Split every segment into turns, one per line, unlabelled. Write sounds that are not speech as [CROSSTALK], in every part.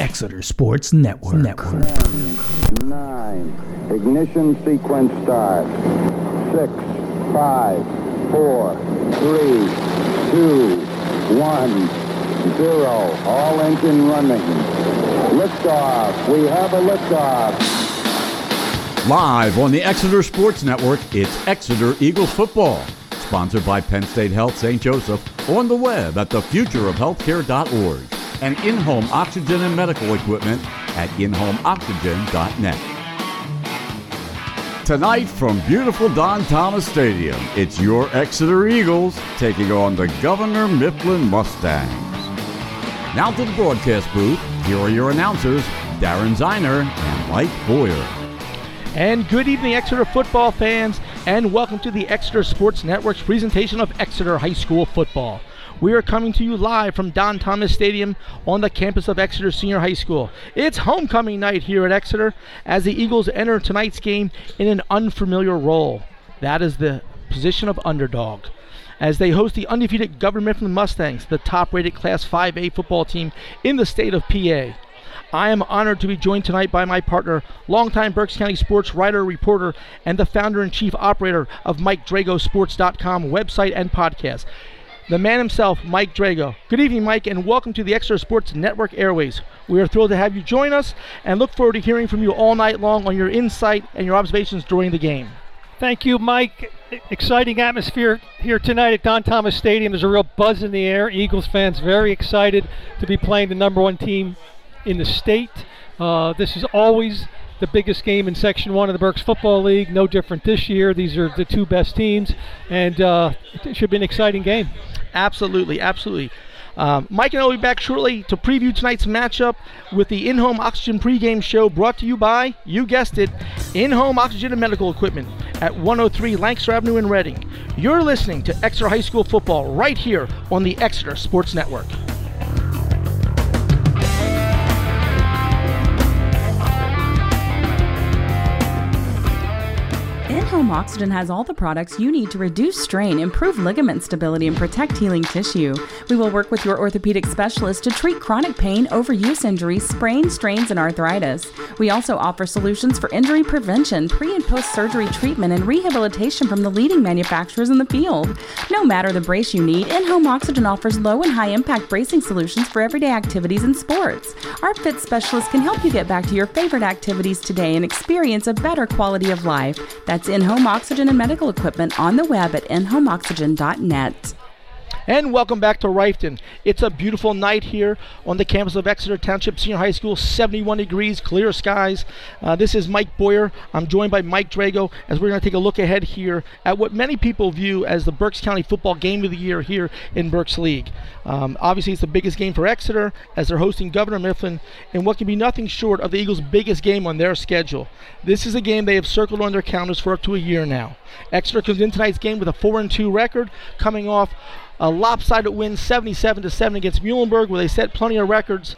Exeter Sports Network. Network.
Ten, nine. Ignition sequence start. Six, five, four, three, two, one, zero. All engine running. Liftoff. We have a liftoff.
Live on the Exeter Sports Network, it's Exeter Eagles football. Sponsored by Penn State Health St. Joseph on the web at thefutureofhealthcare.org and in-home oxygen and medical equipment at inhomeoxygen.net. Tonight from beautiful Don Thomas Stadium, it's your Exeter Eagles taking on the Governor Mifflin Mustangs. Now to the broadcast booth. Here are your announcers, Darren Ziner and Mike Boyer.
And good evening, Exeter football fans, and welcome to the Exeter Sports Network's presentation of Exeter High School football. We are coming to you live from Don Thomas Stadium on the campus of Exeter Senior High School. It's homecoming night here at Exeter as the Eagles enter tonight's game in an unfamiliar role. That is the position of underdog. As they host the undefeated Governor Mifflin Mustangs, the top rated Class 5A football team in the state of PA. I am honored to be joined tonight by my partner, longtime Berks County sports writer, reporter, and the founder and chief operator of MikeDragosports.com website and podcast the man himself, Mike Drago. Good evening, Mike, and welcome to the Exeter Sports Network Airways. We are thrilled to have you join us and look forward to hearing from you all night long on your insight and your observations during the game.
Thank you, Mike. Exciting atmosphere here tonight at Don Thomas Stadium. There's a real buzz in the air. Eagles fans very excited to be playing the number one team in the state. Uh, this is always the biggest game in Section 1 of the Berks Football League. No different this year. These are the two best teams, and uh, it should be an exciting game.
Absolutely, absolutely. Um, Mike and I will be back shortly to preview tonight's matchup with the In Home Oxygen pregame show brought to you by, you guessed it, In Home Oxygen and Medical Equipment at 103 Lancaster Avenue in Reading. You're listening to Exeter High School football right here on the Exeter Sports Network.
In-Home Oxygen has all the products you need to reduce strain, improve ligament stability, and protect healing tissue. We will work with your orthopedic specialist to treat chronic pain, overuse injuries, sprains, strains, and arthritis. We also offer solutions for injury prevention, pre and post surgery treatment, and rehabilitation from the leading manufacturers in the field. No matter the brace you need, In-Home Oxygen offers low and high impact bracing solutions for everyday activities and sports. Our fit specialist can help you get back to your favorite activities today and experience a better quality of life. That's in-home oxygen and medical equipment on the web at inhomeoxygen.net.
And welcome back to Reiffton. It's a beautiful night here on the campus of Exeter Township Senior High School, 71 degrees, clear skies. Uh, this is Mike Boyer. I'm joined by Mike Drago as we're going to take a look ahead here at what many people view as the Berks County Football Game of the Year here in Berks League. Um, obviously, it's the biggest game for Exeter as they're hosting Governor Mifflin in what can be nothing short of the Eagles' biggest game on their schedule. This is a game they have circled on their calendars for up to a year now. Exeter comes in tonight's game with a 4 2 record, coming off a lopsided win 77 to 7 against Muhlenberg, where they set plenty of records.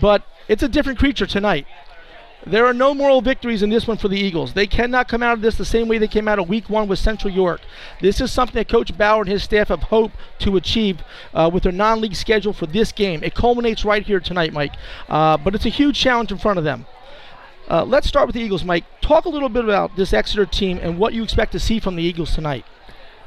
But it's a different creature tonight. There are no moral victories in this one for the Eagles. They cannot come out of this the same way they came out of week one with Central York. This is something that Coach Bauer and his staff have hoped to achieve uh, with their non league schedule for this game. It culminates right here tonight, Mike. Uh, but it's a huge challenge in front of them. Uh, let's start with the Eagles, Mike. Talk a little bit about this Exeter team and what you expect to see from the Eagles tonight.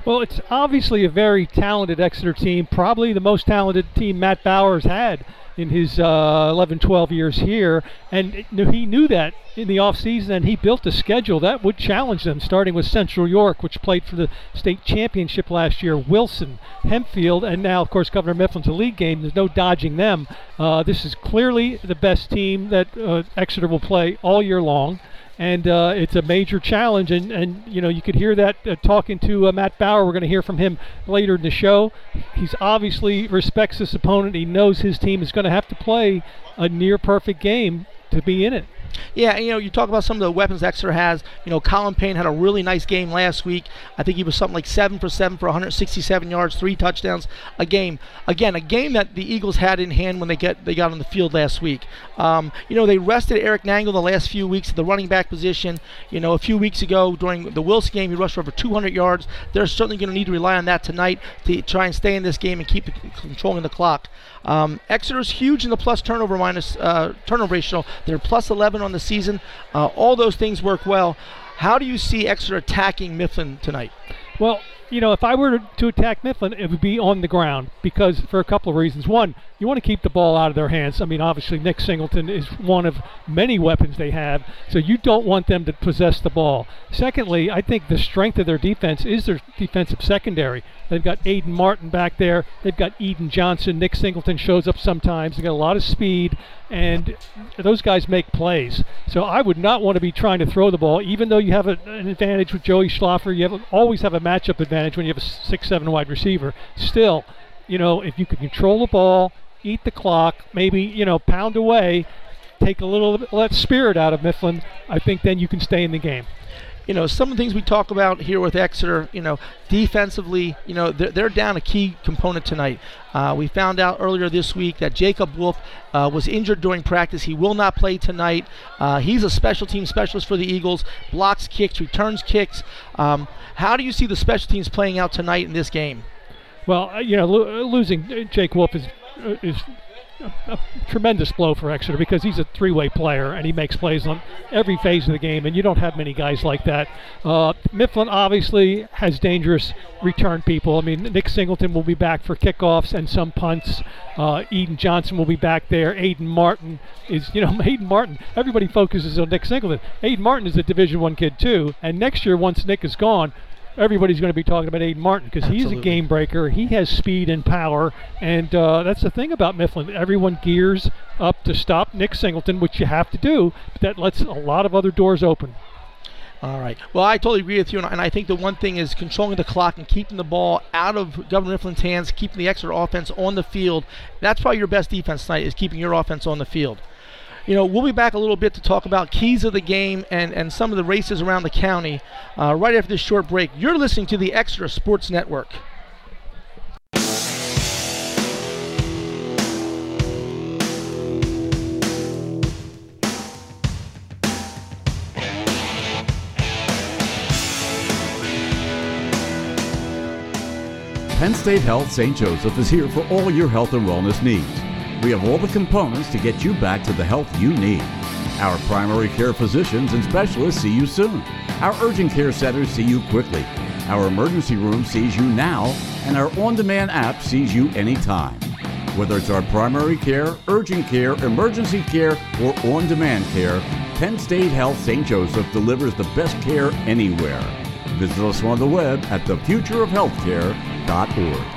Well, it's obviously a very talented Exeter team, probably the most talented team Matt Bauer's had in his uh, 11, 12 years here. And he knew that in the offseason, and he built a schedule that would challenge them, starting with Central York, which played for the state championship last year, Wilson, Hempfield, and now, of course, Governor Mifflin's a league game. There's no dodging them. Uh, this is clearly the best team that uh, Exeter will play all year long and uh, it's a major challenge. And, and you know you could hear that uh, talking to uh, Matt Bauer. We're going to hear from him later in the show. He's obviously respects this opponent. He knows his team is going to have to play a near perfect game to be in it.
Yeah, you know, you talk about some of the weapons Exeter has. You know, Colin Payne had a really nice game last week. I think he was something like seven for seven for 167 yards, three touchdowns a game. Again, a game that the Eagles had in hand when they get they got on the field last week. Um, you know, they rested Eric Nangle the last few weeks at the running back position. You know, a few weeks ago during the Wilson game, he rushed for over 200 yards. They're certainly going to need to rely on that tonight to try and stay in this game and keep controlling the clock. Um, Exeter's huge in the plus turnover minus uh, turnover ratio. They're plus 11 on the season. Uh, all those things work well. How do you see Exeter attacking Mifflin tonight?
Well, you know, if I were to attack Mifflin, it would be on the ground because for a couple of reasons. One, you want to keep the ball out of their hands. I mean, obviously, Nick Singleton is one of many weapons they have, so you don't want them to possess the ball. Secondly, I think the strength of their defense is their defensive secondary. They've got Aiden Martin back there. They've got Eden Johnson. Nick Singleton shows up sometimes. They've got a lot of speed, and those guys make plays. So I would not want to be trying to throw the ball, even though you have a, an advantage with Joey Schlaffer. You have, always have a matchup advantage when you have a six-seven wide receiver. Still, you know, if you can control the ball, eat the clock, maybe you know pound away, take a little bit let spirit out of Mifflin. I think then you can stay in the game
you know, some of the things we talk about here with Exeter, you know, defensively, you know, they're, they're down a key component tonight. Uh, we found out earlier this week that Jacob Wolf uh, was injured during practice. He will not play tonight. Uh, he's a special team specialist for the Eagles, blocks kicks, returns kicks. Um, how do you see the special teams playing out tonight in this game?
Well, uh, you know, lo- losing Jake Wolf is uh, is a, a, tremendous blow for Exeter because he's a three-way player and he makes plays on every phase of the game, and you don't have many guys like that. Uh, Mifflin obviously has dangerous return people. I mean, Nick Singleton will be back for kickoffs and some punts. Uh, Eden Johnson will be back there. Aiden Martin is, you know, [LAUGHS] Aiden Martin. Everybody focuses on Nick Singleton. Aiden Martin is a Division One kid too, and next year, once Nick is gone, everybody's going to be talking about Aiden Martin because he's a game breaker. He has speed and power, and uh, that's the thing about Mifflin. Everyone gears up to stop Nick Singleton, which you have to do. But that lets a lot of other doors open.
All right. Well, I totally agree with you, and I think the one thing is controlling the clock and keeping the ball out of Governor Mifflin's hands, keeping the Exeter offense on the field. That's probably your best defense tonight is keeping your offense on the field you know, we'll be back a little bit to talk about keys of the game and, and some of the races around the county uh, right after this short break. You're listening to the Exeter Sports Network.
Penn State Health St. Joseph is here for all your health and wellness needs. We have all the components to get you back to the health you need. Our primary care physicians and specialists see you soon. Our urgent care centers see you quickly. Our emergency room sees you now, and our on demand app sees you anytime. Whether it's our primary care, urgent care, emergency care, or on demand care, Penn State Health St. Joseph delivers the best care anywhere. Visit us on the web at thefutureofhealthcare.org.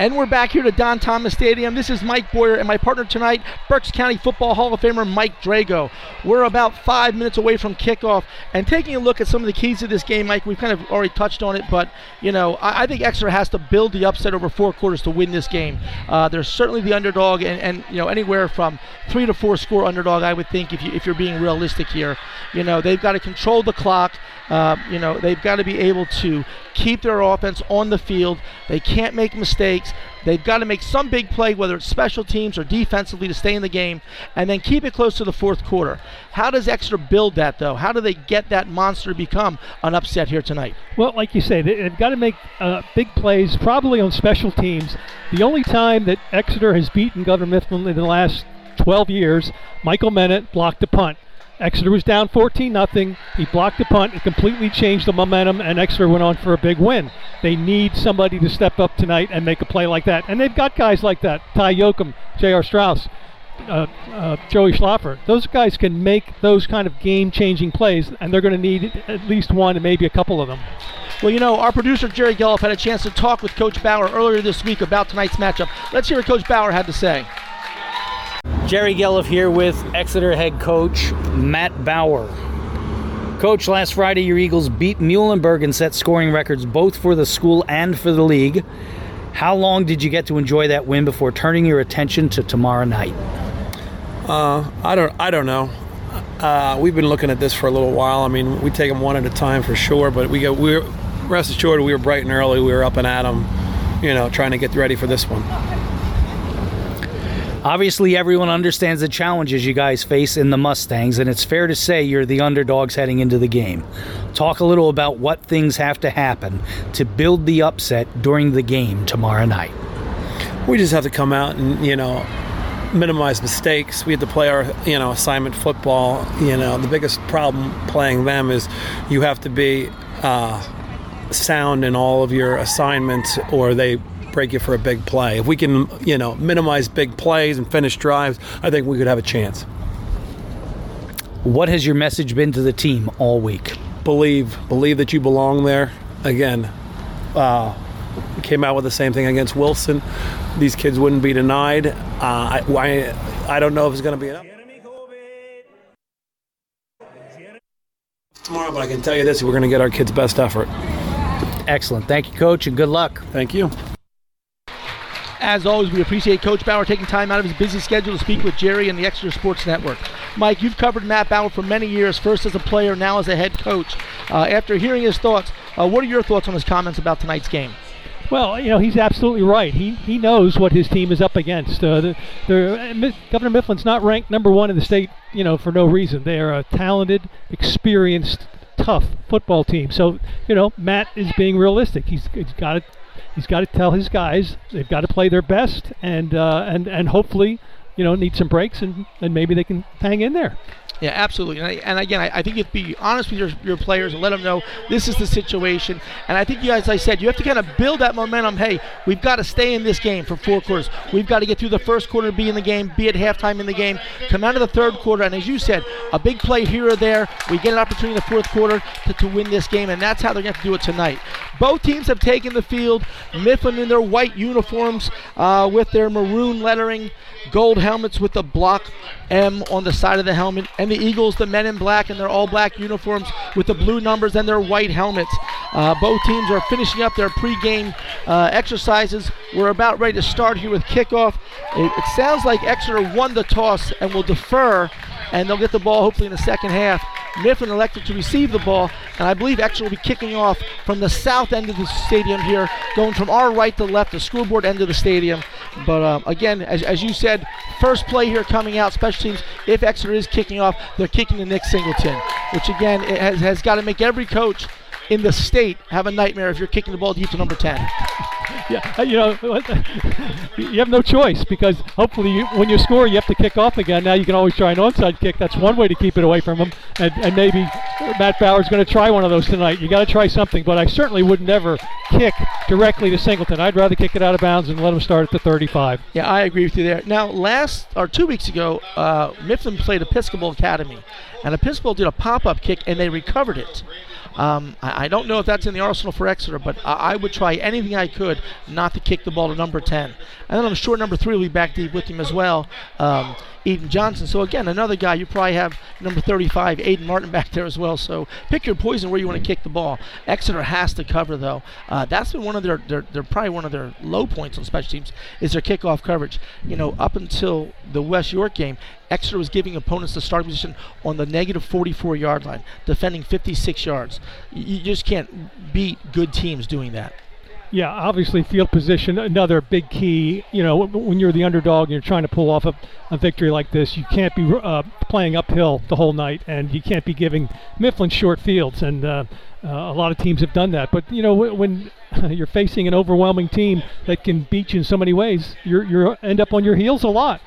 And we're back here to Don Thomas Stadium. This is Mike Boyer and my partner tonight, Berks County Football Hall of Famer Mike Drago. We're about five minutes away from kickoff and taking a look at some of the keys to this game, Mike. We've kind of already touched on it, but you know, I, I think Exeter has to build the upset over four quarters to win this game. Uh, they're certainly the underdog, and, and you know, anywhere from three to four score underdog, I would think, if you if you're being realistic here. You know, they've got to control the clock. Uh, you know, they've got to be able to keep their offense on the field. They can't make mistakes. They've got to make some big play, whether it's special teams or defensively, to stay in the game, and then keep it close to the fourth quarter. How does Exeter build that, though? How do they get that monster to become an upset here tonight?
Well, like you say, they've got to make uh, big plays, probably on special teams. The only time that Exeter has beaten Governor Mifflin in the last 12 years, Michael Mennett blocked a punt. Exeter was down 14 nothing. He blocked the punt. It completely changed the momentum, and Exeter went on for a big win. They need somebody to step up tonight and make a play like that. And they've got guys like that Ty Yoakum, J.R. Strauss, uh, uh, Joey Schlaffer. Those guys can make those kind of game changing plays, and they're going to need at least one and maybe a couple of them.
Well, you know, our producer Jerry Gelliff had a chance to talk with Coach Bauer earlier this week about tonight's matchup. Let's hear what Coach Bauer had to say.
Jerry Gelliff here with Exeter head coach Matt Bauer. Coach, last Friday your Eagles beat Muhlenberg and set scoring records both for the school and for the league. How long did you get to enjoy that win before turning your attention to tomorrow night?
Uh, I don't. I don't know. Uh, we've been looking at this for a little while. I mean, we take them one at a time for sure, but we go. We're rest assured, we were bright and early. We were up and at them, you know, trying to get ready for this one.
Obviously, everyone understands the challenges you guys face in the Mustangs, and it's fair to say you're the underdogs heading into the game. Talk a little about what things have to happen to build the upset during the game tomorrow night.
We just have to come out and, you know, minimize mistakes. We have to play our, you know, assignment football. You know, the biggest problem playing them is you have to be uh, sound in all of your assignments, or they break you for a big play. If we can, you know, minimize big plays and finish drives, I think we could have a chance.
What has your message been to the team all week?
Believe, believe that you belong there. Again, uh, came out with the same thing against Wilson. These kids wouldn't be denied. Uh, I, I, I don't know if it's going to be enough. Tomorrow, but I can tell you this: we're going to get our kids' best effort.
Excellent. Thank you, Coach, and good luck.
Thank you.
As always, we appreciate Coach Bauer taking time out of his busy schedule to speak with Jerry and the Exeter Sports Network. Mike, you've covered Matt Bauer for many years, first as a player, now as a head coach. Uh, after hearing his thoughts, uh, what are your thoughts on his comments about tonight's game?
Well, you know, he's absolutely right. He he knows what his team is up against. Uh, the, the, Governor Mifflin's not ranked number one in the state, you know, for no reason. They are a talented, experienced, tough football team. So, you know, Matt is being realistic. He's, he's got to he's got to tell his guys they've got to play their best and uh, and and hopefully, you know, need some breaks and and maybe they can hang in there.
Yeah, absolutely. And, I, and again, I, I, think you have to be honest with your, your players and let them know this is the situation. And I think you, as I said, you have to kind of build that momentum. Hey, we've got to stay in this game for four quarters. We've got to get through the first quarter, be in the game, be at halftime in the game, come out of the third quarter, and as you said, a big play here or there. We get an opportunity in the fourth quarter to, to win this game, and that's how they're going to do it tonight. Both teams have taken the field. Mifflin in their white uniforms uh, with their maroon lettering gold helmets with the block M on the side of the helmet, and the Eagles, the men in black in their all black uniforms with the blue numbers and their white helmets. Uh, both teams are finishing up their pregame uh, exercises. We're about ready to start here with kickoff. It, it sounds like Exeter won the toss and will defer, and they'll get the ball hopefully in the second half. Mifflin elected to receive the ball, and I believe Exeter will be kicking off from the south end of the stadium here, going from our right to left, the scoreboard end of the stadium. But um, again, as, as you said, first play here coming out, special teams, if Exeter is kicking off, they're kicking to Nick Singleton, which again has, has got to make every coach in the state have a nightmare if you're kicking the ball deep to number 10. [LAUGHS]
yeah, uh, you know, [LAUGHS] [LAUGHS] you have no choice because hopefully you, when you score, you have to kick off again. Now you can always try an onside kick. That's one way to keep it away from them. And, and maybe Matt Bauer's going to try one of those tonight. You got to try something, but I certainly would never kick directly to Singleton. I'd rather kick it out of bounds and let him start at the 35.
Yeah, I agree with you there. Now, last or two weeks ago, uh, Mifflin played Episcopal Academy, and Episcopal did a pop-up kick, and they recovered it. Um, I, I, don't know if that's in the arsenal for Exeter, but I, I, would try anything I could not to kick the ball to number 10. And then I'm sure number three will be back deep with him as well. Um, Eden Johnson. So again, another guy you probably have number 35, Aiden Martin [LAUGHS] back there as well. So pick your poison where you want to kick the ball. Exeter has to cover though. Uh, that's been one of their, their, their probably one of their low points on special teams is their kickoff coverage. You know, up until the West York game, Exeter was giving opponents the starting position on the negative 44 yard line, defending 56 yards. You just can't beat good teams doing that.
Yeah, obviously field position another big key. You know, when you're the underdog and you're trying to pull off a, a victory like this, you can't be uh, playing uphill the whole night, and you can't be giving Mifflin short fields. And uh, uh, a lot of teams have done that. But you know, when [LAUGHS] you're facing an overwhelming team that can beat you in so many ways, you're you end up on your heels a lot.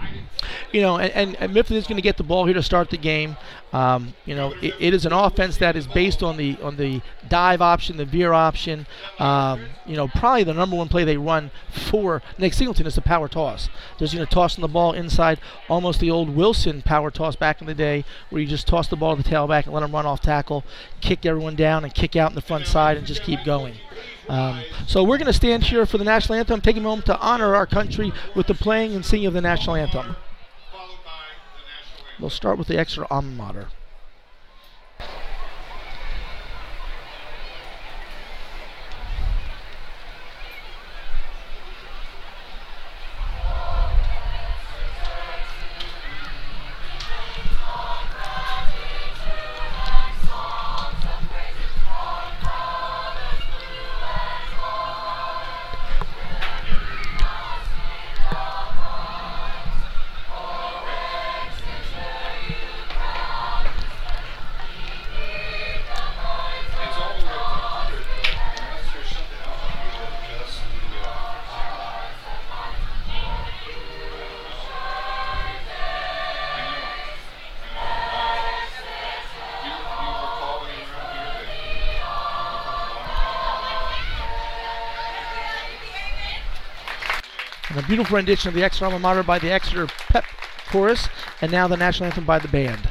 You know, and, and Mifflin is going to get the ball here to start the game. Um, you know, it, it is an offense that is based on the on the dive option, the veer option. Um, you know, probably the number one play they run for Nick Singleton is the power toss. There's going to tossing the ball inside, almost the old Wilson power toss back in the day, where you just toss the ball to the tailback and let him run off tackle, kick everyone down, and kick out in the front side, and just keep going. Um, so we're going to stand here for the national anthem, take a moment to honor our country with the playing and singing of the national anthem. We'll start with the Exeter alma mater. Beautiful rendition of the Exeter alma mater by the Exeter Pep Chorus, and now the national anthem by the band.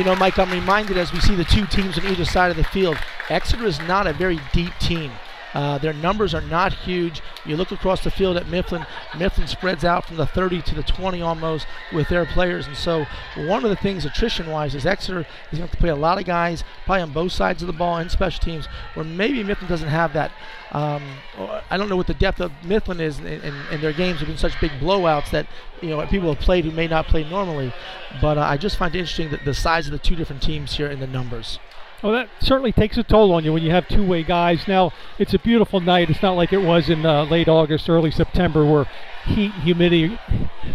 You know, Mike, I'm reminded as we see the two teams on either side of the field, Exeter is not a very deep team. Uh, their numbers are not huge. You look across the field at Mifflin. Mifflin spreads out from the 30 to the 20 almost with their players. And so, one of the things attrition-wise is Exeter is going to play a lot of guys probably on both sides of the ball and special teams, where maybe Mifflin doesn't have that. Um, I don't know what the depth of Mifflin is, and their games have been such big blowouts that you know people have played who may not play normally. But uh, I just find it interesting that the size of the two different teams here in the numbers.
Well, that certainly takes a toll on you when you have two-way guys. Now, it's a beautiful night. It's not like it was in uh, late August, early September, where heat, humidity,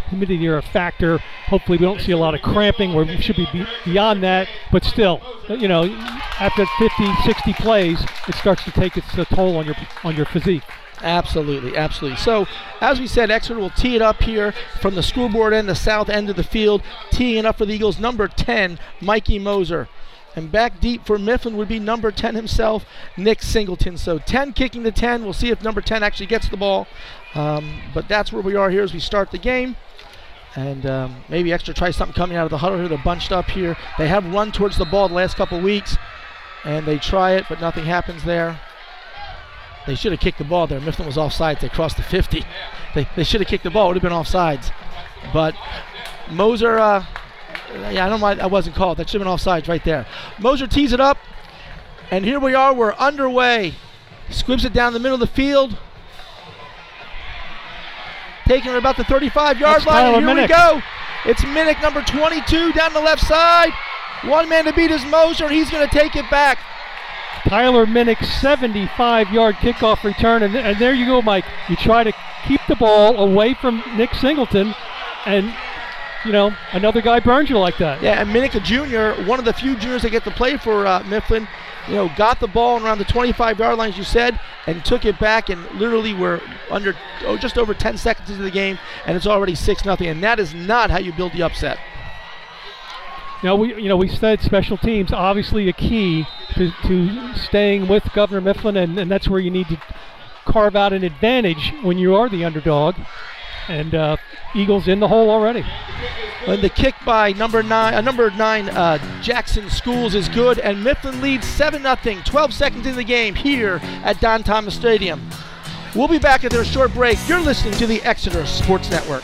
humidity are a factor. Hopefully, we don't see a lot of cramping. Where we should be beyond that, but still, you know, after 50, 60 plays, it starts to take its uh, toll on your on your physique.
Absolutely, absolutely. So, as we said, Exeter will tee it up here from the scoreboard end, the south end of the field, teeing it up for the Eagles. Number 10, Mikey Moser. And back deep for Mifflin would be number 10 himself, Nick Singleton. So 10 kicking the 10. We'll see if number 10 actually gets the ball. Um, but that's where we are here as we start the game. And um, maybe Exeter try something coming out of the huddle here. They're bunched up here. They have run towards the ball the last couple weeks. And they try it, but nothing happens there. They should have kicked the ball there. Mifflin was offsides. They crossed the 50. They, they should have kicked the ball. It would have been offsides. But Moser uh, yeah, I don't mind. I wasn't called. That should have been offsides right there. Moser tees it up, and here we are. We're underway. Squibs it down the middle of the field. Taking it about the 35 yard line. And here we go. It's Minnick, number 22, down the left side. One man to beat is Moser. He's going to take it back.
Tyler Minnick, 75 yard kickoff return. And, and there you go, Mike. You try to keep the ball away from Nick Singleton, and you know, another guy burns you like that.
Yeah, and Minica Jr., one of the few juniors that get to play for uh, Mifflin, you know, got the ball around the 25 yard line, as you said, and took it back. And literally, we're under, oh, just over 10 seconds into the game, and it's already 6 nothing. And that is not how you build the upset.
Now we you know we said special teams obviously a key to, to staying with Governor Mifflin, and, and that's where you need to carve out an advantage when you are the underdog and uh, Eagles in the hole already.
And the kick by number nine, uh, number nine, uh, Jackson Schools is good, and Mifflin leads seven 0 12 seconds in the game here at Don Thomas Stadium. We'll be back after a short break. You're listening to the Exeter Sports Network.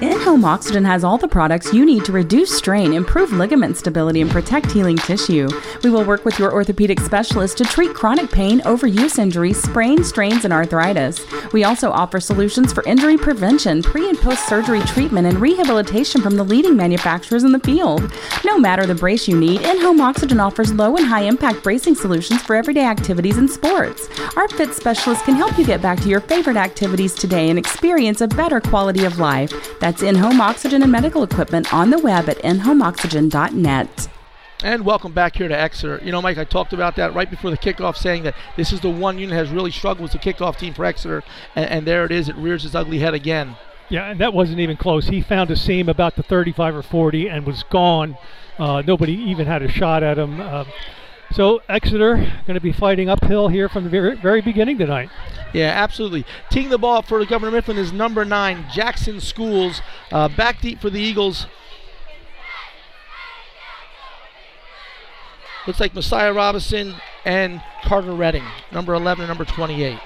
In-Home Oxygen has all the products you need to reduce strain, improve ligament stability, and protect healing tissue. We will work with your orthopedic specialist to treat chronic pain, overuse injuries, sprains, strains, and arthritis. We also offer solutions for injury prevention, pre and post surgery treatment, and rehabilitation from the leading manufacturers in the field. No matter the brace you need, In-Home Oxygen offers low and high impact bracing solutions for everyday activities and sports. Our fit specialist can help you get back to your favorite activities today and experience a better quality of life. That's that's in-home oxygen and medical equipment on the web at inhomeoxygen.net.
And welcome back here to Exeter. You know, Mike, I talked about that right before the kickoff, saying that this is the one unit has really struggled with the kickoff team for Exeter, and, and there it is. It rears its ugly head again.
Yeah, and that wasn't even close. He found a seam about the 35 or 40 and was gone. Uh, nobody even had a shot at him. Uh, So Exeter going to be fighting uphill here from the very, very beginning tonight.
Yeah, absolutely. Teeing the ball for Governor Mifflin is number nine, Jackson Schools. Uh, back deep for the Eagles. Looks like Messiah Robinson and Carter Redding, number 11 and number 28.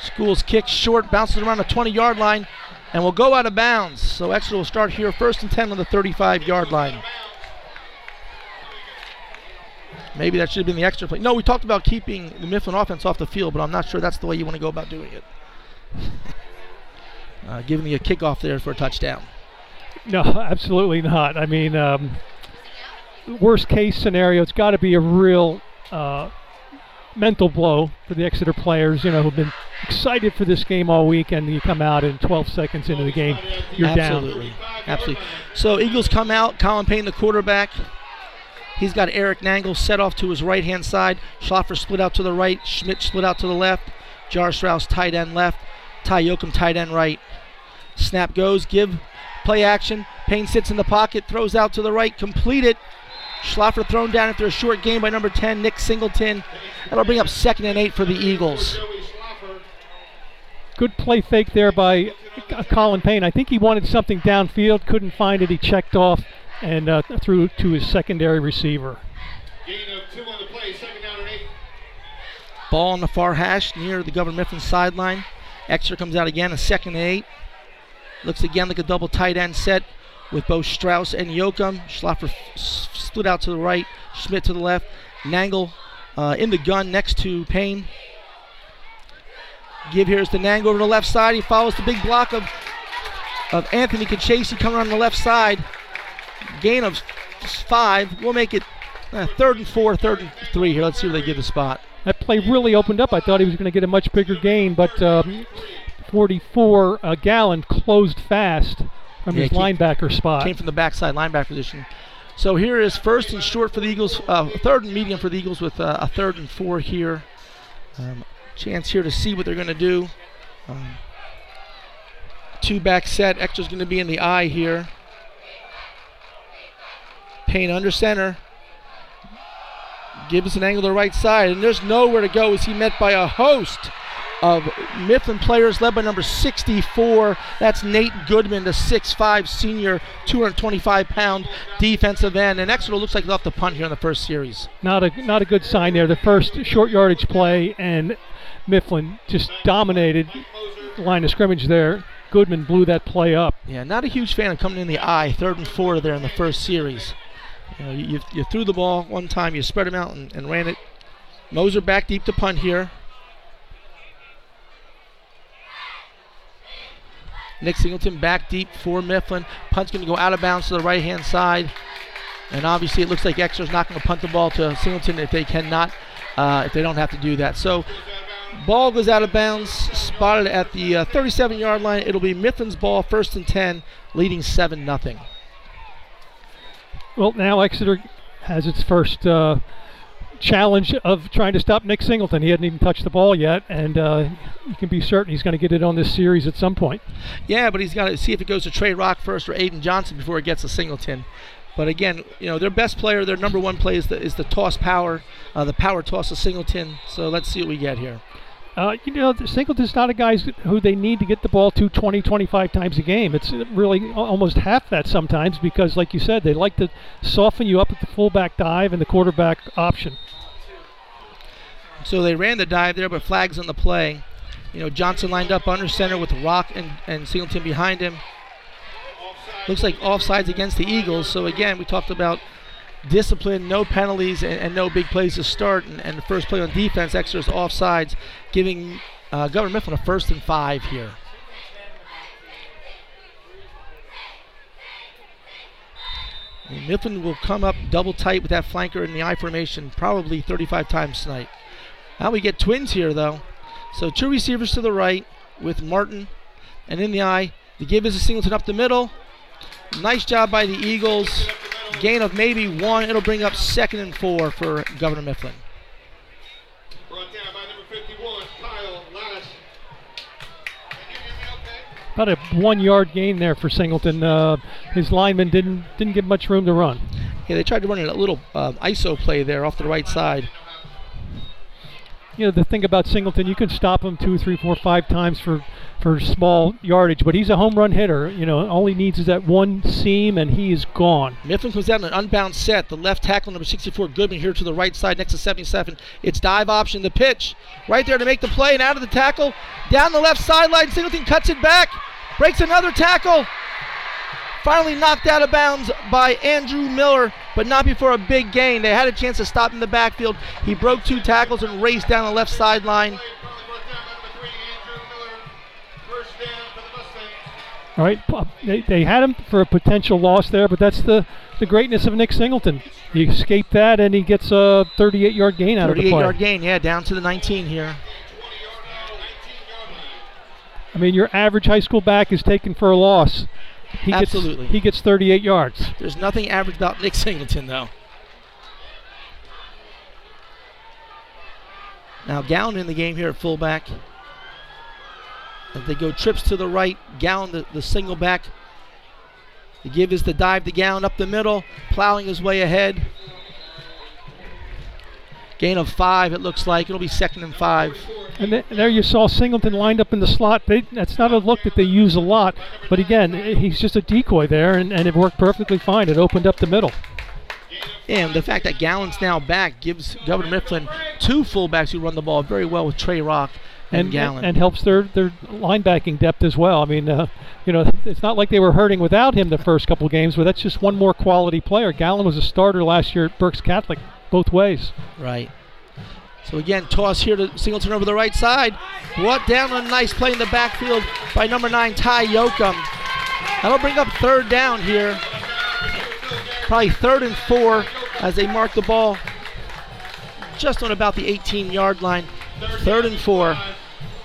Schools kick short, bounces around the 20 yard line, and will go out of bounds. So Exeter will start here first and 10 on the 35 yard line. Maybe that should have been the extra play. No, we talked about keeping the Mifflin offense off the field, but I'm not sure that's the way you want to go about doing it. [LAUGHS] uh, giving me a kickoff there for a touchdown.
No, [LAUGHS] absolutely not. I mean, um, worst case scenario, it's got to be a real uh, mental blow for the Exeter players, you know, who've been excited for this game all week, and you come out in 12 seconds into the game, you're
Absolutely.
down.
Absolutely. So Eagles come out. Colin Payne, the quarterback. He's got Eric Nangle set off to his right hand side. Schlaffer split out to the right. Schmidt split out to the left. J.R. Strauss tight end left. Ty Yoakum tight end right. Snap goes. Give play action. Payne sits in the pocket. Throws out to the right. Completed. Schlaffer thrown down after a short game by number 10, Nick Singleton. That'll bring up second and eight for the Eagles.
Good play fake there by Colin Payne. I think he wanted something downfield, couldn't find it. He checked off and uh, threw to his secondary receiver.
Ball on the far hash near the Governor Mifflin sideline. Exeter comes out again, a second and eight. Looks again like a double tight end set with both Strauss and Yoakum. Schlaffer s- split out to the right, Schmidt to the left. Nangle uh, in the gun next to Payne. Give here's to Nangle over the left side. He follows the big block of of Anthony Kachase coming on the left side. Gain of five. We'll make it uh, third and four, third and three here. Let's see where they give the spot.
That play really opened up. I thought he was going to get a much bigger gain, but um, 44 uh, Gallon closed fast from
Yeah,
his
came-
linebacker spot.
Came from the backside linebacker position. So here is first and short for the Eagles, uh, third and medium for the Eagles with uh, a third and four here. Um, chance here to see what they're going to do. Um, two back set. Exeter's going to be in the I here. Payne under center. Gives Nangle to the right side, and there's nowhere to go as he met by a host of Mifflin players led by number 64. That's Nate Goodman, the 6'5 senior, 225 pound defensive end. And Exeter looks like they'll have to punt here in the first series.
Not a not a good sign there. The first short yardage play, and Mifflin just dominated the line of scrimmage there. Goodman blew that play up.
Yeah, not a huge fan of coming in the I, third and four there in the first series. You, know, you, you, threw the ball one time, you spread them out and, and ran it. Moser back deep to punt here. Nick Singleton back deep for Mifflin. Punt's going to go out of bounds to the right hand side. And obviously, it looks like Exeter's not going to punt the ball to Singleton if they cannot, uh, if they don't have to do that. So, ball goes out of bounds, spotted at the uh, 37 yard line. It'll be Mifflin's ball, first and 10, leading 7 nothing.
Well, now Exeter has its first uh, challenge of trying to stop Nick Singleton. He hadn't even touched the ball yet, and uh, you can be certain he's going to get it on this series at some point.
Yeah, but he's got to see if it goes to Trey Rock first or Aiden Johnson before it gets to Singleton. But again, you know, their best player, their number one play is the, is the toss power, uh, the power toss of Singleton. So let's see what we get here.
Uh, you know, Singleton's not a guy who they need to get the ball to 20, 25 times a game. It's really almost half that sometimes because, like you said, they like to soften you up at the fullback dive and the quarterback option.
So they ran the dive there, but flags on the play. You know, Johnson lined up under center with Rock and, and Singleton behind him. Looks like offsides against the Eagles. So again, we talked about discipline, no penalties, and, and no big plays to start. And, and, the first play on defense, Exeter's offsides, giving uh, Governor Mifflin a first and five here. And Mifflin will come up double tight with that flanker in the I formation probably 35 times tonight. Now we get twins here, though. So two receivers to the right with Martin, and in the I, the give is a Singleton up the middle. Nice job by the Eagles. Gain of maybe one. It'll bring up second and four for Governor Mifflin.
Brought down by number 51, Kyle Lash.
About a one-yard gain there for Singleton. Uh, his lineman didn't didn't give much room to run.
Yeah, they tried to run a little uh, ISO play there off the right side.
You know, the thing about Singleton, you can stop him two, three, four, five times for, for small yardage, but he's a home run hitter. You know, all he needs is that one seam, and he is gone.
Mifflin comes out down an unbound set. The left tackle, number 64, Goodman, here to the right side next to 77. It's dive option, the pitch. Right there to make the play, and out of the tackle. Down the left sideline, Singleton cuts it back. Breaks another tackle. Finally knocked out of bounds by Andrew Miller, but not before a big gain. They had a chance to stop in the backfield. He broke two tackles and raced down the left sideline.
All right, they, they had him for a potential loss there, but that's the, the greatness of Nick Singleton. He escaped that, and he gets a 38-yard gain out of the
38
play.
yard gain, yeah, down to the 19 here.
I mean, your average high school back is taken for a loss. He
Absolutely.
Gets, he gets 38 yards.
There's nothing average about Nick Singleton, though. Now Gowan in the game here at fullback. As they go trips to the right, Gowan the, the single back. The give is the dive to Gowan up the middle, plowing his way ahead. Gain of five, it looks like. It'll be second and five.
And th- there you saw Singleton lined up in the slot. They, that's not a look that they use a lot, but again, he's just a decoy there, and, and it worked perfectly fine. It opened up the middle.
And the fact that Gallon's now back gives Governor Mifflin two fullbacks who run the ball very well with Trey Rock and, Gowan.
and helps their their linebacking depth as well. I mean, uh, you know, it's not like they were hurting without him the first couple games, but that's just one more quality player. Gallen was a starter last year at Berks Catholic, both ways.
Right. So again, toss here to Singleton over the right side. Brought down on a nice play in the backfield by number nine, Ty Yoakum. That'll bring up third down here. Probably third and four as they mark the ball just on about the 18 yard line. Third and four.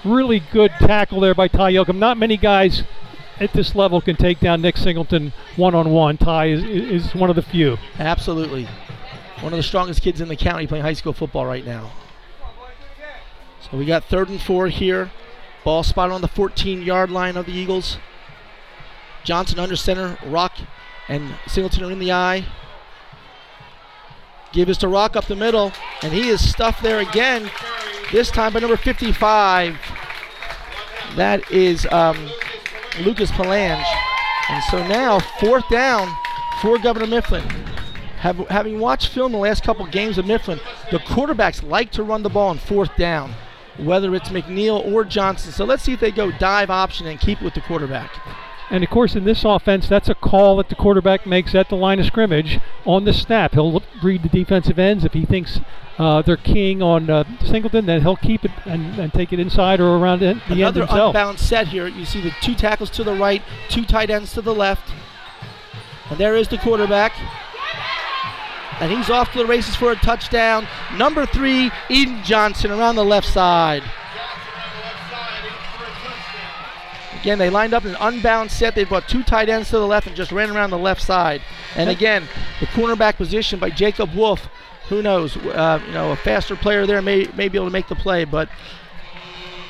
Really good tackle there by Ty Yoakum. Not many guys at this level can take down Nick Singleton one on one. Ty is, is one of the few.
Absolutely. One of the strongest kids in the county playing high school football right now. So we got third and four here. Ball spotted on the 14 yard line of the Eagles. Johnson under center. Rock and Singleton are in the I. Give us to Rock up the middle. And he is stuffed there again. This time by number 55. That is um, Lucas Palange. And so now, fourth down for Governor Mifflin. Have, having watched film the last couple games of Mifflin, the quarterbacks like to run the ball on fourth down, whether it's McNeil or Johnson. So let's see if they go dive option and keep with the quarterback.
And of course, in this offense, that's a call that the quarterback makes at the line of scrimmage on the snap. He'll look, read the defensive ends. If he thinks uh, they're keying on uh, Singleton, then he'll keep it and, and take it inside or around the, the end
Another
himself.
unbound set here. You see the two tackles to the right, two tight ends to the left. And there is the quarterback. And he's off to the races for a touchdown. Number three, Eden Johnson around the left side. Again, they lined up in an unbound set. They brought two tight ends to the left and just ran around the left side. And again, the cornerback position by Jacob Wolf. Who knows? Uh, you know, a faster player there may, may be able to make the play. But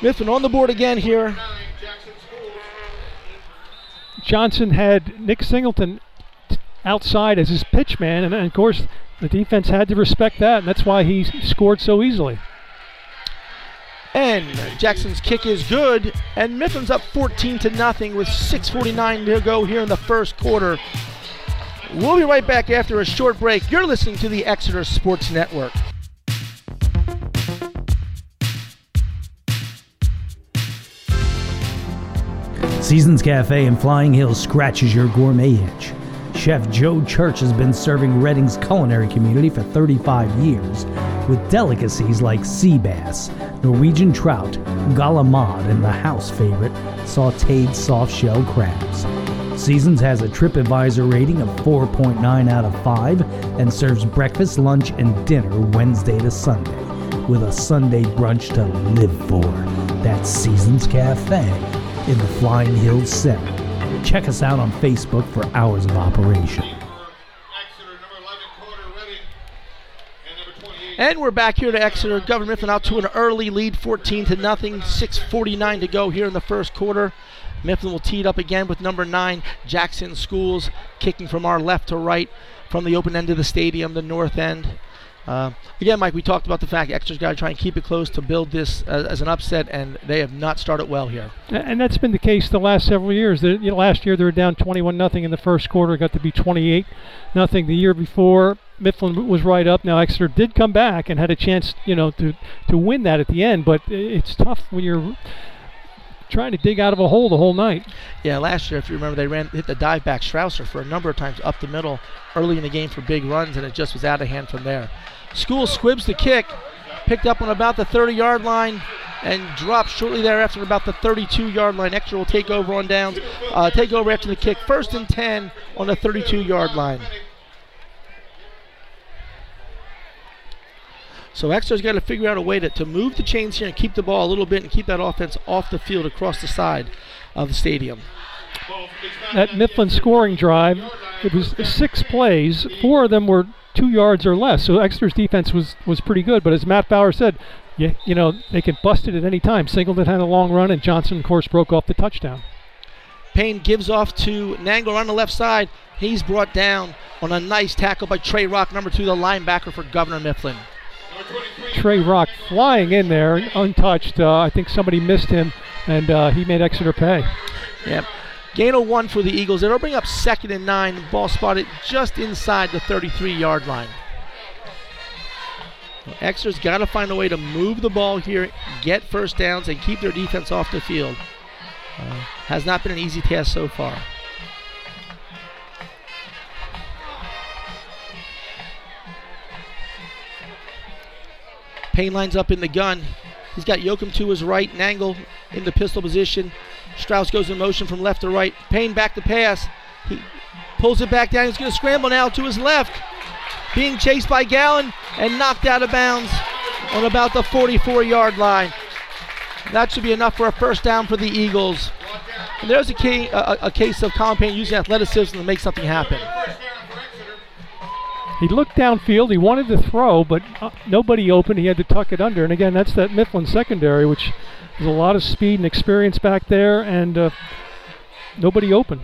Mifflin on the board again here.
Johnson had Nick Singleton outside as his pitch man, and, and of course, the defense had to respect that, and that's why he scored so easily.
And Jackson's kick is good, and Mifflin's up 14 to nothing with 6:49 to go here in the first quarter. We'll be right back after a short break. You're listening to the Exeter Sports Network.
Seasons Cafe in Flying Hills scratches your gourmet itch. Chef Joe Church has been serving Reading's culinary community for 35 years with delicacies like sea bass, Norwegian trout, galamad, and the house favorite, sauteed soft shell crabs. Seasons has a TripAdvisor rating of 4.9 out of 5 and serves breakfast, lunch, and dinner Wednesday to Sunday with a Sunday brunch to live for. That's Seasons Cafe in the Flying Hills Center. Check us out on Facebook for hours of operation.
Exeter, number 11, quarter ready. And number 28.
And we're back here to Exeter. Governor Mifflin out to an early lead, 14 to nothing. 6:49 to go here in the first quarter. Mifflin will tee it up again with number nine, Jackson Schools, kicking from our left to right. from the open end of the stadium, the north end. Uh, again, Mike, we talked about the fact Exeter's got to try and keep it close to build this uh, as an upset, and they have not started well here.
And that's been the case the last several years. The, you know, last year they were down 21 nothing in the first quarter, got to be 28 nothing the year before. Mifflin was right up. Now Exeter did come back and had a chance, you know, to to win that at the end. But it's tough when you're trying to dig out of a hole the whole night.
Yeah, last year, if you remember, they ran hit the dive back Strausser for a number of times up the middle early in the game for big runs, and it just was out of hand from there. School squibs the kick, picked up on about the 30 yard line, and dropped shortly thereafter about the 32 yard line. Exeter will take over on downs, uh, take over after the kick. First and 10 on the 32 yard line. So Exeter's got to figure out a way to, to move the chains here and keep the ball a little bit and keep that offense off the field across the side of the stadium.
That Mifflin scoring drive, it was six plays. Four of them were two yards or less. So Exeter's defense was, was pretty good. But as Matt Bauer said, you, you know, they can bust it at any time. Singleton had a long run, and Johnson, of course, broke off the touchdown.
Payne gives off to Nangle on the left side. He's brought down on a nice tackle by Trey Rock, number two, the linebacker for Governor Mifflin.
Trey Rock flying in there, untouched. Uh, I think somebody missed him, and uh, he made Exeter pay.
Yep. Gain of one for the Eagles. It'll bring up second and nine. Ball spotted just inside the 33 yard line. Exeter's got to find a way to move the ball here, get first downs, and keep their defense off the field. Uh, has not been an easy task so far. Payne lines up in the gun. He's got Yoakum to his right, Nangle in the pistol position. Strauss goes in motion from left to right. Payne back to pass. He pulls it back down. He's going to scramble now to his left. Being chased by Gallen and knocked out of bounds on about the 44 yard line. That should be enough for a first down for the Eagles. And there's a, key, a, a case of Colin Payne using athleticism to make something happen.
He looked downfield. He wanted to throw, but uh, nobody open. He had to tuck it under. And again, that's that Mifflin secondary, which is a lot of speed and experience back there, and uh, nobody open.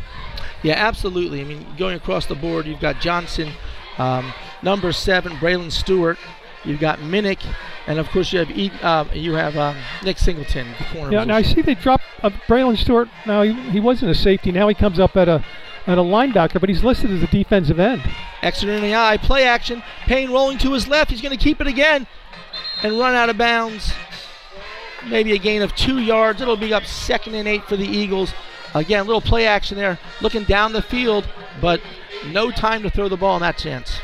Yeah, absolutely. I mean, going across the board, you've got Johnson, um, number seven, Braylon Stewart. You've got Minnick, and of course you have e- uh, you have um, Nick Singleton, the corner.
Yeah, now I see they dropped uh, Braylon Stewart. Now he, he wasn't a safety. Now he comes up at a at a linebacker, but he's listed as a defensive end.
Exeter in the eye, play action. Payne rolling to his left. He's going to keep it again and run out of bounds. Maybe a gain of two yards. It'll be up second and eight for the Eagles. Again, little play action there, looking down the field, but no time to throw the ball in that chance.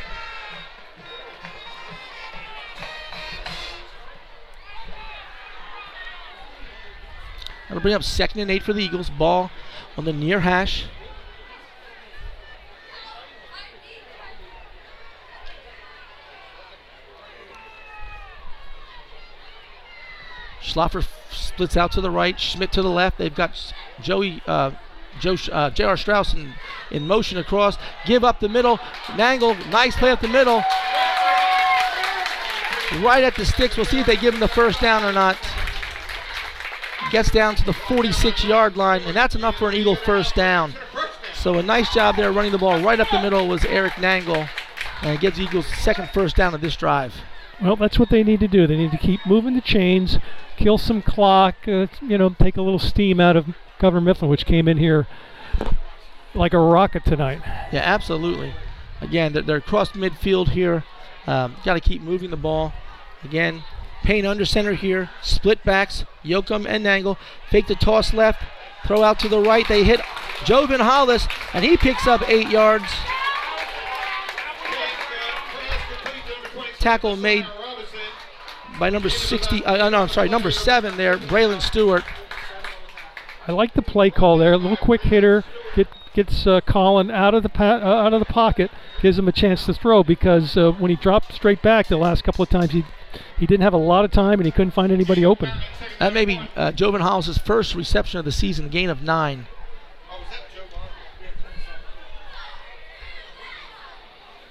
That'll bring up second and eight for the Eagles. Ball on the near hash. Schlaffer splits out to the right, Schmidt to the left. They've got Joey, uh, Joe, uh, J.R. Strauss in, in motion across. Give up the middle. Nangle, nice play up the middle. Right at the sticks. We'll see if they give him the first down or not. Gets down to the 46 yard line, and that's enough for an Eagle first down. So a nice job there running the ball right up the middle was Eric Nangle, and it gives Eagles second first down of this drive.
Well, that's what they need to do. They need to keep moving the chains, kill some clock, uh, you know, take a little steam out of Governor Mifflin, which came in here like a rocket tonight.
Yeah, absolutely. Again, they're, they're across midfield here. Um, Got to keep moving the ball. Again, Payne under center here. Split backs, Yoakum and Nangle. Fake the toss left. Throw out to the right. They hit Jovan Hollis, and he picks up eight yards. Tackle made by number 60. Uh, no, I'm sorry, number seven there, Braylon Stewart.
I like the play call there. A little quick hitter get, gets uh, Colin out of the pa- uh, out of the pocket, gives him a chance to throw because uh, when he dropped straight back the last couple of times he he didn't have a lot of time and he couldn't find anybody open.
That may be uh, Jovan Hollis' first reception of the season, gain of nine.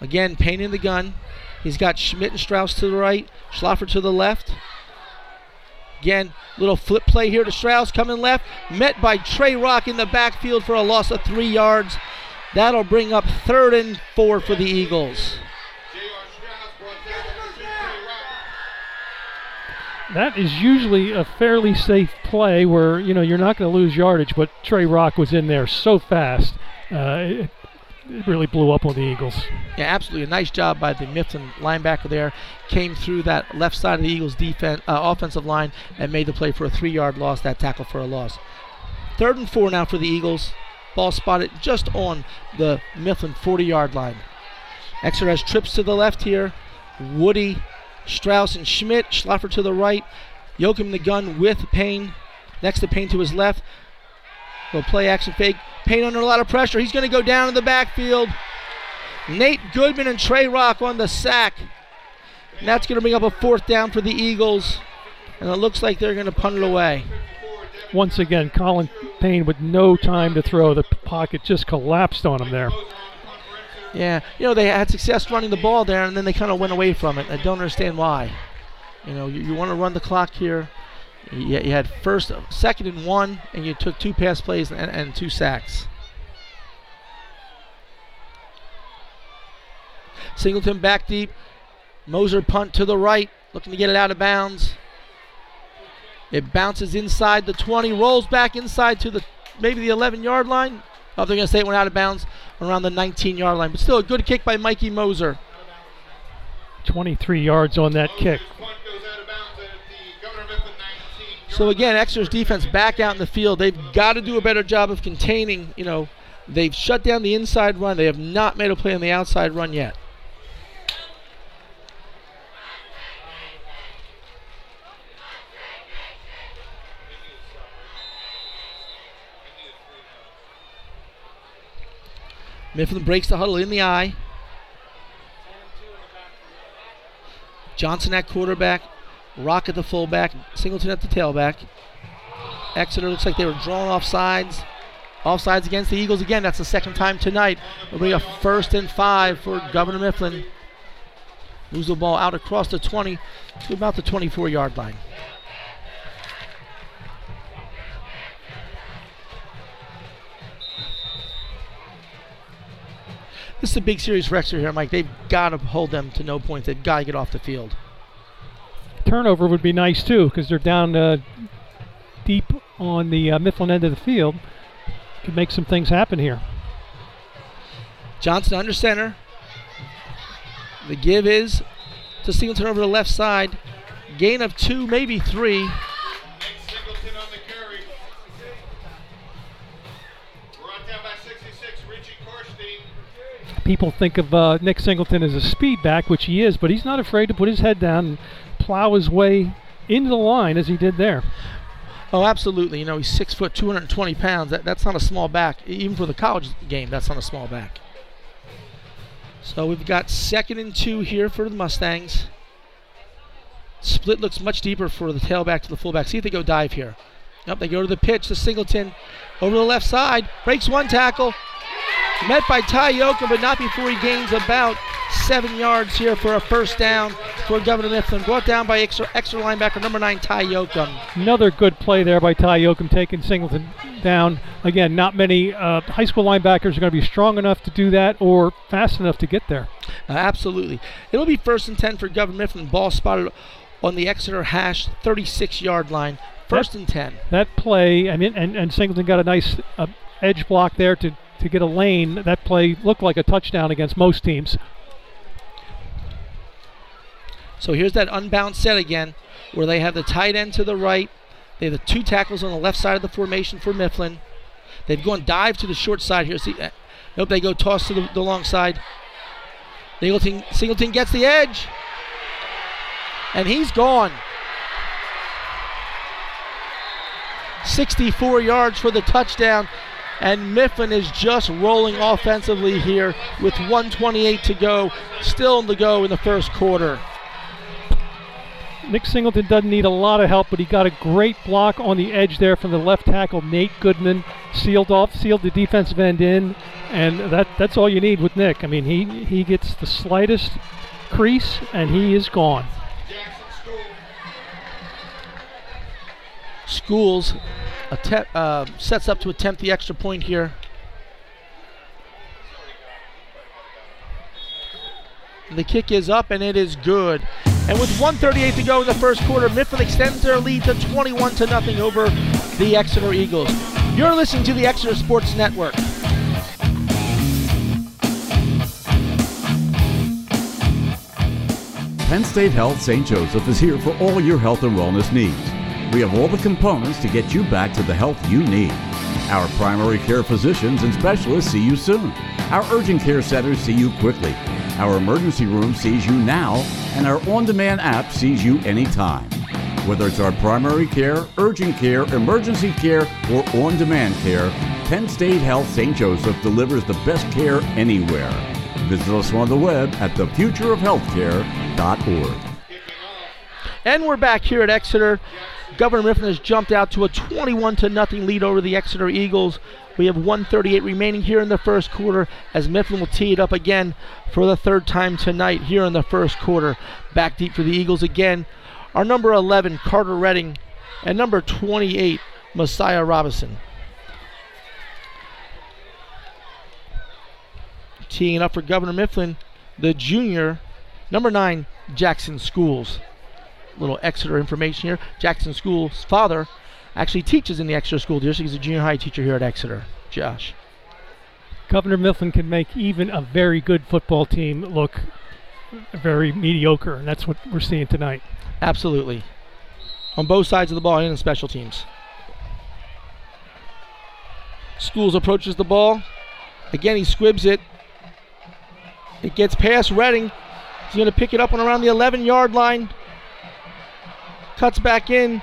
Again, Payne in the gun. He's got Schmidt and Strauss to the right, Schlaffer to the left. Again, little flip play here to Strauss coming left, met by Trey Rock in the backfield for a loss of three yards. That'll bring up third and four for the Eagles.
That is usually a fairly safe play where you know you're not going to lose yardage, but Trey Rock was in there so fast, uh, it, really blew up on the Eagles.
Yeah, absolutely. A nice job by the Mifflin linebacker there. Came through that left side of the Eagles' defense, uh, offensive line and made the play for a three-yard loss. That tackle for a loss. Third and four now for the Eagles. Ball spotted just on the Mifflin 40-yard line. Exeter has trips to the left here. Woody, Strauss, and Schmidt. Schlaffer to the right. Yoakum the gun with Payne. Next to Payne to his left. Will play action fake. Payne under a lot of pressure. He's going to go down in the backfield. Nate Goodman and Trey Rock on the sack. And that's going to bring up a fourth down for the Eagles. And it looks like they're going to punt it away.
Once again, Colin Payne with no time to throw. The pocket just collapsed on him there.
Yeah, you know, they had success running the ball there, and then they kind of went away from it. I don't understand why. You know, you, you want to run the clock here. You, you had first, second, and one, and you took two pass plays and, and two sacks. Singleton back deep. Moser punt to the right, looking to get it out of bounds. It bounces inside the 20, rolls back inside to the maybe the 11 yard line. Oh, they're going to say it went out of bounds around the 19 yard line. But still a good kick by Mikey Moser.
23 yards on that kick.
So again, Exeter's defense back out in the field. They've got to do a better job of containing, you know, they've shut down the inside run. They have not made a play on the outside run yet. Mifflin breaks the huddle in the eye. Johnson at quarterback, Rock at the fullback, Singleton at the tailback. Exeter looks like they were drawn off sides. Off sides against the Eagles again. That's the second time tonight. It'll be a first and five for Governor Mifflin. Moves the ball out across the 20 to about the 24 yard line. This is a big series for Exeter here, Mike. They've got to hold them to no points. They've got to get off the field.
Turnover would be nice too because they're down uh, deep on the uh, Mifflin end of the field. Could make some things happen here.
Johnson under center. The give is to Singleton over the left side. Gain of two, maybe three.
People think of uh, Nick Singleton as a speed back, which he is, but he's not afraid to put his head down and plow his way into the line as he did there.
Oh, absolutely. You know, he's six foot, 220 pounds. That, that's not a small back. Even for the college game, that's not a small back. So we've got second and two here for the Mustangs. Split looks much deeper for the tailback to the fullback. See if they go dive here. Yep, they go to the pitch to Singleton over the left side. Breaks one tackle. Met by Ty Yoakum, but not before he gains about seven yards here for a first down for Governor Mifflin. Brought down by Exeter, Exeter linebacker number nine, Ty Yoakum.
Another good play there by Ty Yoakum, taking Singleton down. Again, not many uh, high school linebackers are going to be strong enough to do that or fast enough to get there.
Uh, absolutely. It'll be first and 10 for Governor Mifflin. Ball spotted on the Exeter hash 36 yard line. First
that,
and 10.
That play, I mean, and, and Singleton got a nice uh, edge block there to, to get a lane. That play looked like a touchdown against most teams.
So here's that unbound set again, where they have the tight end to the right. They have the two tackles on the left side of the formation for Mifflin. They've gone dive to the short side here. See, uh, nope, they go toss to the, the long side. Singleton, Singleton gets the edge, and he's gone. 64 yards for the touchdown. And Mifflin is just rolling offensively here with 128 to go, still in the go in the first quarter.
Nick Singleton doesn't need a lot of help, but he got a great block on the edge there from the left tackle, Nate Goodman, sealed off, sealed the defensive end in, and that that's all you need with Nick. I mean, he he gets the slightest crease, and he is gone.
Schools attempt, uh, sets up to attempt the extra point here. And the kick is up and it is good. And with 138 to go in the first quarter, Mifflin extends their lead to 21 to nothing over the Exeter Eagles. You're listening to the Exeter Sports Network.
Penn State Health St. Joseph is here for all your health and wellness needs. We have all the components to get you back to the health you need. Our primary care physicians and specialists see you soon. Our urgent care centers see you quickly. Our emergency room sees you now, and our on demand app sees you anytime. Whether it's our primary care, urgent care, emergency care, or on demand care, Penn State Health St. Joseph delivers the best care anywhere. Visit us on the web at thefutureofhealthcare.org.
And we're back here at Exeter. Governor Mifflin has jumped out to a 21 to nothing lead over the Exeter Eagles. We have 138 remaining here in the first quarter as Mifflin will tee it up again for the third time tonight here in the first quarter. Back deep for the Eagles again. Our number 11, Carter Redding, and number 28, Messiah Robinson. Teeing up for Governor Mifflin, the junior, number 9, Jackson Schools. Little Exeter information here. Jackson Schools' father actually teaches in the Exeter School District. He's a junior high teacher here at Exeter. Josh.
Governor Mifflin can make even a very good football team look very mediocre, and that's what we're seeing tonight.
Absolutely. On both sides of the ball and in special teams. Schools approaches the ball. Again, he squibs it. It gets past Redding. He's going to pick it up on around the 11 yard line. Cuts back in.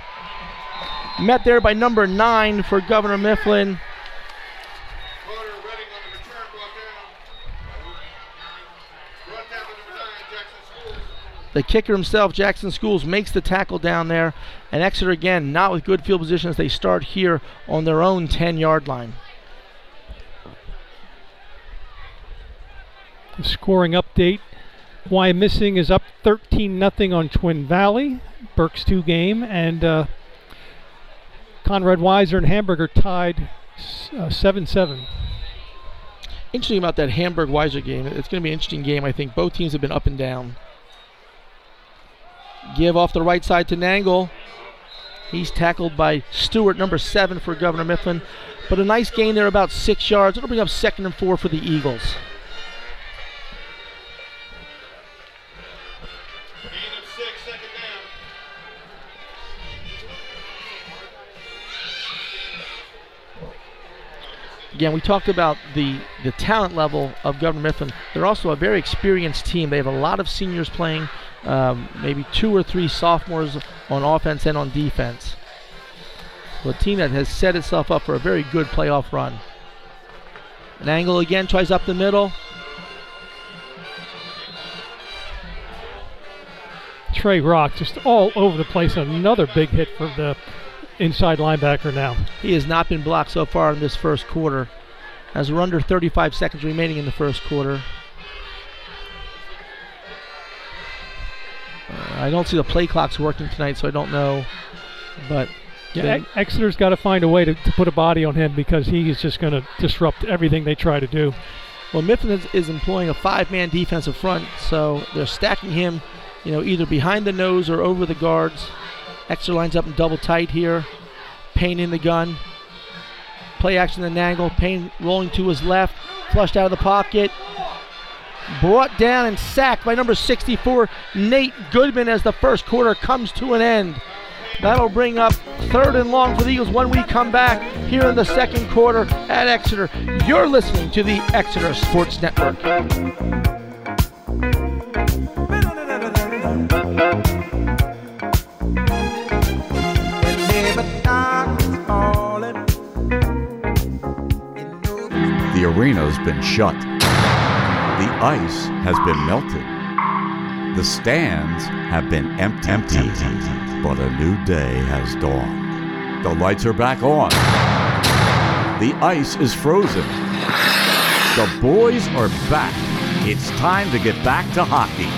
Met there by number nine for Governor Mifflin.
The
kicker himself, Jackson Schools, makes the tackle down there. And Exeter again, not with good field position as they start here on their own 10 yard line.
The scoring update. Wyomissing is up 13 nothing on Twin Valley. Burke's two game and uh, Conrad Weiser and Hamburger tied uh, 7 7.
Interesting about that Hamburg Weiser game. It's going to be an interesting game, I think. Both teams have been up and down. Give off the right side to Nangle. He's tackled by Stewart, number seven for Governor Mifflin. But a nice gain there, about six yards. It'll bring up second and four for the Eagles. Again, we talked about the the talent level of Governor Mifflin. They're also a very experienced team. They have a lot of seniors playing, um, maybe two or three sophomores on offense and on defense. So a team that has set itself up for a very good playoff run. Nangle again, tries up the middle.
Trey Rock just all over the place. Another big hit for the inside linebacker now.
He has not been blocked so far in this first quarter. As we're under 35 seconds remaining in the first quarter. Uh, I don't see the play clocks working tonight, so I don't know. But
Yeah, Exeter's got to find a way to, to put a body on him because he is just going to disrupt everything they try to do.
well, Mifflin is, is employing a five-man defensive front, so they're stacking him, you know, either behind the nose or over the guards. Exeter lines up in double tight here. Payne in the gun. Play action to Nangle. Payne rolling to his left. Flushed out of the pocket. Brought down and sacked by number 64, Nate Goodman, as the first quarter comes to an end. That'll bring up third and long for the Eagles when we come back here in the second quarter at Exeter. You're listening to the Exeter Sports Network.
The arena's been shut. The ice has been melted. The stands have been empty, emptied. But a new day has dawned. The lights are back on. The ice is frozen. The boys are back. It's time to get back to hockey.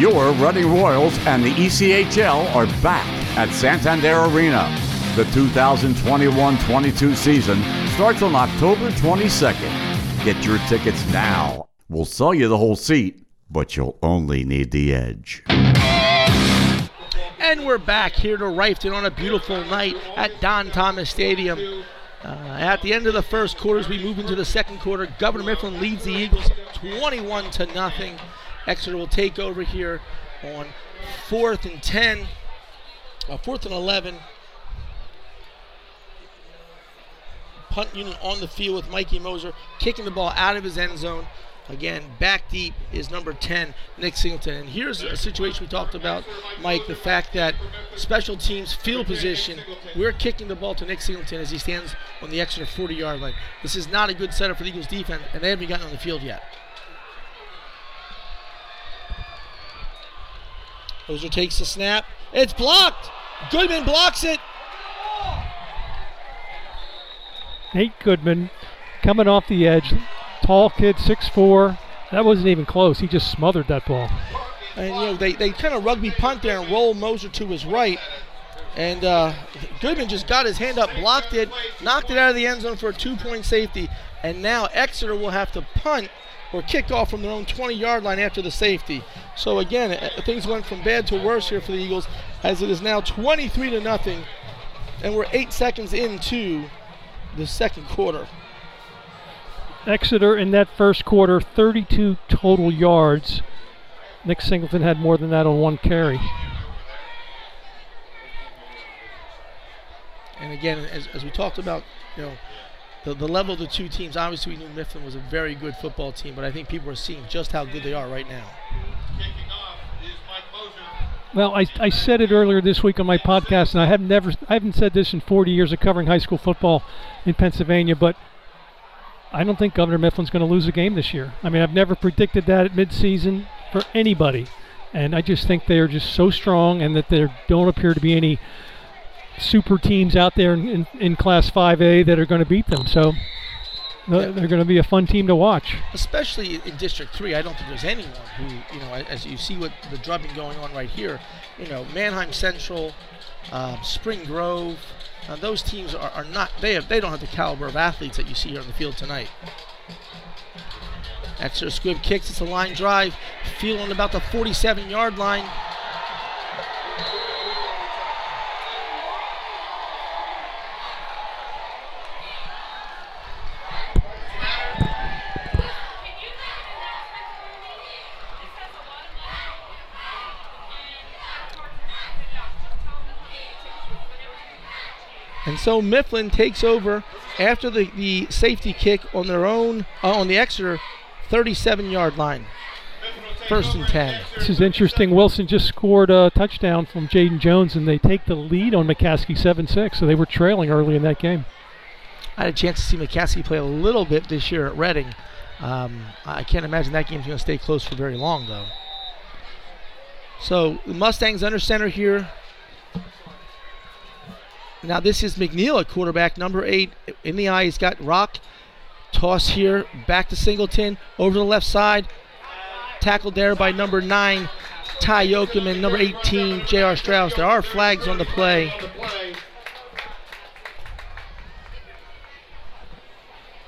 Your Reading Royals and the ECHL are back at Santander Arena. The 2021-22 season starts on October 22nd. Get your tickets now. We'll sell you the whole seat. but you'll only need the edge.
And we're back here to Reiffton on a beautiful night at Don Thomas Stadium. Uh, at the end of the first quarters, we move into the second quarter. Governor Mifflin leads the Eagles 21 to nothing. Exeter will take over here on fourth and 10, uh, fourth and 11. Punt unit on the field with Mikey Moser kicking the ball out of his end zone. Again, back deep is number 10, Nick Singleton. And here's a situation we talked about, Mike, the fact that special teams field position, we're kicking the ball to Nick Singleton as he stands on the Exeter 40 yard line. This is not a good setup for the Eagles defense, and they haven't gotten on the field yet. Moser takes the snap. It's blocked. Goodman blocks it.
Nate Goodman coming off the edge. Tall kid, 6'4. That wasn't even close. He just smothered that ball.
And you know they, they kind of rugby punt there and roll Moser to his right. And uh, Goodman just got his hand up, blocked it, knocked it out of the end zone for a two-point safety. And now Exeter will have to punt or kick off from their own 20-yard line after the safety. So again, uh, things went from bad to worse here for the Eagles, as it is now 23 to nothing, and we're eight seconds into the second quarter.
Exeter in that first quarter, 32 total yards. Nick Singleton had more than that on one carry.
And again, as, as we talked about, you know, the, the level of the two teams, obviously we knew Mifflin was a very good football team, but I think people are seeing just how good they are right now.
Kicking off is Mike Moser.
Well, I, I said it earlier this week on my podcast, and I have never I haven't said this in 40 years of covering high school football in Pennsylvania, but I don't think Governor Mifflin's going to lose a game this year. I mean, I've never predicted that at midseason for anybody, and I just think they are just so strong, and that there don't appear to be any super teams out there in, in, in Class 5A that are going to beat them. So they're they're going to be a fun team to watch.
especially in District 3, I don't think there's anyone who, you know, as you see what the drubbing going on right here, you know, Manheim Central, um, Spring Grove, uh, those teams are, are not, they have, they don't have the caliber of athletes that you see here on the field tonight. Exeter Squib kicks, it's a line drive, on about the 47 yard line. And so Mifflin takes over after the, the safety kick on their own, uh, on the Exeter 37 yard line. First and 10.
This is interesting. Wilson just scored a touchdown from Jaden Jones, and they take the lead on McCaskey 7 6. So they were trailing early in that game.
I had a chance to see McCaskey play a little bit this year at Reading. Um, I can't imagine that game's going to stay close for very long, though. So the Mustangs under center here. Now this is McNeil at quarterback, number eight in the eye. He's got Rock. Toss here, back to Singleton, over the left side. Tackled there by number nine, Ty Yoakum, and number 18, J.R. Strauss. There are flags on the play.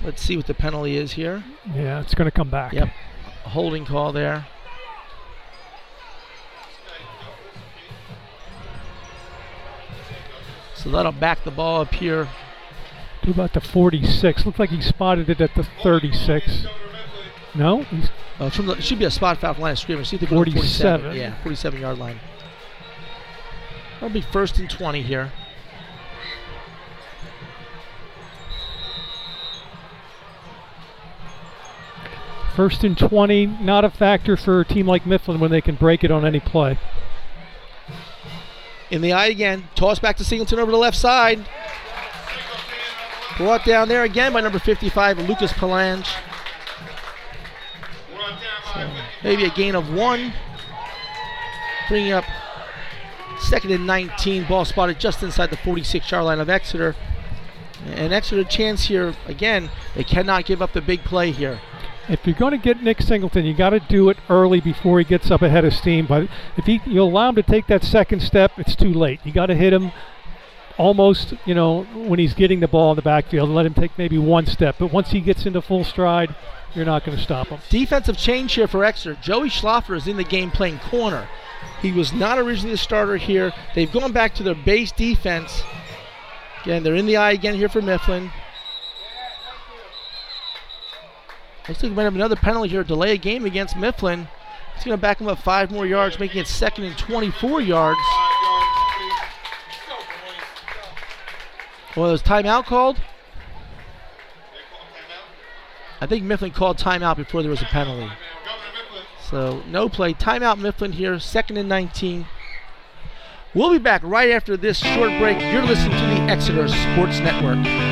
Let's see what the penalty is here.
Yeah, it's going to come back.
Yep. A holding call there. So that'll back the ball up here.
To about the 46. Looks like he spotted it at the 36. No? He's
Uh, from the, it should be a spot foul line of scrimmage. See if they go the
47.
47. Yeah, 47 yard line. That'll be first and 20 here.
first and 20. Not a factor for a team like Mifflin when they can break it on any play.
In the eye again. Toss back to Singleton over the left side. Brought down there again by number 55, Lucas Palange. Maybe a gain of one. Bringing up second and 19. Ball spotted just inside the 46 yard line of Exeter. And Exeter chance here again. They cannot give up the big play here.
If you're going to get Nick Singleton, you got to do it early before he gets up ahead of steam. But if he, you allow him to take that second step, it's too late. You got to hit him almost, you know, when he's getting the ball in the backfield, let him take maybe one step. But once he gets into full stride, you're not going to stop him.
Defensive change here for Exeter. Joey Schlaffer is in the game playing corner. He was not originally the starter here. They've gone back to their base defense. Again, they're in the eye again here for Mifflin. Looks like we might have another penalty here, delay a game against Mifflin. It's going to back him up five more yards, making it second and 24 yards. Well, there's timeout called. I think Mifflin called timeout before there was a penalty. So no play. Timeout Mifflin here, second and 19. We'll be back right after this short break. You're listening to the Exeter Sports Network.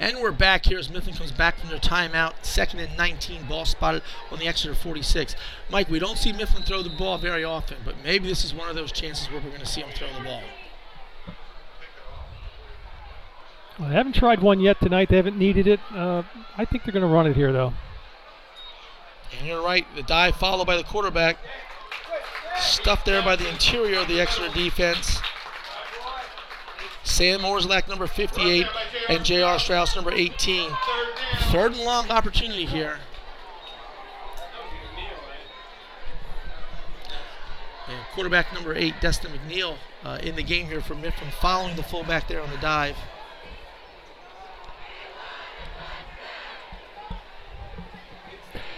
And we're back here as Mifflin comes back from their timeout. Second and 19, ball spotted on the Exeter 46. Mike, we don't see Mifflin throw the ball very often, but maybe this is one of those chances where we're going to see him throw the ball.
Well, they haven't tried one yet tonight. They haven't needed it. Uh, I think they're going to run it here, though.
And you're right, the dive followed by the quarterback. Stuffed there by the interior of the Exeter defense. Sam Orslak, number 58, and J.R. Strauss, number 18. Third and long opportunity here. And quarterback number 8, Destin McNeil, uh, in the game here for Mifflin, following the fullback there on the dive.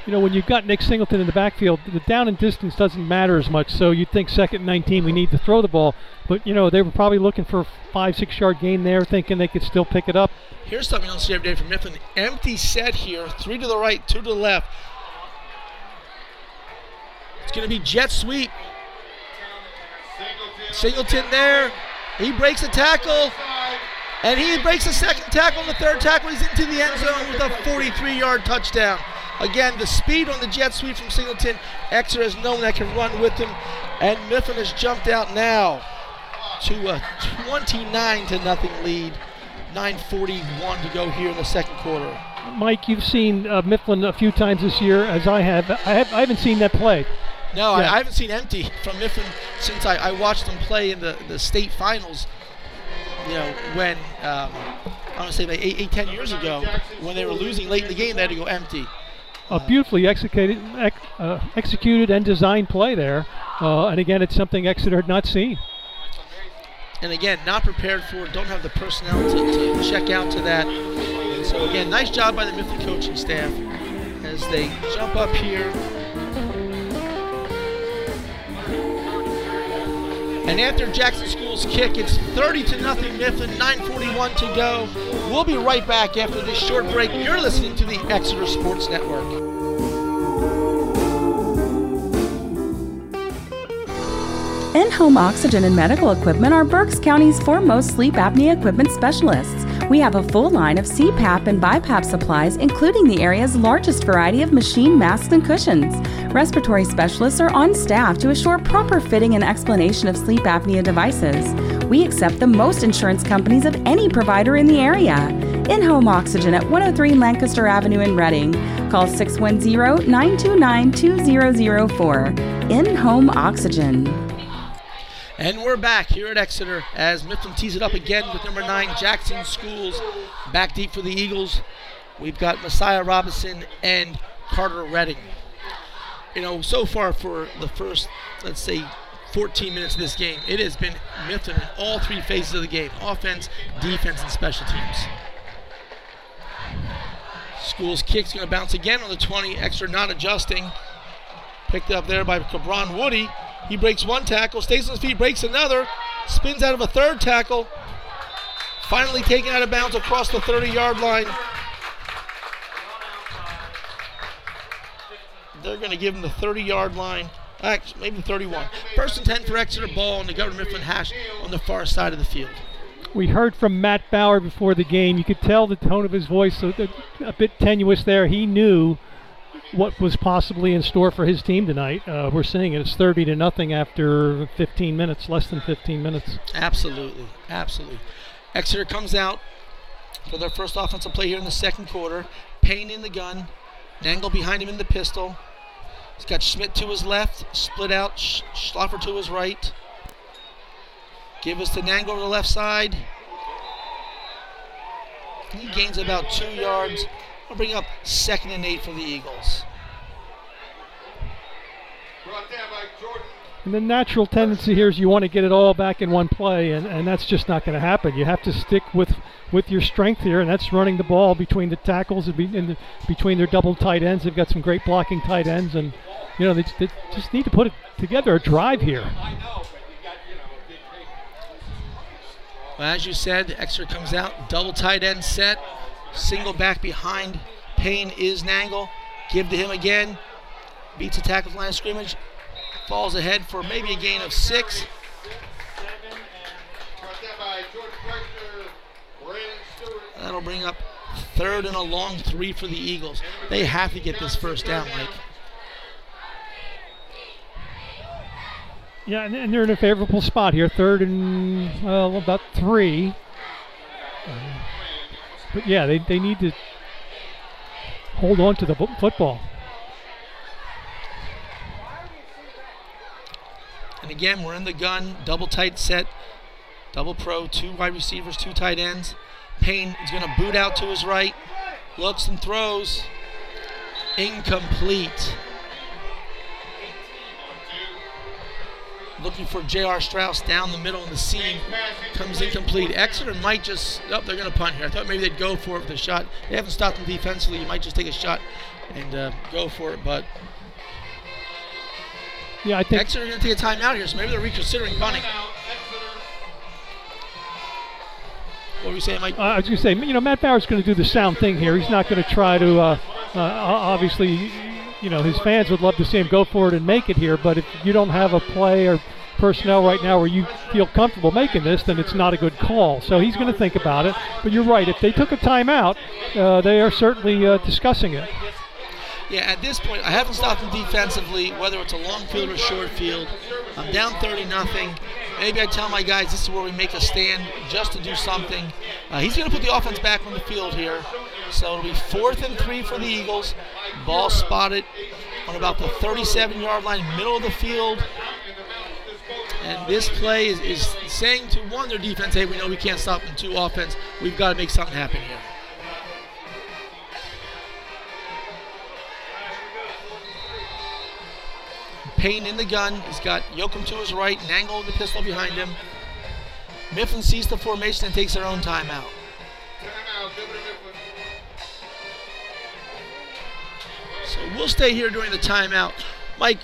You know, when you've got Nick Singleton in the backfield, the down and distance doesn't matter as much. So you'd think second 19, we need to throw the ball. But, you know, they were probably looking for a five, six yard gain there, thinking they could still pick it up.
Here's something you don't see every day from Mifflin. Empty set here, three to the right, two to the left. It's going to be jet sweep. Singleton there. He breaks a tackle. And he breaks a second tackle and the third tackle. He's into the end zone with a 43 yard touchdown. Again, the speed on the jet sweep from Singleton. Exeter has no one that can run with him. And Mifflin has jumped out now to a 29 to nothing lead. 9:41 to go here in the second quarter.
Mike, you've seen uh, Mifflin a few times this year, as I have. I, have, I haven't seen that play.
No,
Yeah.
I, I haven't seen empty [LAUGHS] from Mifflin since I, I watched them play in the, the state finals. You know, when um, I want to say like eight, eight, ten years ago, when they were losing late in the game, they had to go empty.
A beautifully executed, ex, uh, executed and designed play there. Uh, and again, it's something Exeter had not seen.
And again, not prepared for don't have the personnel to, to check out to that. And so again, nice job by the Mifflin coaching staff as they jump up here. And after Jackson Schools' kick, it's 30 to nothing Mifflin, 9:41 to go. We'll be right back after this short break. You're listening to the Exeter Sports Network.
In home oxygen and medical equipment are Berks County's foremost sleep apnea equipment specialists. We have a full line of CPAP and BiPAP supplies, including the area's largest variety of machine masks and cushions. Respiratory specialists are on staff to assure proper fitting and explanation of sleep apnea devices. We accept the most insurance companies of any provider in the area. In home oxygen at 103 Lancaster Avenue in Reading. Call 610 929 2004. In home oxygen.
And we're back here at Exeter as Mifflin tees it up again with number nine, Jackson Schools. Back deep for the Eagles. We've got Messiah Robinson and Carter Redding. You know, so far for the first, let's say, 14 minutes of this game, it has been Mifflin in all three phases of the game offense, defense, and special teams. Schools kick's going to bounce again on the 20. Exeter not adjusting. Picked up there by Cabron Woody. He breaks one tackle, stays on his feet, breaks another, spins out of a third tackle. Finally taken out of bounds across the 30 yard line. they're going to give him the 30 yard line. Actually, maybe 31. First and 10 for Exeter ball on the Governor Mifflin hash on the far side of the field.
We heard from Matt Bauer before the game. You could tell the tone of his voice a, a bit tenuous there. He knew what was possibly in store for his team tonight. Uh, we're seeing it. It's 30 to nothing after 15 minutes, less than 15 minutes.
Absolutely, absolutely. Exeter comes out for their first offensive play here in the second quarter. Payne in the gun, Nangle behind him in the pistol. He's got Schmidt to his left, split out, Sch- Schlaffer to his right. Give us to Nangle to the left side. He gains about two yards. We'll bring up second and eight for the Eagles.
Brought down by Jordan.
And the natural tendency here is you want to get it all back in one play, and, and that's just not going to happen. You have to stick with, with your strength here, and that's running the ball between the tackles and, be, and the, between their double tight ends. They've got some great blocking tight ends, and you know they, they just need to put it together a drive here.
Well, as you said, Exeter comes out, double tight end set, single back behind. Payne is Nangle. Give to him again. Beats the tackle line of scrimmage. Falls ahead for maybe a gain of six. That'll bring up third and a long three for the Eagles. They have to get this first down, Mike.
Yeah, and, they're in a favorable spot here, third and well about three. Uh, but yeah, they, they need to hold on to the fo- football.
And again, we're in the gun, double tight set, double pro, two wide receivers, two tight ends. Payne is going to boot out to his right, looks and throws. Incomplete. Looking for J.R. Strauss down the middle in the seam. Comes incomplete. Exeter might just. Oh, they're going to punt here. I thought maybe they'd go for it with a shot. They haven't stopped them defensively. You might just take a shot and uh, go for it. But
Yeah, I think
Exeter going to take a timeout here, so maybe they're reconsidering punting. What were you saying, Mike?
Uh, I was going to say, you know, Matt Bauer's going to do the sound thing here. He's not going to try to, uh, uh, obviously, you know, his fans would love to see him go for it and make it here, but if you don't have a play or personnel right now where you feel comfortable making this, then it's not a good call. So he's going to think about it. But you're right. If they took a timeout, uh, they are certainly uh, discussing it.
Yeah, at this point, I haven't stopped him defensively, whether it's a long field or short field. I'm down 30 nothing. Maybe I tell my guys this is where we make a stand just to do something. Uh, he's going to put the offense back on the field here. So it'll be fourth and three for the Eagles. Ball spotted on about the 37 yard line, middle of the field. And this play is, is saying to one, their defense, hey, we know we can't stop them. Two, offense, we've got to make something happen here. Payne in the gun. He's got Yoakum to his right, Nangle with the pistol behind him. Mifflin sees the formation and takes their own timeout.
Timeout,
So we'll stay here during the timeout. Mike,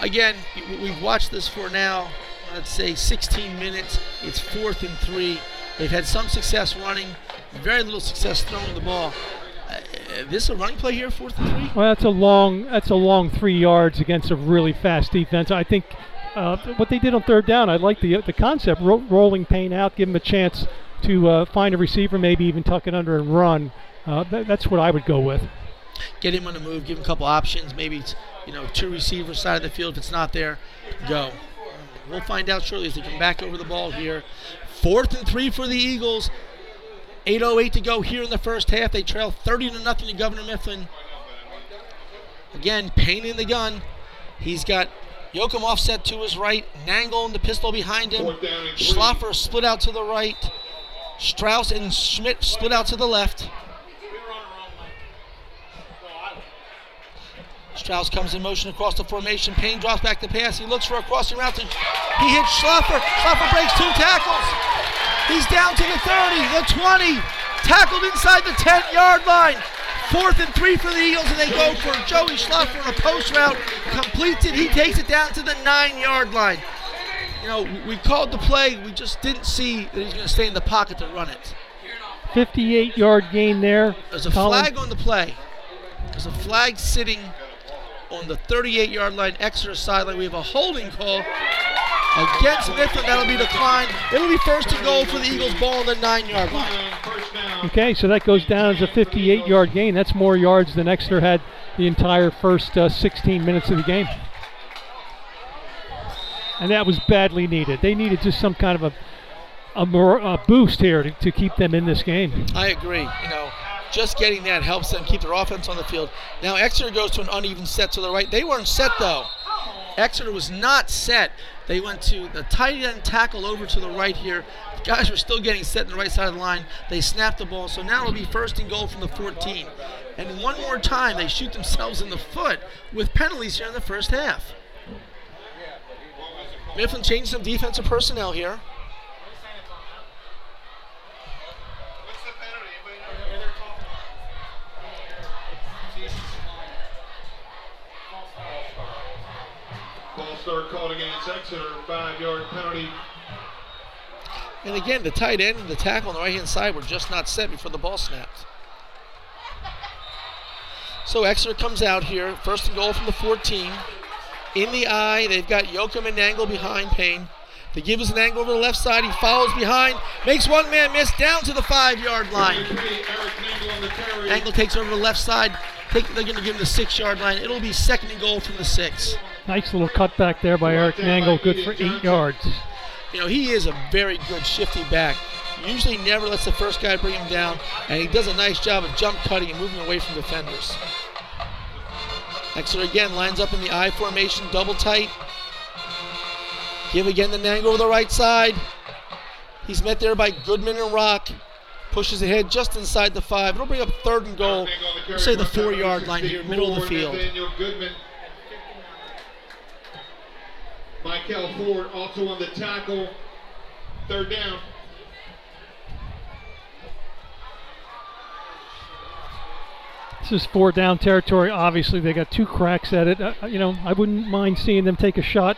again, we- we've watched this for now, let's say 16 minutes. It's fourth and three. They've had some success running, very little success throwing the ball. Uh, this a running play here, fourth and three?
Well, that's a long that's a long three yards against a really fast defense. I think uh, what they did on third down, I like the the concept, ro- rolling Payne out, give him a chance to uh, find a receiver, maybe even tuck it under and run. Uh, that, that's what I would go with.
Get him on the move, give him a couple options. Maybe it's, you know, two receivers side of the field. If it's not there, go. We'll find out shortly as they come back over the ball here. Fourth and three for the Eagles. 8.08 to go here in the first half. They trail 30 to nothing to Governor Mifflin. Again, Payne in the gun. He's got Yoakum offset to his right, Nangle and the pistol behind him.
Fourth down and three.
Schlaffer split out to the right. Strauss and Schmidt split out to the left. Strauss comes in motion across the formation. Payne drops back the pass. He looks for a crossing route. To, he hits Schlaffer. Schlaffer breaks two tackles. He's down to the 30, the 20. Tackled inside the 10 yard line. Fourth and three for the Eagles, and they go for Joey Schlaffer on a post route. Completes it. He takes it down to the nine yard line. You know, we called the play. We just didn't see that he's going to stay in the pocket to run it.
58 yard gain there.
There's a
Colin-
flag on the play. There's a flag sitting on the 38 yard line, Exeter sideline. We have a holding call against Mifflin. That'll be declined. It'll be first and goal for the Eagles ball on the nine yard line.
Okay, so that goes down as a 58 yard gain. That's more yards than Exeter had the entire first uh, 16 minutes of the game. And that was badly needed. They needed just some kind of a a, more, a boost here to, to keep them in this game.
I agree. You know, just getting that helps them keep their offense on the field. Now Exeter goes to an uneven set to the right. They weren't set though. Exeter was not set. They went to the tight end tackle over to the right here. The guys were still getting set in the right side of the line. They snapped the ball, so now it'll be first and goal from the 14. And one more time, they shoot themselves in the foot with penalties here in the first half. Mifflin changed some defensive personnel here.
Start called against Exeter, five yard penalty.
And again, the tight end and the tackle on the right hand side were just not set before the ball snapped. So Exeter comes out here, first and goal from the 14. In the eye, they've got Yoakum and Nangle behind Payne. They give us an angle over the left side. He follows behind, makes one man miss down to the five yard line. Nangle takes over the left side. They're going to give him the six yard line. It'll be second and goal from the six.
Nice little cutback there by Eric Nangle, good for eight yards.
You know, he is a very good shifty back. Usually never lets the first guy bring him down, and he does a nice job of jump cutting and moving away from defenders. Exeter again lines up in the I formation, double tight. Give again the Nangle over the right side. He's met there by Goodman and Rock. Pushes ahead just inside the five. It'll bring up third and goal. Say the four yard line here, middle of the field.
Nathaniel Goodman. Michael Ford also on the tackle. Third down.
This is four down territory. Obviously, they got two cracks at it. Uh, you know, I wouldn't mind seeing them take a shot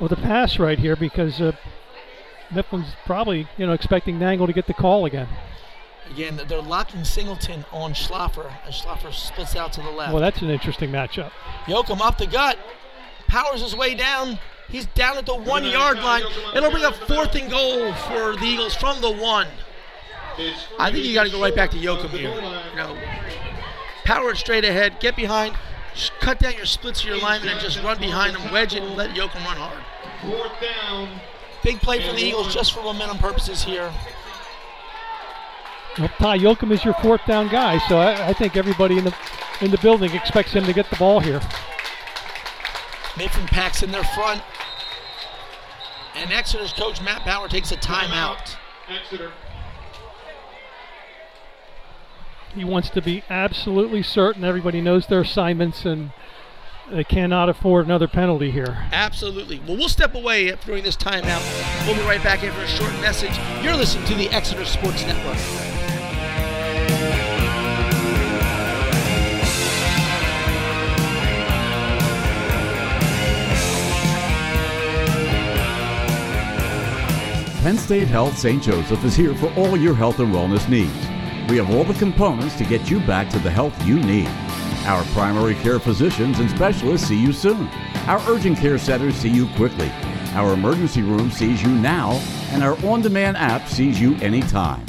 with a pass right here because uh, Mifflin's probably you know expecting Nangle to get the call again.
Again, they're locking Singleton on Schlaffer as Schlaffer splits out to the left.
Well, that's an interesting matchup.
Yoakum off the gut, powers his way down. He's down at the one yard line. It'll bring up fourth and goal for the Eagles from the one. I think you got to go right back to Yoakum here. You know, power it straight ahead, get behind, cut down your splits of your lineman, and just run behind him, wedge it, and let Yoakum run hard.
Fourth down.
Big play for the Eagles just for momentum purposes here.
Well, Ty Yoakum is your fourth down guy, so I, I think everybody in the in the building expects him to get the ball here.
Mifflin packs in their front. And Exeter's coach Matt Bauer takes a timeout.
Exeter.
He wants to be absolutely certain everybody knows their assignments and they cannot afford another penalty here.
Absolutely. Well, we'll step away during this timeout. We'll be right back after a short message. You're listening to the Exeter Sports Network.
Penn State Health St. Joseph is here for all your health and wellness needs. We have all the components to get you back to the health you need. Our primary care physicians and specialists see you soon. Our urgent care centers see you quickly. Our emergency room sees you now, and our on demand app sees you anytime.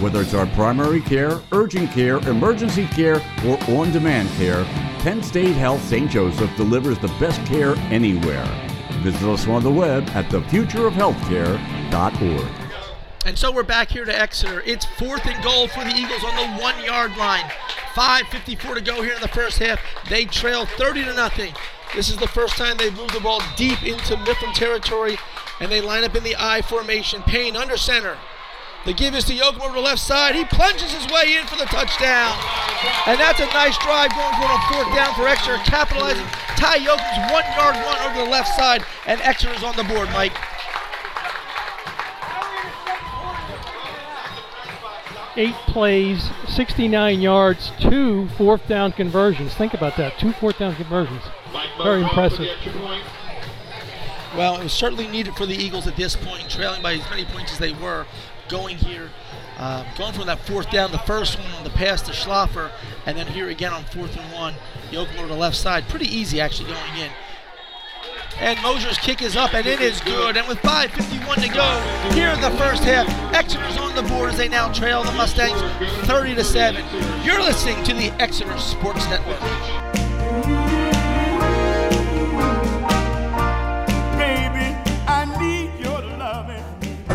Whether it's our primary care, urgent care, emergency care, or on demand care, Penn State Health St. Joseph delivers the best care anywhere. Visit us on the web at thefutureofhealthcare.org.
And so we're back here to Exeter. It's fourth and goal for the Eagles on the one yard line. 5.54 to go here in the first half. They trail 30 to nothing. This is the first time they've moved the ball deep into Mifflin territory, and they line up in the I formation. Payne under center. The give is to Yoakum over the left side. He plunges his way in for the touchdown. And that's a nice drive going for a fourth down for Exeter, capitalizing Ty Yoakum's one yard run over the left side, and Exeter is on the board, Mike.
Eight plays, 69 yards, two fourth down conversions. Think about that. Two fourth down conversions. Very impressive.
Well, it was certainly needed for the Eagles at this point, trailing by as many points as they were, going here Um, going from that fourth down, the first one on the pass to Schlaffer, and then here again on fourth and one, open over the left side. Pretty easy actually going in. And Moser's kick is up, and it is good. And with 5:51 to go here in the first half, Exeter's on the board as they now trail the Mustangs 30 to seven. You're listening to the Exeter Sports Network.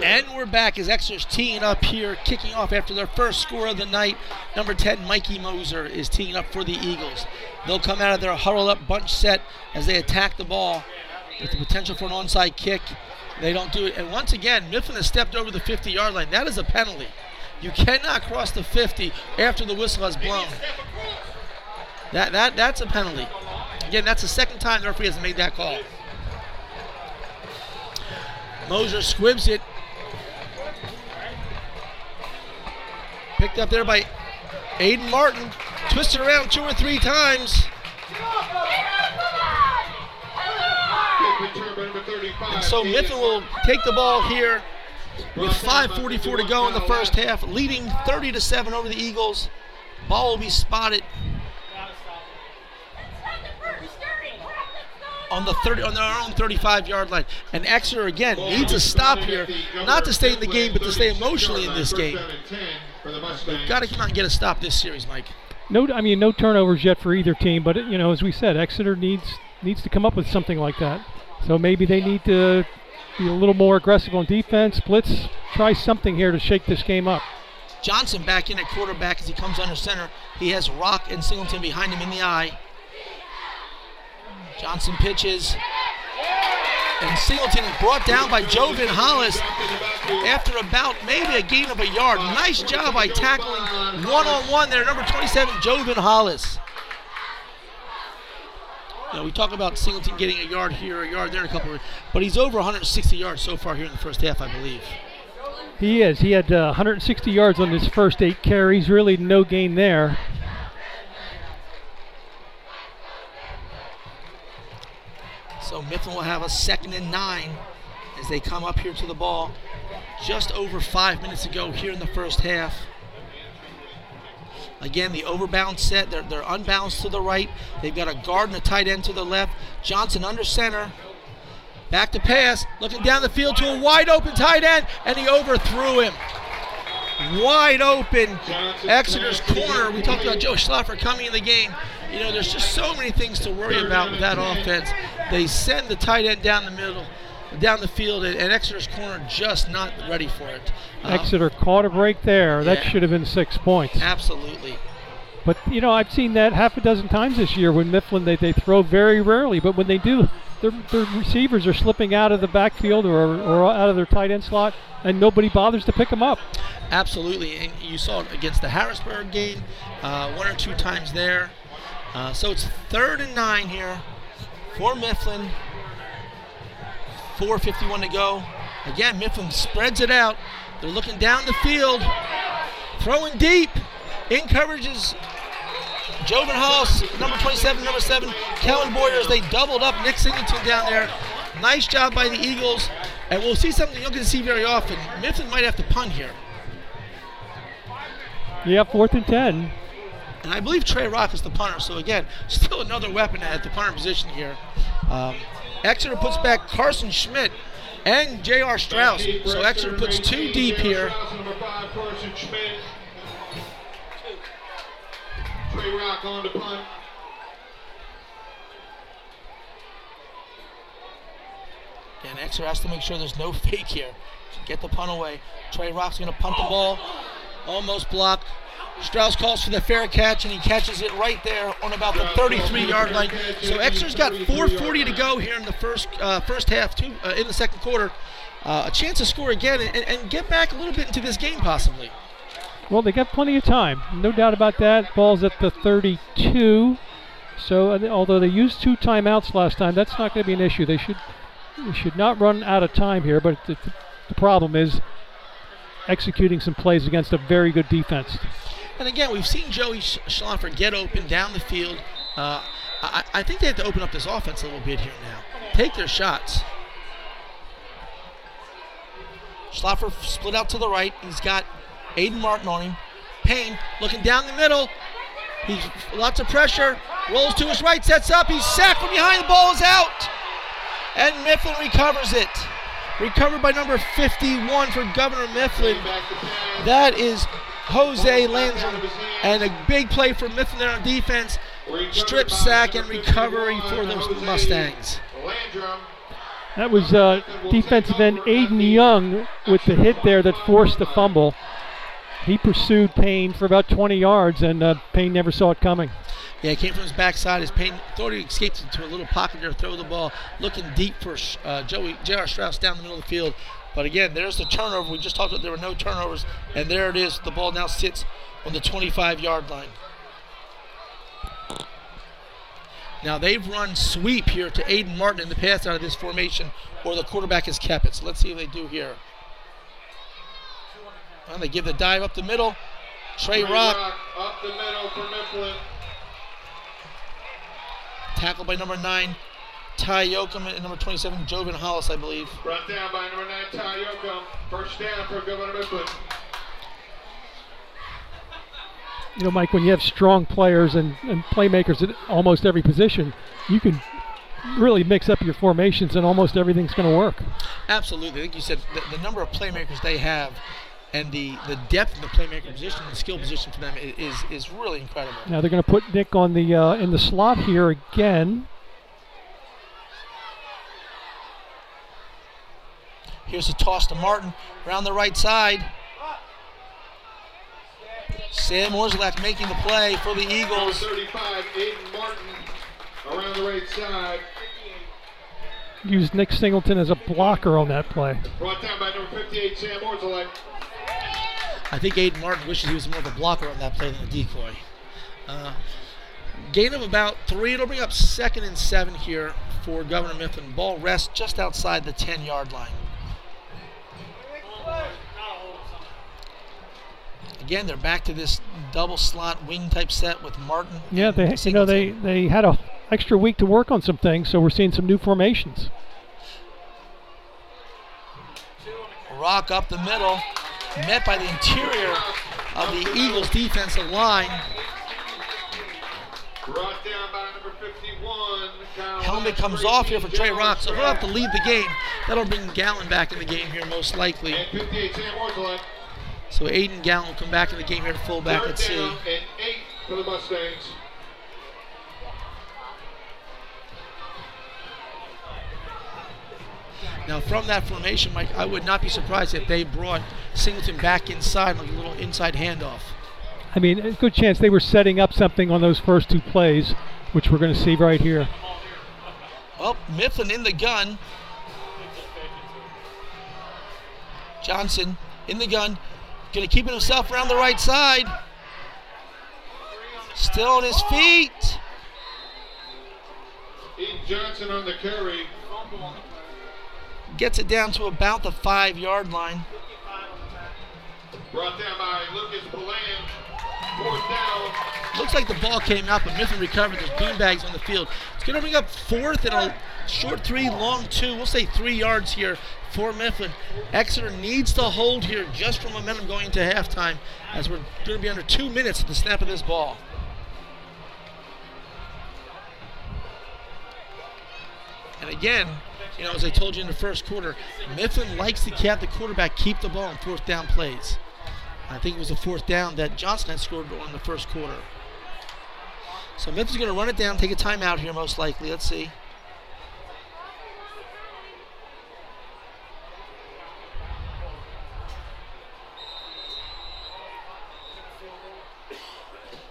And we're back as Exeter's teeing up here, kicking off after their first score of the night. Number 10, Mikey Moser, is teeing up for the Eagles. They'll come out of their huddled up bunch set as they attack the ball with the potential for an onside kick. They don't do it. And once again, Mifflin has stepped over the 50 yard line. That is a penalty. You cannot cross the 50 after the whistle has blown. That, that, that's a penalty. Again, that's the second time the referee has made that call. Moser squibs it. Picked up there by Aiden Martin. Twisted around two or three times. And so Mifflin will take the ball here with 5.44 to go in the first half, leading 30 to 7 over the Eagles. Ball will be spotted on the 30 on their own 35 yard line. And Exeter again needs a stop here, not to stay in the game, but to stay emotionally in this game. They've got to come out and get a stop this series, Mike.
No, I mean no turnovers yet for either team, but you know, as we said, Exeter needs needs to come up with something like that. So maybe they need to be a little more aggressive on defense, blitz, try something here to shake this game up.
Johnson back in at quarterback as he comes under center. He has Rock and Singleton behind him in the eye. Johnson pitches. And Singleton brought down by Jovan Hollis after about maybe a gain of a yard. Nice job by tackling one on one there, number 27, Jovan Hollis. Know, we talk about Singleton getting a yard here, a yard there, a couple, of, but he's over 160 yards so far here in the first half, I believe.
He is. He had uh, 160 yards on his first eight carries. Really, no gain there.
So Mifflin will have a second and nine as they come up here to the ball. Just over five minutes ago here in the first half. Again, the overbound set. They're, they're unbalanced to the right. They've got a guard and a tight end to the left. Johnson under center. Back to pass. Looking down the field to a wide open tight end, and he overthrew him. Wide open. Exeter's corner. We talked about Joe Schlaffer coming in the game. You know, there's just so many things to worry about with that offense. They send the tight end down the middle, down the field, and, and Exeter's corner just not ready for it.
Um, Exeter caught a break there. That
yeah.
should have been six points.
Absolutely.
But you know, I've seen that half a dozen times this year when Mifflin they, they throw very rarely, but when they do, their, their receivers are slipping out of the backfield or, or out of their tight end slot, and nobody bothers to pick them up.
Absolutely, and you saw it against the Harrisburg game, uh, one or two times there. Uh, so it's third and nine here for Mifflin. 4.51 to go. Again, Mifflin spreads it out. They're looking down the field, throwing deep. In coverage is Jovan Hollis, number 27, number 7, Kellen Boyer as they doubled up Nick Singleton down there. Nice job by the Eagles. And we'll see something you don't get to see very often. Mifflin might have to punt here.
Yeah, fourth and 10.
And I believe Trey Rock is the punter. So again, [LAUGHS] still another weapon at the punter position here. Um, Exeter puts back Carson Schmidt and J.R. Strauss. So Exeter puts two deep here.
Trey Rock on the punt.
And Exeter has to make sure there's no [LAUGHS] fake here. Get the punt away. Trey Rock's going to punt the ball. Almost blocked. Strauss calls for the fair catch, and he catches it right there on about the 33-yard line. So Exeter's got 4:40 to go here in the first uh, first half, two uh, in the second quarter. Uh, a chance to score again and, and, get back a little bit into this game, possibly.
Well, they got plenty of time, no doubt about that. Ball's at the 32. So, uh, although they used two timeouts last time, that's not going to be an issue. They should they should not run out of time here. But the, the problem is executing some plays against a very good defense.
And again, we've seen Joey Sch- Schlaffer get open down the field. Uh, I, I think they have to open up this offense a little bit here now. Take their shots. Schlaffer split out to the right. He's got Aiden Martin on him. Payne looking down the middle. He's lots of pressure. Rolls to his right, sets up. He's sacked from behind. The ball is out. And Mifflin recovers it. Recovered by number 51 for Governor Mifflin. That is Jose Landrum. And a big play for Mifflin on defense. Strip sack and recovery for the Mustangs.
That was uh, defensive end Aiden Young with the hit there that forced the fumble. He pursued Payne for about 20 yards, and uh, Payne never saw it coming.
Yeah, it came from his backside. His Payne thought he escaped into a little pocket there, throw the ball, looking deep for uh, Joey J.R. Strauss down the middle of the field. But again, there's the turnover. We just talked about there were no turnovers, and there it is. The ball now sits on the 25 yard line. Now they've run sweep here to Aiden Martin in the pass out of this formation, or the quarterback has kept it. So let's see what they do here. Well, they give the dive up the middle. Trey Rock
up the middle for Mifflin.
tackled by number nine, Ty Yoakum, and number 27, Jovan Hollis, I believe.
Brought down by number nine, Ty Yoakum. First down for Governor Mifflin.
You know, Mike, when you have strong players and, and playmakers at almost every position, you can really mix up your formations and almost everything's going to work.
Absolutely. I think you said the, the number of playmakers they have and the, the depth in the playmaker position and skill position for them is, is really incredible.
Now they're going to put Nick on the uh, in the slot here again.
Here's a toss to Martin around the right side. Sam Orzelak making the play for the Eagles.
35, Aiden Martin. Around the right side.
Used Nick Singleton as a blocker on that play.
Brought down by number 58, Sam Orzelek.
I think Aiden Martin wishes he was more of a blocker on that play than a decoy. Uh, gain of about three. It'll bring up second and seven here for Governor Mifflin. Ball rests just outside the 10 yard line. Again, they're back to this double slot wing type set with Martin.
Yeah,
and
they you know they they had a extra week to work on some things, so we're seeing some new formations.
Rock up the middle, met by the interior of the Eagles defensive line.
Brought down by number 51, Kyle
Helmet comes off here for Trey Rock, so he'll have to leave the game. That'll bring Gallon back in the game here, most likely.
And 58, Sam Orzelek.
So Aiden Gallon will come back in the game here at fullback.
Third
Let's see.
and eight for the Mustangs.
Now, from that formation, Mike, I would not be surprised if they brought Singleton back inside, like a little inside handoff.
I mean, a good chance they were setting up something on those first two plays, which we're going to see right here.
Well, Mifflin in the gun. Johnson in the gun. Going to keep it himself around the right side. Still on his feet.
Eden Johnson on the carry.
Gets it down to about the five yard line.
Brought down by Lucas Palan.
Looks like the ball came out, but Mifflin recovered. There's beanbags on the field. It's going to bring up fourth and a short three, long two. We'll say three yards here for Mifflin. Exeter needs to hold here just for momentum going into halftime, as we're going to be under two minutes at the snap of this ball. And again, you know, as I told you in the first quarter, Mifflin likes to have the quarterback keep the ball on fourth down plays. I think it was a fourth down that Johnson had scored on in the first quarter. So Mifflin's going to run it down, take a timeout here, most likely. Let's see.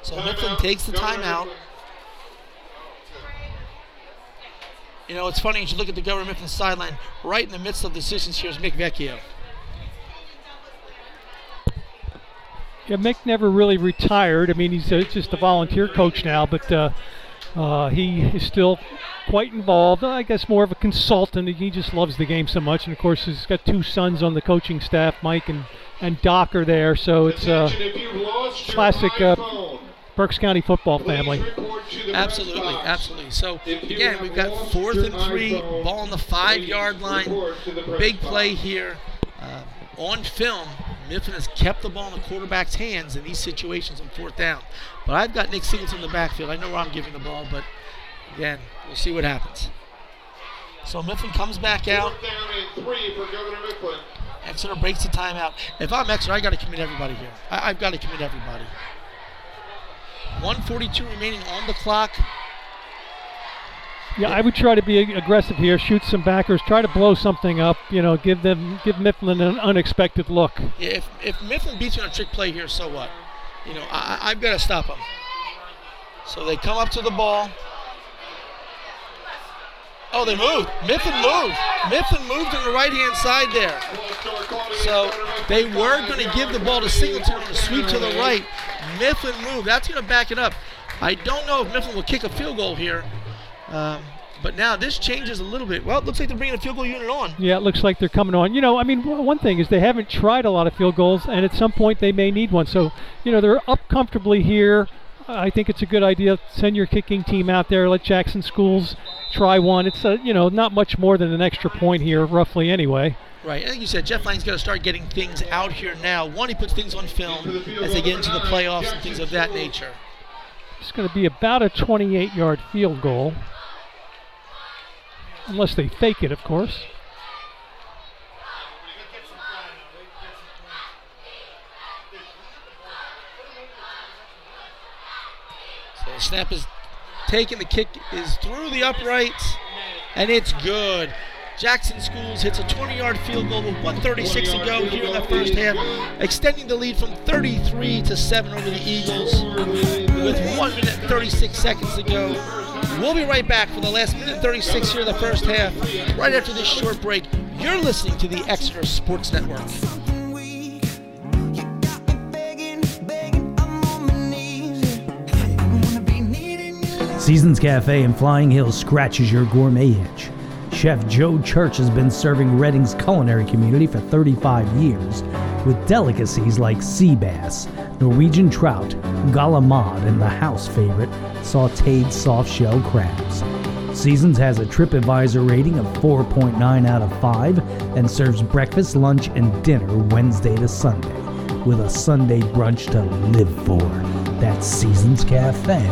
So Mifflin takes the timeout. You know, it's funny, as you look at the Governor Mifflin sideline, right in the midst of decisions here is Mick Vecchio.
Yeah, Mick never really retired. I mean, he's uh, just a volunteer coach now, but uh, uh, he is still quite involved. I guess more of a consultant. He just loves the game so much, and of course, he's got two sons on the coaching staff, Mike and and Doc are there. So it's a classic uh, Berks County football family.
Absolutely, absolutely. So again, we've got fourth and three, ball on the five-yard line. Big play here. Uh, on film, Mifflin has kept the ball in the quarterback's hands in these situations on fourth down. But I've got Nick Singleton in the backfield. I know where I'm giving the ball, but again, we'll see what happens. So Mifflin comes back out.
Fourth down and three for Governor Mifflin.
Exeter breaks the timeout. If I'm Exeter, I got to commit everybody here. I, I've got to commit everybody. 142 remaining on the clock.
Yeah, I would try to be aggressive here, shoot some backers, try to blow something up. You know, give them give Mifflin an unexpected look.
Yeah, if, if Mifflin beats you on a trick play here, so what? You know, I, I've got to stop them. So they come up to the ball. Oh, they moved. Mifflin moved. Mifflin moved on the right hand side there. So they were going to give the ball to Singleton on the sweep to the right. Mifflin moved. That's going to back it up. I don't know if Mifflin will kick a field goal here. Um, but now this changes a little bit. Well, it looks like they're bringing a field goal unit on.
Yeah, it looks like they're coming on. You know, I mean, one thing is they haven't tried a lot of field goals, and at some point they may need one. So, you know, they're up comfortably here. I think it's a good idea. Send your kicking team out there. Let Jackson Schools try one. It's a, you know not much more than an extra point here, roughly anyway.
Right. Think you said Jeff Lang's got to start getting things out here now. One, he puts things on film as they get into the playoffs and things of that nature.
It's going to be about a 28-yard field goal, unless they fake it, of course.
So snap is taken. The kick is through the uprights, and it's good. Jackson Schools hits a 20-yard field goal with 136 to go here in the first half, extending the lead from 33 to 7 over the Eagles with 1 minute 36 seconds to go. We'll be right back for the last minute 36 here in the first half, right after this short break. You're listening to the Exeter Sports Network.
Seasons Cafe in Flying Hills scratches your gourmet itch. Chef Joe Church has been serving Reading's culinary community for 35 years with delicacies like sea bass, Norwegian trout, galamad, and the house favorite, sauteed soft shell crabs. Seasons has a TripAdvisor rating of 4.9 out of 5 and serves breakfast, lunch, and dinner Wednesday to Sunday with a Sunday brunch to live for. That's Seasons Cafe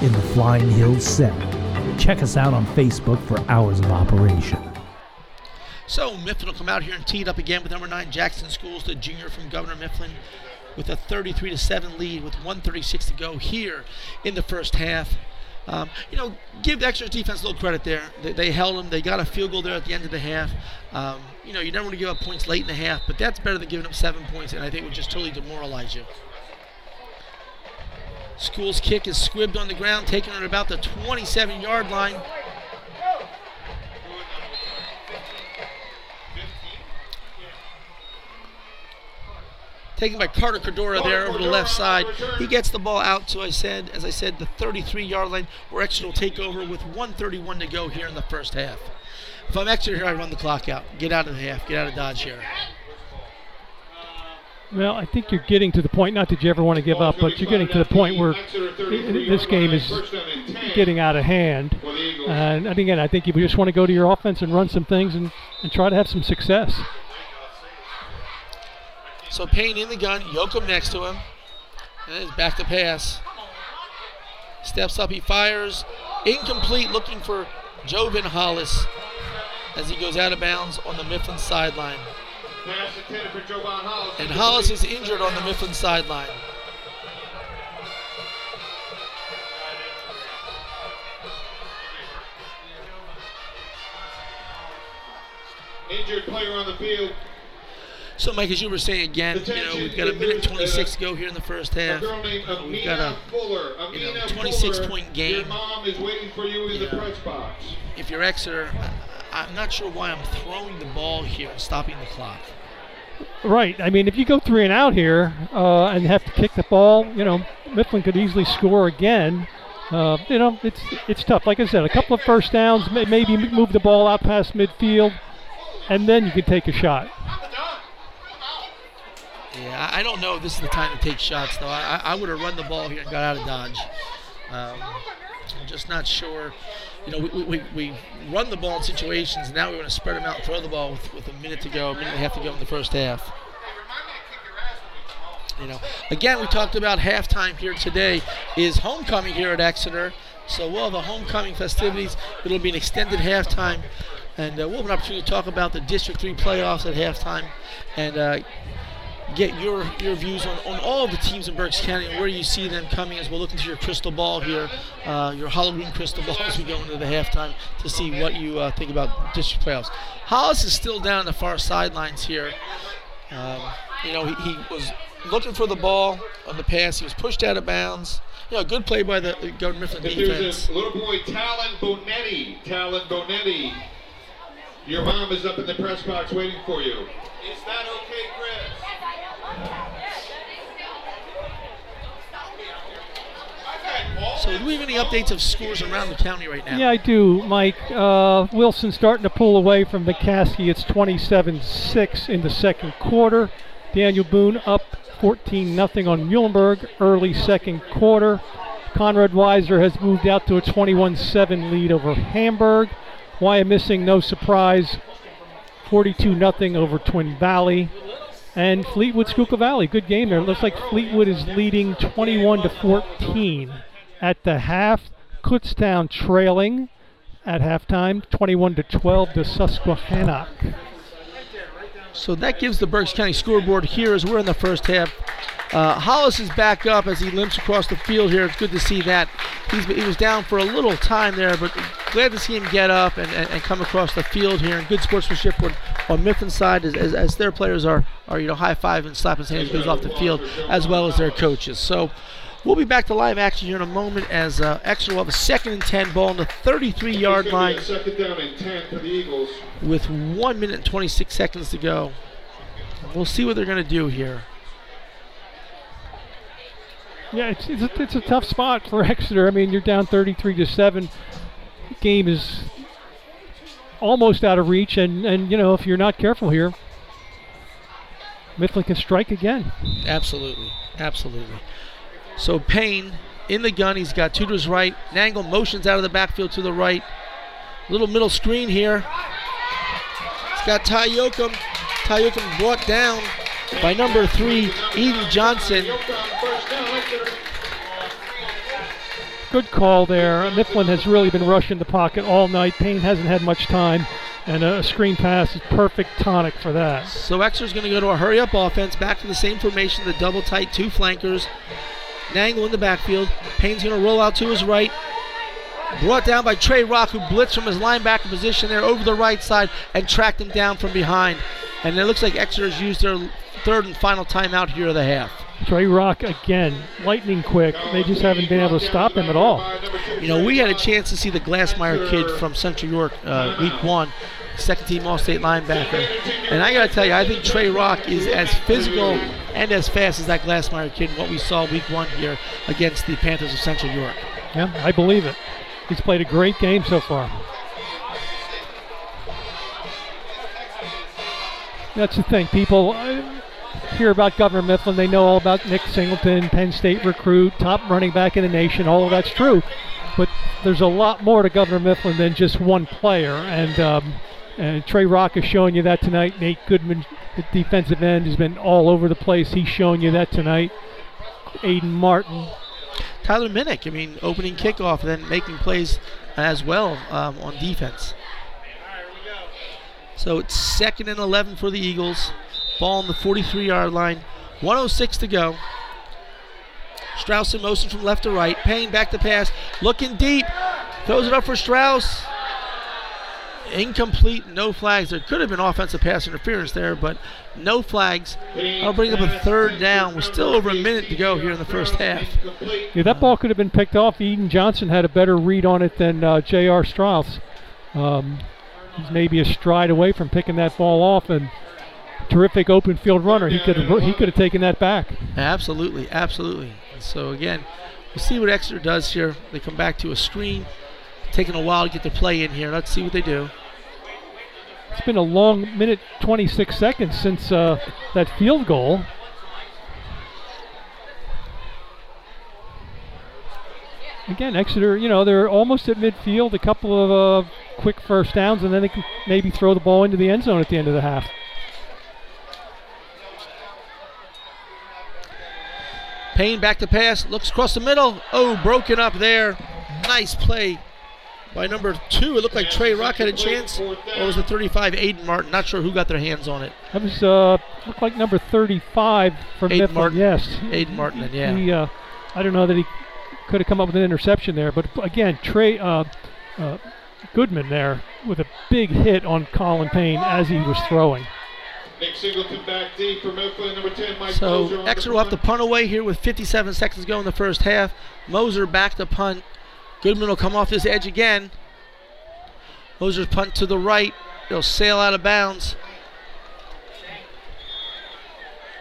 in the Flying Hills Center. Check us out on Facebook for hours of operation.
So Mifflin will come out here and tee it up again with number nine Jackson Schools, the junior from Governor Mifflin, with a 33 to seven lead with 136 to go here in the first half. Um, you know, give the Exeter defense a little credit there. They, they held them. They got a field goal there at the end of the half. Um, you know, you never want to give up points late in the half, but that's better than giving up seven points, and I think it would just totally demoralize you. School's kick is squibbed on the ground, taken at about the 27 yard line. Taken by Carter Cordora there over the left side. He gets the ball out to, I said, as I said, the 33 yard line where Exeter will take over with 131 to go here in the first half. If I'm Exeter here, I run the clock out. Get out of the half. Get out of Dodge here.
Well, I think you're getting to the point. Not that you ever want to give up, but you're getting to the point where this game is getting out of hand. And again, I think you just want to go to your offense and run some things and, and try to have some success.
So Payne in the gun, Yoakum next to him. And he's back to pass. Steps up, he fires. Incomplete, looking for Jovan Hollis as he goes out of bounds on the Mifflin sideline.
Pass intended for Jovan Hollis.
And Hollis is injured on the Mifflin sideline.
Injured player on the field.
So, Mike, as you were saying again, you know, we've got a minute 26 to go here in the first half. We've got a, you know,
Amina
26
Fuller,
point
Your
game.
mom is waiting for you in the
Yeah.
press box.
If you're Exeter, I'm not sure why I'm throwing the ball here and stopping the clock.
Right. I mean, if you go three and out here uh, and have to kick the ball, you know, Mifflin could easily score again. Uh, you know, it's it's tough. Like I said, a couple of first downs, may- maybe move the ball out past midfield, and then you could take a shot.
Yeah, I I don't know if this is the time to take shots, though. I, I would have run the ball here and got out of Dodge. Um, I'm just not sure. You know, we, we, we run the ball in situations, now we want to spread them out and throw the ball with, with a minute to go, a minute and a half to go in the first half. You know, again, we talked about halftime here today is homecoming here at Exeter. So we'll have a homecoming festivities. It'll be an extended halftime, and uh, we'll have an opportunity to talk about the District 3 playoffs at halftime, and uh, get your your views on, on all of the teams in Berks County and where you see them coming as we'll look into your crystal ball here, uh, your Halloween crystal [LAUGHS] ball as we go into the halftime to see what you uh, think about district playoffs. Hollis is still down the far sidelines here. Um, you know, he, he was looking for the ball on the pass. He was pushed out of bounds. You know, good play by the uh, Governor Mifflin
If
defense.
there's a little boy, Talon Bonetti, Talon Bonetti, your mom is up in the press box waiting for you. Is that okay, Chris?
So, do we have any updates of scores around the county right now?
Yeah, I do, Mike. Uh, Wilson starting to pull away from McCaskey. It's 27-6 in the second quarter. Daniel Boone up 14 0 on Muhlenberg early second quarter. Conrad Weiser has moved out to a 21-7 lead over Hamburg. Wyomissing, no surprise, 42 0 over Twin Valley. And Fleetwood Schuylkill Valley, good game there. Looks like Fleetwood is leading 21 to 14 at the half. Kutztown trailing at halftime, 21 to 12 to Susquehannock.
So that gives the Berks County scoreboard here as we're in the first half. Uh, Hollis is back up as he limps across the field here. It's good to see that. He's, he was down for a little time there, but glad to see him get up and, and, and come across the field here. And good sportsmanship on, on Mifflin's side as, as, as their players are, are you know high five and slapping his hands goes off the field, as well as their coaches. So we'll be back to live action here in a moment as uh, Exeter will have a second and 10 ball on the 33 yard
It's gonna be
line
Second down and 10 for the Eagles.
with 1 minute and 26 seconds to go. We'll see what they're going to do here.
Yeah, it's, it's, a, it's a tough spot for [LAUGHS] Exeter. I mean, you're down 33 to 7. Game is almost out of reach, and, and you know, if you're not careful here, Mifflin can strike again.
Absolutely. Absolutely. So Payne in the gun. He's got two to his right. Nangle motions out of the backfield to the right. Little middle screen here. He's got Ty Yoakum. Ty Yoakum brought down by number three, Eden Johnson.
Good call there. Mifflin has really been rushing the pocket all night. Payne hasn't had much time, and a screen pass is perfect tonic for that.
So Exeter's going to go to a hurry up offense, back to the same formation, the double tight, two flankers. Nangle in the backfield. Payne's going to roll out to his right. Brought down by Trey Rock, who blitzed from his linebacker position there over the right side and tracked him down from behind. And it looks like Exeter's used their third and final timeout here of the half.
Trey Rock again, lightning quick. They just haven't been able to stop him at all.
You know, we had a chance to see the Glassmeyer kid from Central York uh, week one, second team All State linebacker. And I got to tell you, I think Trey Rock is as physical and as fast as that Glassmeyer kid, what we saw week one here against the Panthers of Central York.
Yeah, I believe it. He's played a great game so far. That's the thing. People uh, hear about Governor Mifflin. They know all about Nick Singleton, Penn State recruit, top running back in the nation. All of that's true. But there's a lot more to Governor Mifflin than just one player. And, um, and Trey Rock is showing you that tonight. Nate Goodman, the defensive end, has been all over the place. He's showing you that tonight. Aiden Martin,
Tyler Minnick, I mean, opening kickoff then making plays as well um, on defense. So it's second and 11 for the Eagles. Ball on the 43 yard line. 106 to go. Strauss in motion from left to right. Payne back to pass. Looking deep. Throws it up for Strauss. Incomplete, no flags. There could have been offensive pass interference there, but no flags. I'll bring up a third down. We're still over a minute to go here in the first half.
Yeah, that ball could have been picked off. Eden Johnson had a better read on it than uh, J.R. Strauss. Um, he's maybe a stride away from picking that ball off, and terrific open field runner. He could have he could have taken that back.
Absolutely, absolutely. So again, we'll see what Exeter does here. They come back to a screen. Taking a while to get the play in here. Let's see what they do.
It's been a long minute 26 seconds since uh, that field goal. Again, Exeter, you know, they're almost at midfield, a couple of uh, quick first downs, and then they can maybe throw the ball into the end zone at the end of the half.
Payne back to pass, looks across the middle. Oh, broken up there. Nice play by number two. It looked like Trey Rock had a chance, or was it 35? Aiden Martin. Not sure who got their hands on it.
That was uh, looked like number 35 from
Aiden
Mifflin.
Martin.
Yes,
Aiden Martin. Yeah.
He, uh, I don't know that he could have come up with an interception there, but again, Trey uh, uh, Goodman there with a big hit on Colin Payne as he was throwing.
Nick Singleton back deep for Mifflin, number 10, Mike
So
Moser
Exeter will have to punt away here with 57 seconds to go in the first half. Moser back to punt. Goodman will come off his edge again. Moser's punt to the right. They'll sail out of bounds.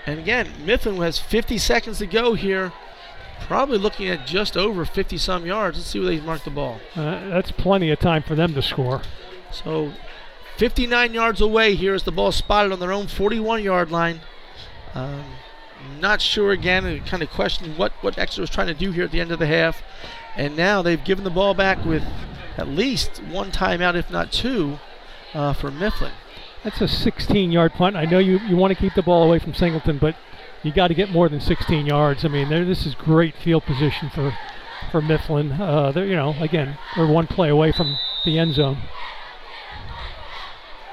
And again, Mifflin has 50 seconds to go here. Probably looking at just over 50 some yards. Let's see where they mark the ball.
Uh, that's plenty of time for them to score.
So 59 yards away here as the ball spotted on their own 41 yard line. Um, not sure again, and kind of questioning what, what Exeter was trying to do here at the end of the half. And now they've given the ball back with at least one timeout, if not two, uh, for Mifflin.
That's a 16 yard punt. I know you, you want to keep the ball away from Singleton, but you got to get more than 16 yards. I mean, this is great field position for for Mifflin. Uh, they're, you know, again, they're one play away from the end zone.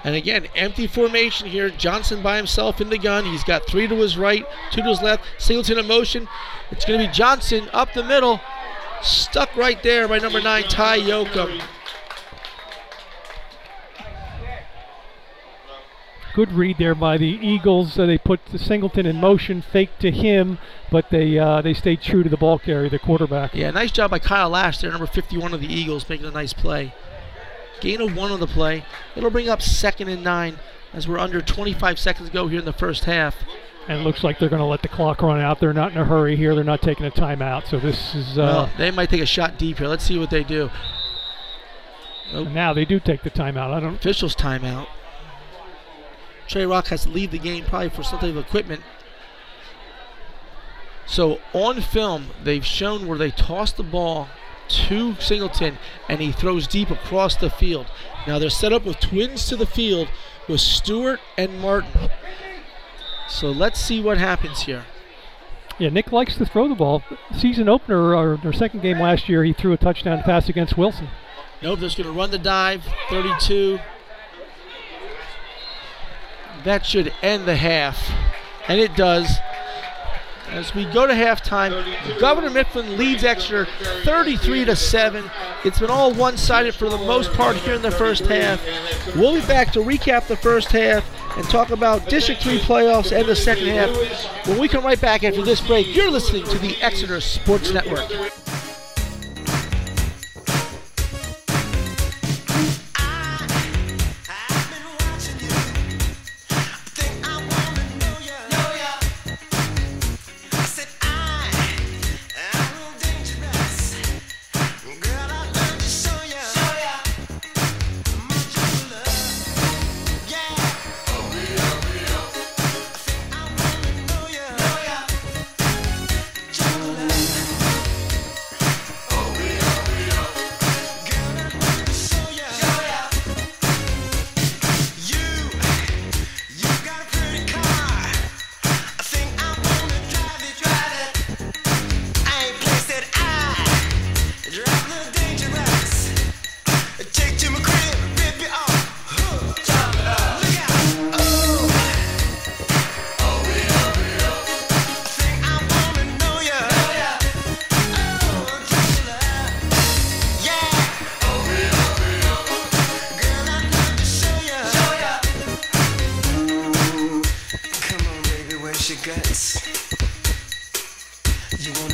And again, empty formation here. Johnson by himself in the gun. He's got three to his right, two to his left. Singleton in motion. It's going to be Johnson up the middle. Stuck right there by number nine, Ty Yoakum.
Good read there by the Eagles. Uh, they put the Singleton in motion, fake to him, but they uh, they stayed true to the ball carrier, the quarterback.
Yeah, nice job by Kyle Lash there, number 51 of the Eagles, making a nice play. Gain of one on the play. It'll bring up second and nine as we're under 25 seconds to go here in the first half.
And it looks like they're going to let the clock run out. They're not in a hurry here. They're not taking a timeout. So this is. Uh,
Well, they might take a shot deep here. Let's see what they do.
now they do take the timeout. I don't.
Officials timeout. Trey Rock has to leave the game probably for some type of equipment. So on film, they've shown where they toss the ball to Singleton and he throws deep across the field. Now they're set up with twins to the field with Stewart and Martin. So let's see what happens here.
Yeah, Nick likes to throw the ball. Season opener or their second game last year, he threw a touchdown pass against Wilson.
Nope, they're just going to run the dive. 32. That should end the half. And it does. As we go to halftime, Governor Mifflin leads Exeter 33 to 7. It's been all one-sided for the most part here in the first half. We'll be back to recap the first half and talk about District 3 playoffs and the second half when we come right back after this break. You're listening to the Exeter Sports Network.
Guts? You wanna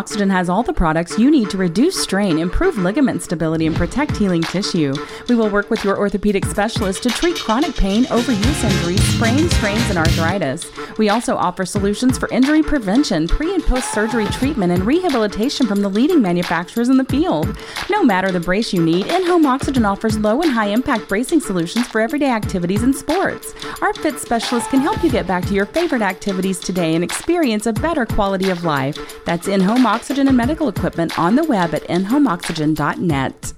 Oxygen has all the products you need to reduce strain, improve ligament stability, and protect healing tissue. We will work with your orthopedic specialist to treat chronic pain, overuse injuries, sprains, strains, and arthritis. We also offer solutions for injury prevention, pre and post surgery treatment, and rehabilitation from the leading manufacturers in the field. No matter the brace you need, In Home Oxygen offers low and high impact bracing solutions for everyday activities and sports. Our fit specialist can help you get back to your favorite activities today and experience a better quality of life. That's In Home Oxygen and Medical Equipment on the web at inhomeoxygen.net.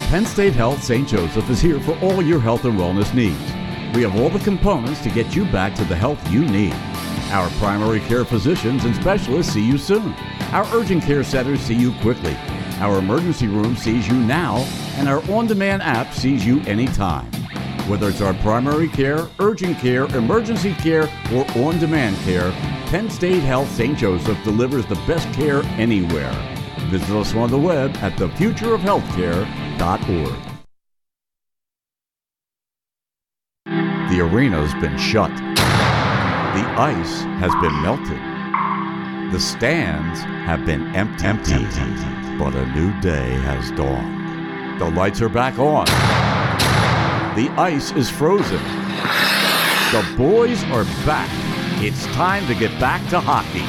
Penn State Health St. Joseph is here for all your health and wellness needs. We have all the components to get you back to the health you need. Our primary care physicians and specialists see you soon. Our urgent care centers see you quickly. Our emergency room sees you now, and our on demand app sees you anytime. Whether it's our primary care, urgent care, emergency care, or on demand care, Penn State Health St. Joseph delivers the best care anywhere. Visit us on the web at thefutureofhealthcare.org. The arena's been shut. The ice has been melted. The stands have been empty. empty. But a new day has dawned. The lights are back on. The ice is frozen. The boys are back. It's time to get back to hockey.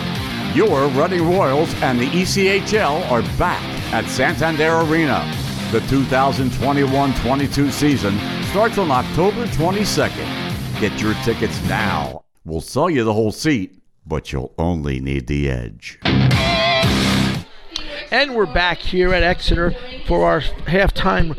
Your Reading Royals and the ECHL are back at Santander Arena. The 2021 22 season starts on October 22nd. Get your tickets now. We'll sell you the whole seat, but you'll only need the edge.
And we're back here at Exeter for our halftime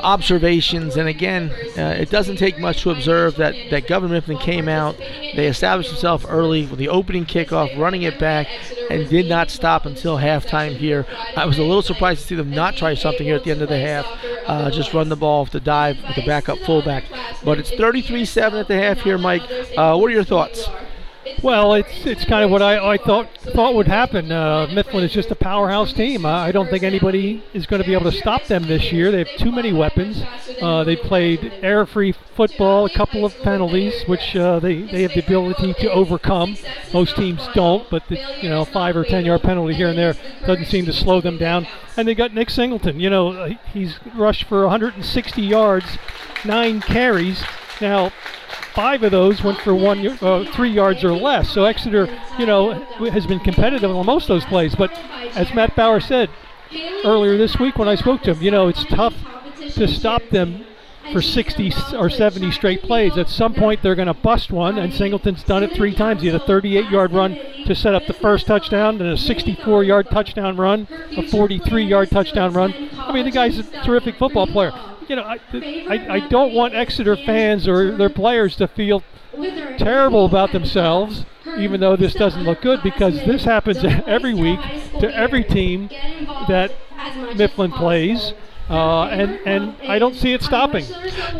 observations. And again, uh, it doesn't take much to observe that, that Governor Mifflin came out. They established themselves early with the opening kickoff, running it back, and did not stop until halftime here. I was a little surprised to see them not try something here at the end of the half, uh, just run the ball off the dive with the backup fullback. But it's 33 7 at the half here, Mike. Uh, what are your thoughts?
Well, it's it's kind of what I, I thought thought would happen. Uh, Mifflin is just a powerhouse team. I, I don't think anybody is going to be able to stop them this year. They have too many weapons. Uh, they played air-free football, a couple of penalties, which uh, they, they have the ability to overcome. Most teams don't, but the, you know, five or ten-yard penalty here and there doesn't seem to slow them down. And they got Nick Singleton. You know, uh, he's rushed for 160 yards, nine carries. Now, five of those went for one, uh, three yards or less. So Exeter, you know, has been competitive on most of those plays. But as Matt Bauer said earlier this week when I spoke to him, you know, it's tough to stop them for 60 or 70 straight plays. At some point, they're going to bust one, and Singleton's done it three times. He had a 38-yard run to set up the first touchdown, then a 64-yard touchdown run, a 43-yard touchdown run. I mean, the guy's a terrific football player. You know, I, I, I don't want Exeter fans or their players to feel terrible about themselves, even though this doesn't look good, because this happens every week to every team that Mifflin plays. Uh, and and I don't see it stopping.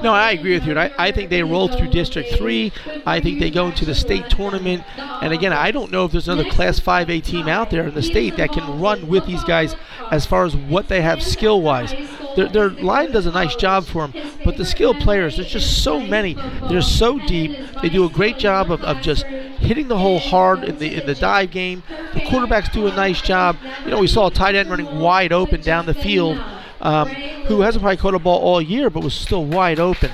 No, I agree with you. I, I think they roll through District 3. I think they go into the state tournament. And again, I don't know if there's another Class 5A team out there in the state that can run with these guys as far as what they have skill wise. Their, their line does a nice job for them, but the skilled players, there's just so many. They're so deep. They do a great job of, of just hitting the hole hard in the in the dive game. The quarterbacks do a nice job. You know, we saw a tight end running wide open down the field um, who hasn't probably caught a ball all year, but was still wide open.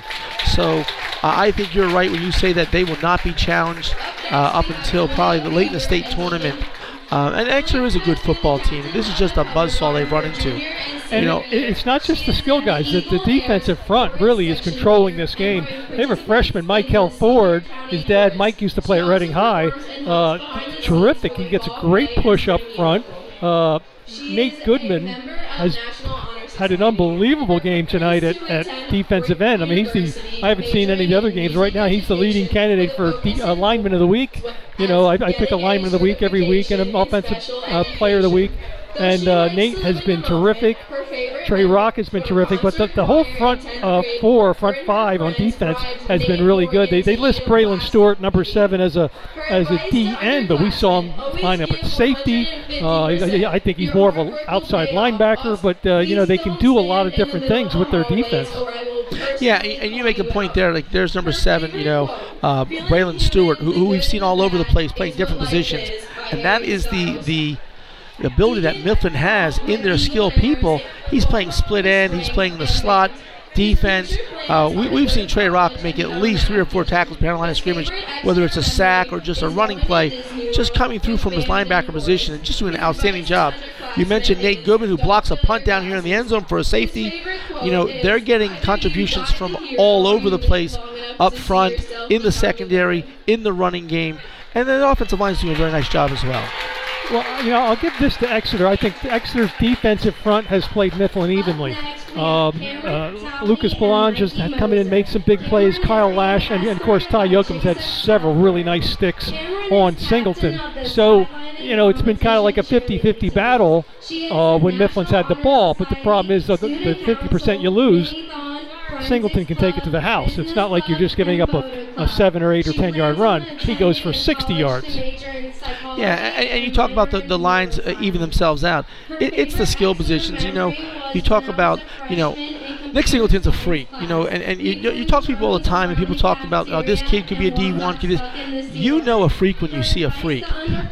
So uh, I think you're right when you say that they will not be challenged uh, up until probably the late in the state tournament. Uh, and Exeter is a good football team. This is just a buzzsaw they've run into.
And
you know,
it- it's not just the skill guys. The, the defensive front really is controlling this game. They have a freshman, Michael Ford. His dad, Mike, used to play at Reading High. Uh, terrific. He gets a great push up front. Uh, Nate Goodman has had an unbelievable game tonight at, at defensive end. I mean, he's the I haven't seen any of the other games right now. He's the leading candidate for de- uh, lineman of the week. You know, I, I pick a lineman of the week every week and an offensive uh, player of the week. And uh, Nate has been terrific. Trey Rock has been terrific, but the, the whole front uh, four, front five on defense has been really good. They, they list Braylon Stewart, number seven, as a as a D end, but we saw him line up at safety. Uh, I, think he's more of an outside linebacker, but uh, you know they can do a lot of different things with their defense.
Yeah, and and you make a point there. Like, there's number seven, you know, uh, Braylon Stewart, who, who we've seen all over the place playing different positions, and that is the the ability that Mifflin has in their skilled people. He's playing split end. He's playing the slot. Defense. Uh, we, we've seen Trey Rock make at least three or four tackles behind the line of scrimmage, whether it's a sack or just a running play, just coming through from his linebacker position and just doing an outstanding job. You mentioned Nate Goodman, who blocks a punt down here in the end zone for a safety. You know, they're getting contributions from all over the place, up front, in the secondary, in the running game, and the offensive line is doing a very nice job as well.
Well, you know, I'll give this to Exeter. I think Exeter's defensive front has played Mifflin evenly. Um, uh, Lucas Belange has come in and made some big plays. Kyle Lash and, and of course Ty Yoakum's had several really nice sticks on Singleton. So, you know, it's been kind of like a 50-50 battle uh, when Mifflin's had the ball. But the problem is uh, the 50% you lose, Singleton can take it to the house. It's not like you're just giving up a, a seven or eight or ten yard run. He goes for 60 yards.
Yeah, and, and you talk about the, the lines uh, even themselves out. It, it's the skill positions. You know, you talk about, you know, Nick Singleton's a freak, you know, and, and you, you talk to people all the time, and people talk about, oh, this kid could be a D1, kid is. You know a freak when you see a freak.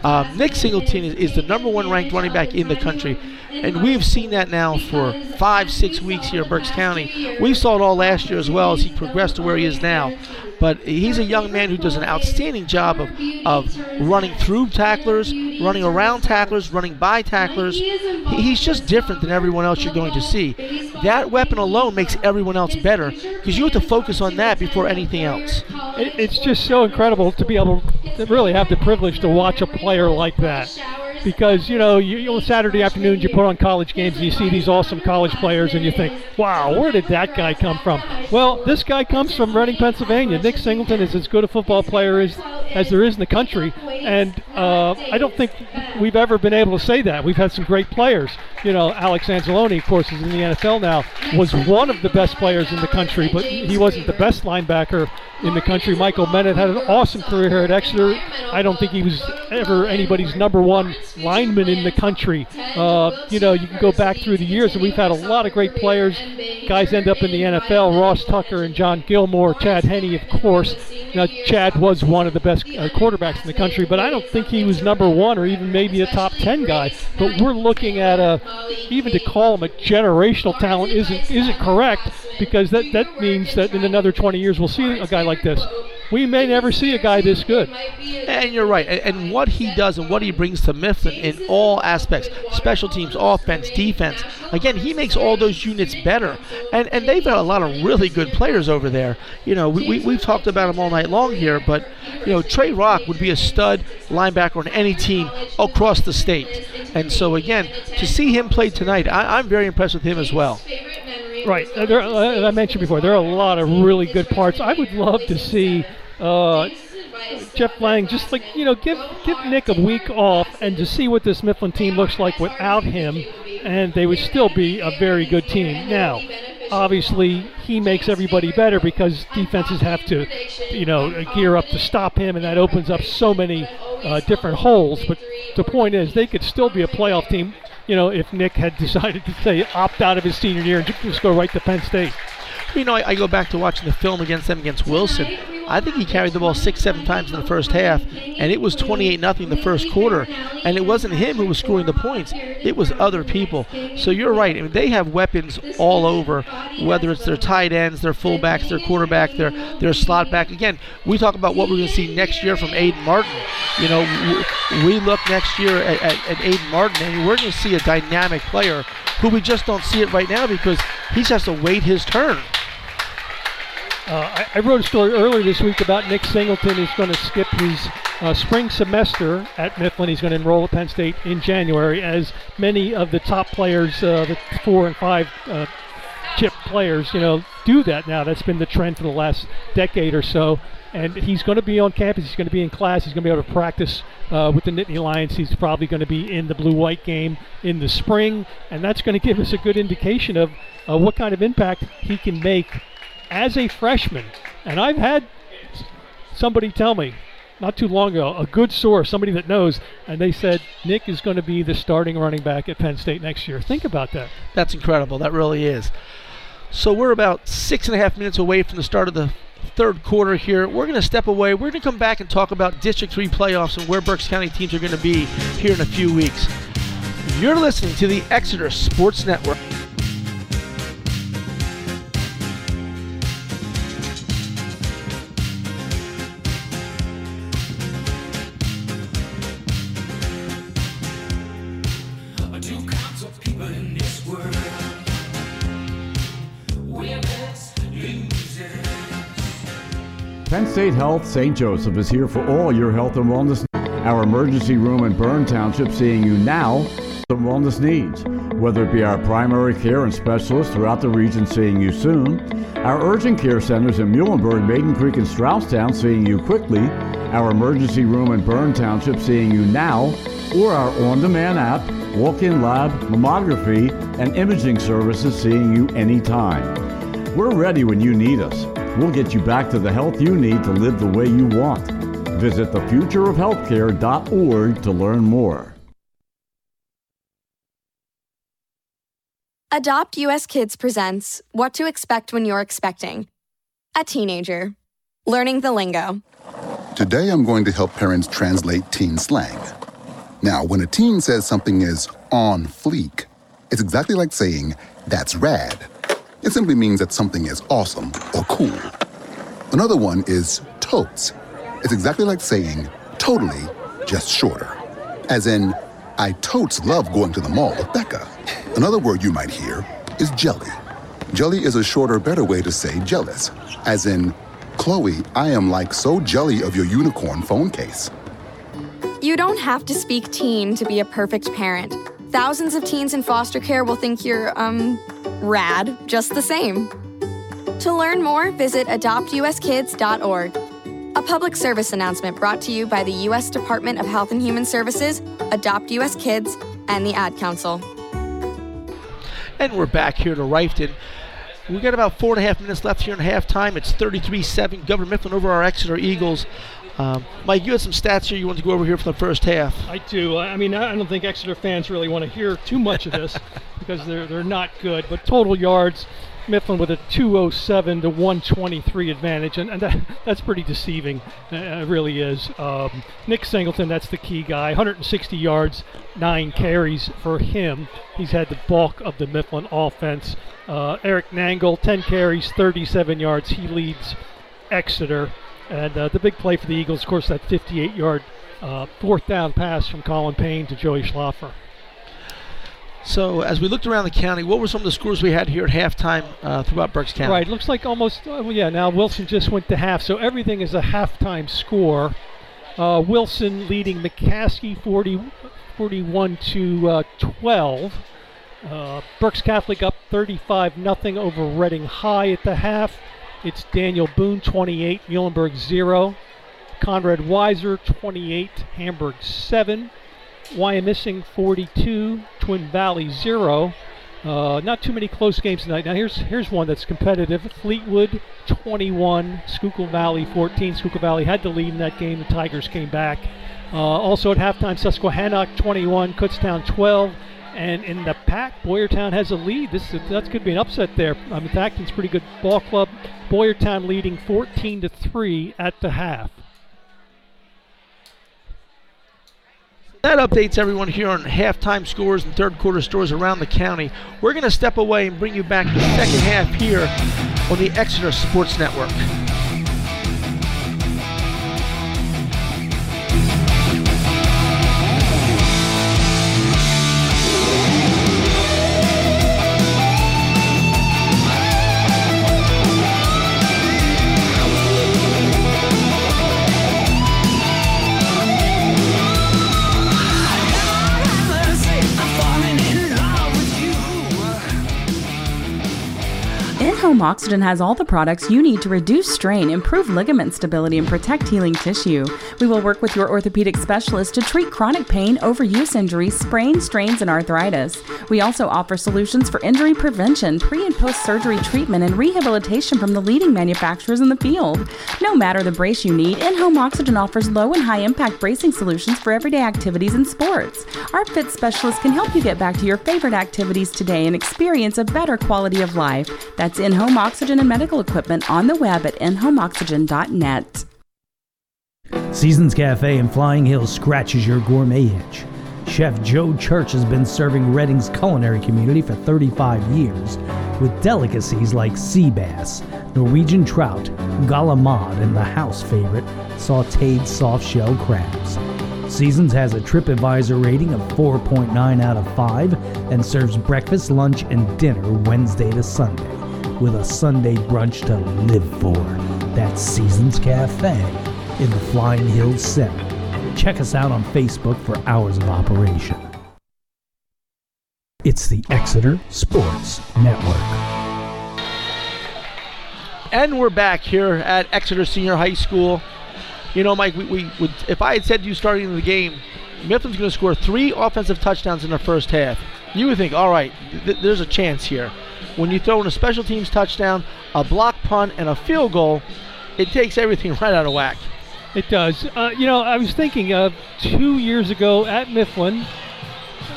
Um, Nick Singleton is, is the number one ranked running back in the country, and we've seen that now for five, six weeks here in Berks County. We saw it all last year as well as he progressed to where he is now. But he's a young man who does an outstanding job of, of running through tacklers, running around tacklers, running by tacklers. He's just different than everyone else you're going to see. That weapon alone makes everyone else better because you have to focus on that before anything else.
It, it's just so incredible to be able to really have the privilege to watch a player like that. Because you know, you, you Saturday afternoons you put on college games and you see these awesome college players and you think, "Wow, where did that guy come from?" Well, this guy comes from Reading, Pennsylvania. Nick Singleton is as good a football player as as there is in the country, and uh, I don't think we've ever been able to say that. We've had some great players. You know, Alex Anzalone, of course, is in the NFL now. Was one of the best players in the country, but he wasn't the best linebacker in the country. Michael Bennett had an awesome career here at Exeter. I don't think he was ever anybody's number one lineman in the country. Uh, you know, you can go back through the years, and we've had a lot of great players. Guys end up in the NFL. Ross Tucker and John Gilmore, Chad Henne, of course. Now, Chad was one of the best uh, quarterbacks in the country, but I don't think he was number one or even maybe a top ten guy. But we're looking at a even to call him a generational talent isn't isn't correct because that that means that in another 20 years we'll see a guy like this. We may never see a guy this good.
And you're right. And, and what he does and what he brings to Mifflin in all aspects special teams, offense, defense again, he makes all those units better. And and they've got a lot of really good players over there. You know, we, we, we've talked about them all night long here, but, you know, Trey Rock would be a stud linebacker on any team across the state. And so, again, to see him play tonight, I, I'm very impressed with him as well.
Right. Uh, there, uh, as I mentioned before, there are a lot of really good parts. I would love to see uh, Jeff Lang just like you know give give Nick a week off and to see what this Mifflin team looks like without him, and they would still be a very good team. Now, obviously, he makes everybody better because defenses have to you know gear up to stop him, and that opens up so many uh, different holes. But the point is, they could still be a playoff team you know, if Nick had [LAUGHS] decided to say opt out of his senior year and just go right to Penn State.
You know, I, I, go back to watching the film against them against Wilson. I think he carried the ball six, seven times in the first half, and it was 28 nothing the first quarter. And it wasn't him who was scoring the points; it was other people. So you're right. I mean, they have weapons all over, whether it's their tight ends, their fullbacks, their quarterback, their their slot back. Again, we talk about what we're going to see next year from Aiden Martin. You know, we look next year at, at, at Aiden Martin, and we're going to see a dynamic player who we just don't see it right now because he just has to wait his turn.
Uh, I, I, wrote a story earlier this week about Nick Singleton. He's going to skip his uh, spring semester at Mifflin. He's going to enroll at Penn State in January, as many of the top players, uh, the four and five uh, chip players, you know, do that now. That's been the trend for the last decade or so. And he's going to be on campus. He's going to be in class. He's going to be able to practice uh, with the Nittany Lions. He's probably going to be in the blue-white game in the spring, and that's going to give us a good indication of uh, what kind of impact he can make as a freshman, and I've had somebody tell me not too long ago, a good source, somebody that knows, and they said Nick is going to be the starting running back at Penn State next year. Think about that.
That's incredible. That really is. So we're about six and a half minutes away from the start of the third quarter here. We're going to step away. We're going to come back and talk about District 3 playoffs and where Berks County teams are going to be here in a few weeks. You're listening to the Exeter Sports Network.
Penn State Health St. Joseph is here for all your health and wellness. Our emergency room in Bern Township seeing you now some wellness needs. Whether it be our primary care and specialists throughout the region seeing you soon, our urgent care centers in Muhlenberg, Maiden Creek, and Strausstown seeing you quickly, our emergency room in Bern Township seeing you now, or our on-demand app, walk-in lab, mammography, and imaging services seeing you anytime. We're ready when you need us. We'll get you back to the health you need to live the way you want. Visit thefutureofhealthcare.org to learn more.
Adopt US Kids presents What to Expect When You're Expecting. A teenager. Learning the lingo.
Today I'm going to help parents translate teen slang. Now, when a teen says something is on fleek, it's exactly like saying, that's rad it simply means that something is awesome or cool. Another one is totes. It's exactly like saying totally, just shorter. As in, I totes love going to the mall with Becca. Another word you might hear is jelly. Jelly is a shorter, better way to say jealous. As in, Chloe, I am like so jelly of your unicorn phone case.
You don't have to speak teen to be a perfect parent. Thousands of teens in foster care will think you're, um, rad just the same. To learn more, visit adoptuskids.org. A public service announcement brought to you by the U.S. Department of Health and Human Services, Adopt U.S. Kids, and the Ad Council.
And we're back here to Reiffton. We've got about four and a half minutes left here in halftime. It's 33-7, Governor Mifflin over our Exeter Eagles. Um, Mike, you had some stats here you want to go over here for the first half.
I do. I mean, I don't think Exeter fans really want to hear too much of this [LAUGHS] because they're they're not good. But total yards, Mifflin with a 207 to 123 advantage, and, and that, that's pretty deceiving. Uh, it really is. Um, Nick Singleton, that's the key guy. 160 yards, nine carries for him. He's had the bulk of the Mifflin offense. Uh, Eric Nangle, 10 carries, 37 yards. He leads Exeter. And uh, the big play for the Eagles, of course, that 58 yard uh, fourth down pass from Colin Payne to Joey Schlaffer.
So, as we looked around the county, what were some of the scores we had here at halftime uh, throughout Berks County?
Right, looks like almost, uh, well, yeah, now Wilson just went to half, so everything is a halftime score. Uh, Wilson leading McCaskey 40, 41 to uh, 12. Uh, Berks Catholic up 35 nothing over Reading High at the half. It's Daniel Boone 28, Muhlenberg 0. Conrad Weiser 28, Hamburg 7. Wyomissing 42, Twin Valley 0. Uh, not too many close games tonight. Now here's here's one that's competitive. Fleetwood 21, Schuylkill Valley 14. Schuylkill Valley had the lead in that game. The Tigers came back. Uh, also at halftime, Susquehannock 21, Kutztown 12. And in the PAC, Boyertown has a lead. This going to be an upset there. I mean, Acton's pretty good ball club. Boyertown leading 14 to 3 at the half.
That updates everyone here on halftime scores and third quarter scores around the county. We're going to step away and bring you back the second half here on the Exeter Sports Network.
Oxygen has all the products you need to reduce strain, improve ligament stability, and protect healing tissue. We will work with your orthopedic specialist to treat chronic pain, overuse injuries, sprains, strains, and arthritis. We also offer solutions for injury prevention, pre and post surgery treatment, and rehabilitation from the leading manufacturers in the field. No matter the brace you need, in-home oxygen offers low and high impact bracing solutions for everyday activities and sports. Our fit specialist can help you get back to your favorite activities today and experience a better quality of life. That's in-home oxygen and medical equipment on the web at inhomeoxygen.net.
Seasons Cafe in Flying Hill scratches your gourmet itch. Chef Joe Church has been serving Reading's culinary community for 35 years with delicacies like sea bass, Norwegian trout, galamad, and the house favorite, sauteed soft shell crabs. Seasons has a TripAdvisor rating of 4.9 out of 5 and serves breakfast, lunch, and dinner Wednesday to Sunday with a Sunday brunch to live for. That's Seasons Cafe in the Flying Hills Center. Check us out on Facebook for hours of operation. It's the Exeter Sports Network.
And we're back here at Exeter Senior High School. You know, Mike, we, we would if I had said to you starting the game, Mifflin's going to score three offensive touchdowns in the first half, you would think, all right, th- there's a chance here. When you throw in a special teams touchdown, a block punt, and a field goal, it takes everything [LAUGHS] right out of whack.
It does. Uh, you know, I was thinking uh, two years ago at Mifflin,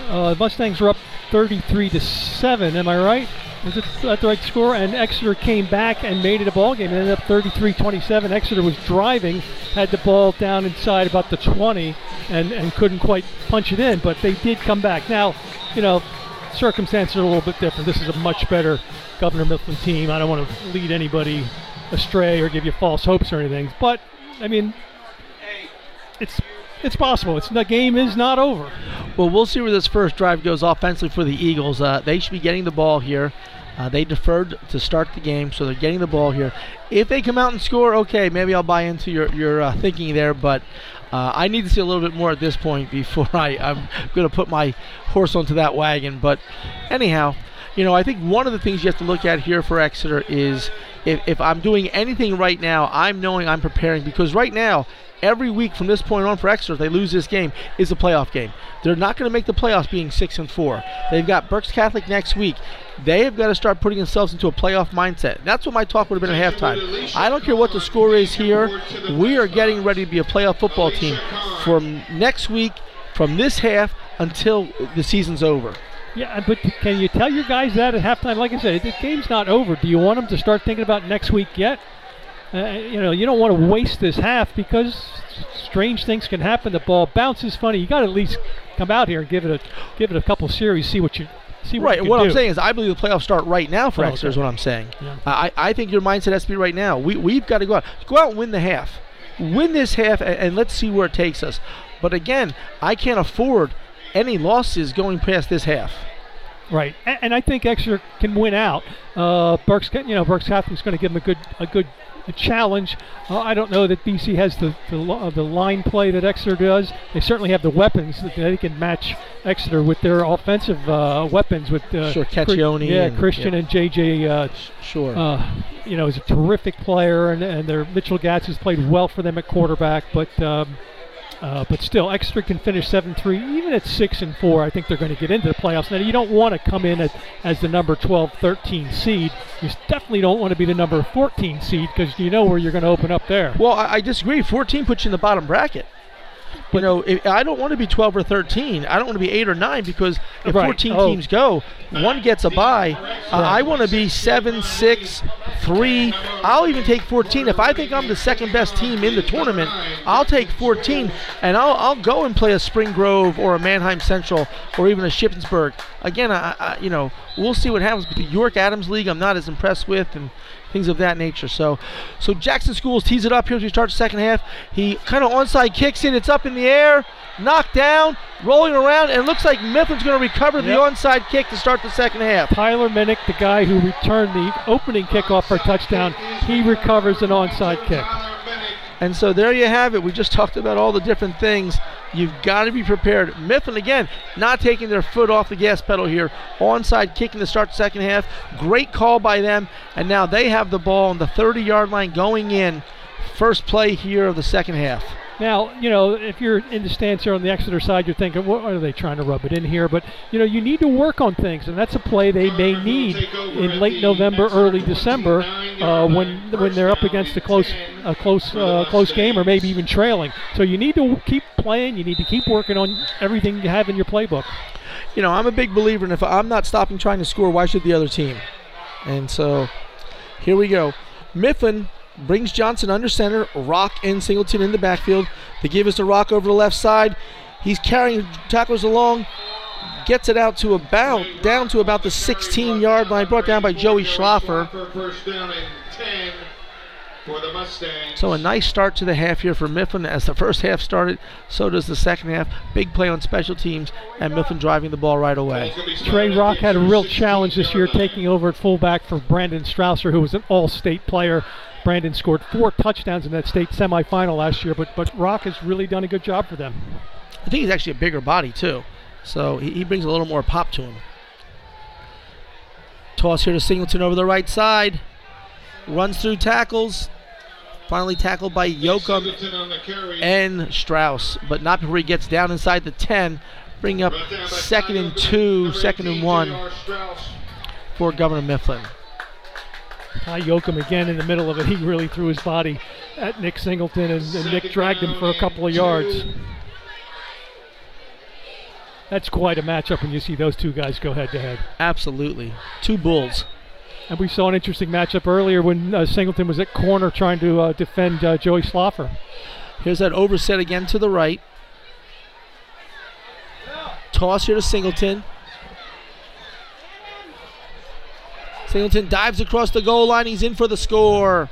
uh, Mustangs were up 33 to seven. Am I right? Was that the right score? And Exeter came back and made it a ball game. It ended up 33-27. Exeter was driving, had the ball down inside about the 20, and, and couldn't quite punch it in. But they did come back. Now, you know, circumstances are a little bit different. This is a much better Governor Mifflin team. I don't want to lead anybody astray or give you false hopes or anything. But I mean, it's it's possible. It's the game is not over.
Well, we'll see where this first drive goes offensively for the Eagles. Uh, they should be getting the ball here. Uh, they deferred to start the game, so they're getting the ball here. If they come out and score, okay, maybe I'll buy into your your uh, thinking there. But uh, I need to see a little bit more at this point [LAUGHS] before I, I'm going to put my horse onto that wagon. But anyhow, you know, I think one of the things you have to look at here for Exeter is if, if I'm doing anything right now, I'm knowing I'm preparing because right now, every week from this point on for Exeter, if they lose this game, is a playoff game. They're not going to make the playoffs being six and four. They've got Berks Catholic next week. They have got to start putting themselves into a playoff mindset. That's what my talk would have been at halftime. I don't care what the score is here. We are getting ready to be a playoff football team from next week, from this half until the season's over.
Yeah, but can you tell your guys that at halftime? Like I said, the game's not over. Do you want them to start thinking about next week yet? Uh, you know, you don't want to waste this half because strange things can happen. The ball bounces funny. You got to at least come out here and give it a give it a couple series, see what you see. What
Right.
you
What I'm
do.
saying is, I believe the playoffs start right now for
Oh,
Exeter. Is what I'm saying.
Yeah.
I, I think your mindset has to be right now. We we've got to go out, go out and win the half, win this half, and, and let's see where it takes us. But again, I can't afford any losses going past this half.
Right, and, and I think Exeter can win out. Uh, Berks, you know, Berks Catholic's going to give them a good a good a challenge. Uh, I don't know that BC has the the, uh, the line play that Exeter does. They certainly have the weapons that they can match Exeter with their offensive uh, weapons. With uh,
Sure, Caccione
yeah,
and-
Christian
yeah.
and JJ. Uh,
sure.
Uh, you know, is a terrific player, and, and their Mitchell Gatz has played well for them at quarterback, but. Um, uh, but still, Exeter can finish 7-3, even at 6 and 4. I think they're going to get into the playoffs. Now, you don't want to come in at, as the number 12, 13 seed. You definitely don't want to be the number 14 seed because you know where you're going to open up there.
Well, I, I disagree. 14 puts you in the bottom bracket. You know, if, I don't want to be 12 or 13. I don't want to be 8 or 9 because if
Right.
14
Oh.
teams go, one gets a bye. Uh, I want to be 7, 6, 3. I'll even take 14. If I think I'm the second best team in the tournament, I'll take 14 and I'll, I'll go and play a Spring Grove or a Manheim Central or even a Shippensburg. Again, I, I, you know, we'll see what happens. But the York Adams League, I'm not as impressed with, and things of that nature. So, so Jackson Schools tees it up here as we start the second half. He kind of onside kicks it. It's up in the air, knocked down, rolling around, and it looks like Mifflin's going to recover the
Yep.
onside kick to start the second half.
Tyler Minnick, the guy who returned the opening kickoff for a touchdown, he recovers an onside kick.
And so there you have it. We just talked about all the different things. You've got to be prepared. Mifflin, again, not taking their foot off the gas pedal here. Onside kicking to start second half. Great call by them. And now they have the ball on the 30 yard line going in. First play here of the second half.
Now, you know, if you're in the stance here on the Exeter side, you're thinking, what are they trying to rub it in here? But, you know, you need to work on things, and that's a play they may need in late November, early December, uh, when when they're up against a close a close uh, close game or maybe even trailing. So you need to keep playing. You need to keep working on everything you have in your playbook.
you know, I'm a big believer and if I'm not stopping trying to score, why should the other team? And so here we go. Mifflin brings Johnson under center, Rock and Singleton in the backfield. They give us a Rock over the left side. He's carrying tacklers along, gets it out to about down to about the 16 yard line, brought down by Joey Schlaffer.
For first down and 10 for the Mustangs.
So a nice start to the half here for Mifflin. As the first half started, so does the second half. Big play on special teams, and Mifflin driving the ball right away.
Trey Rock had a real challenge this year taking over at fullback for Brandon Strausser, who was an all-state player. Brandon scored four touchdowns in that state semifinal last year, but but Rock has really done a good job for them.
I think he's actually a bigger body too, so he, he brings a little more pop to him. Toss here to Singleton over the right side, runs through tackles, finally tackled by
carry.
and Strauss, but not before he gets down inside the 10, bring up second and two, second and one for Governor Mifflin.
Ty Yoakum again in the middle of it. He really threw his body at Nick Singleton, and, and Nick dragged him for a couple of yards. That's quite a matchup when you see those two guys go head to head.
Absolutely, two bulls.
And we saw an interesting matchup earlier when uh, Singleton was at corner trying to uh, defend uh, Joey Schlaffer.
Here's that overset again to the right. Toss here to Singleton. Singleton dives across the goal line. He's in for the score.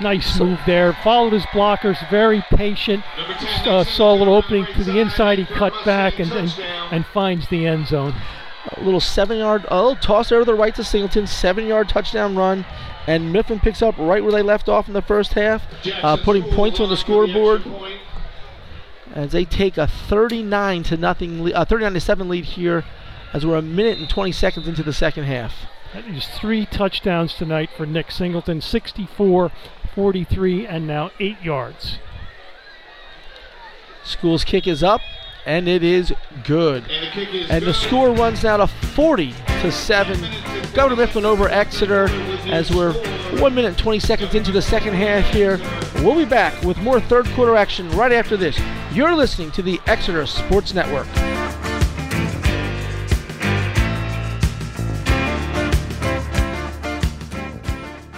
Nice move there. Followed his blockers, very patient. Uh, saw a little opening to the inside. He cut back and, and, and finds the end zone.
A little seven yard, a little toss there to the right to Singleton. Seven yard touchdown run. And Mifflin picks up right where they left off in the first half, uh, putting points on the scoreboard as they take a 39 to nothing, le- uh, 39 to seven lead here, as we're a minute and 20 seconds into the second half.
That is three touchdowns tonight for Nick Singleton 64, 43, and now eight yards.
Schools' kick is up, and it is good.
And the kick is
And the
good.
score runs now to 40 to 7. Governor Mifflin over Exeter as we're 1 minute and 20 seconds into the second half here. We'll be back with more third quarter action right after this. You're listening to the Exeter Sports Network.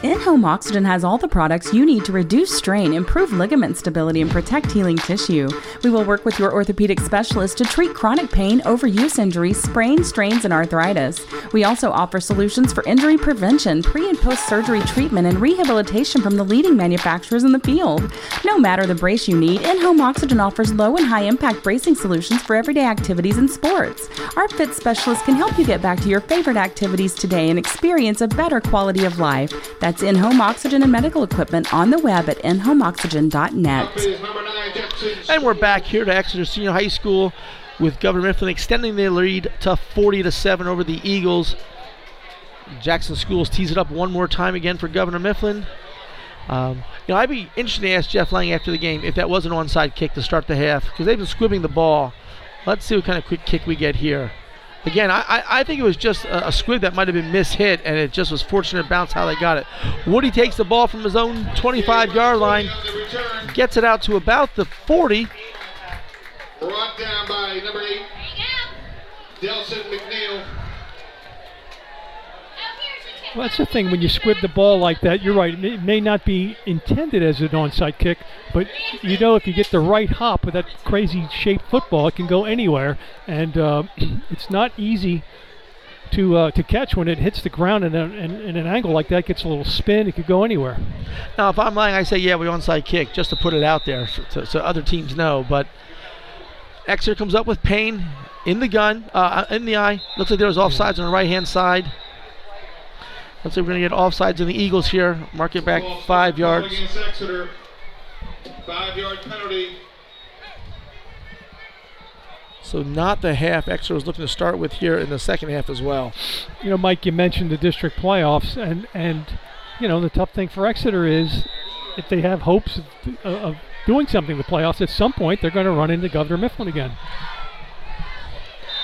In-Home Oxygen has all the products you need to reduce strain, improve ligament stability, and protect healing tissue. We will work with your orthopedic specialist to treat chronic pain, overuse injuries, sprains, strains, and arthritis. We also offer solutions for injury prevention, pre and post surgery treatment, and rehabilitation from the leading manufacturers in the field. No matter the brace you need, In-Home Oxygen offers low and high impact bracing solutions for everyday activities and sports. Our fit specialist can help you get back to your favorite activities today and experience a better quality of life. That's In in-home oxygen and medical equipment on the web at inhomeoxygen.net.
And we're back here to Exeter Senior High School with Governor Mifflin extending their lead to 40 to 7 over the Eagles. Jackson Schools tease it up one more time again for Governor Mifflin. Um, you know, I'd be interested to ask Jeff Lang after the game if that was an onside kick to start the half because they've been squibbing the ball. Let's see what kind of quick kick we get here. Again, I, I, think it was just a, a that might have been mishit, and it just was fortunate bounce how they got it. Woody takes the ball from his own 25-yard line, gets it out to about the 40.
Brought down by number eight, Delson McNeil.
Well, that's the thing. When you squib the ball like that, you're right. It may, not be intended as an onside kick, but you know if you get the right hop with that crazy shaped football, it can go anywhere, and uh, [CLEARS THROAT] it's not easy to uh, to catch when it hits the ground in, a, in, in an angle like that. Gets a little spin. It could go anywhere.
Now, if I'm lying, I say yeah, we onside kick just to put it out there so, so, other teams know. But Exeter comes up with Payne in the gun, uh, in the I. Looks like there was offsides on the right hand side. Looks like we're going to get offsides in the Eagles here. Mark it back
Ball
five yards.
Five-yard penalty.
So not the half Exeter was looking to start with here in the second half as well.
You know, Mike, you mentioned the district playoffs, and and you know the tough thing for Exeter is if they have hopes of, of doing something in the playoffs, at some point they're going to run into Governor Mifflin again.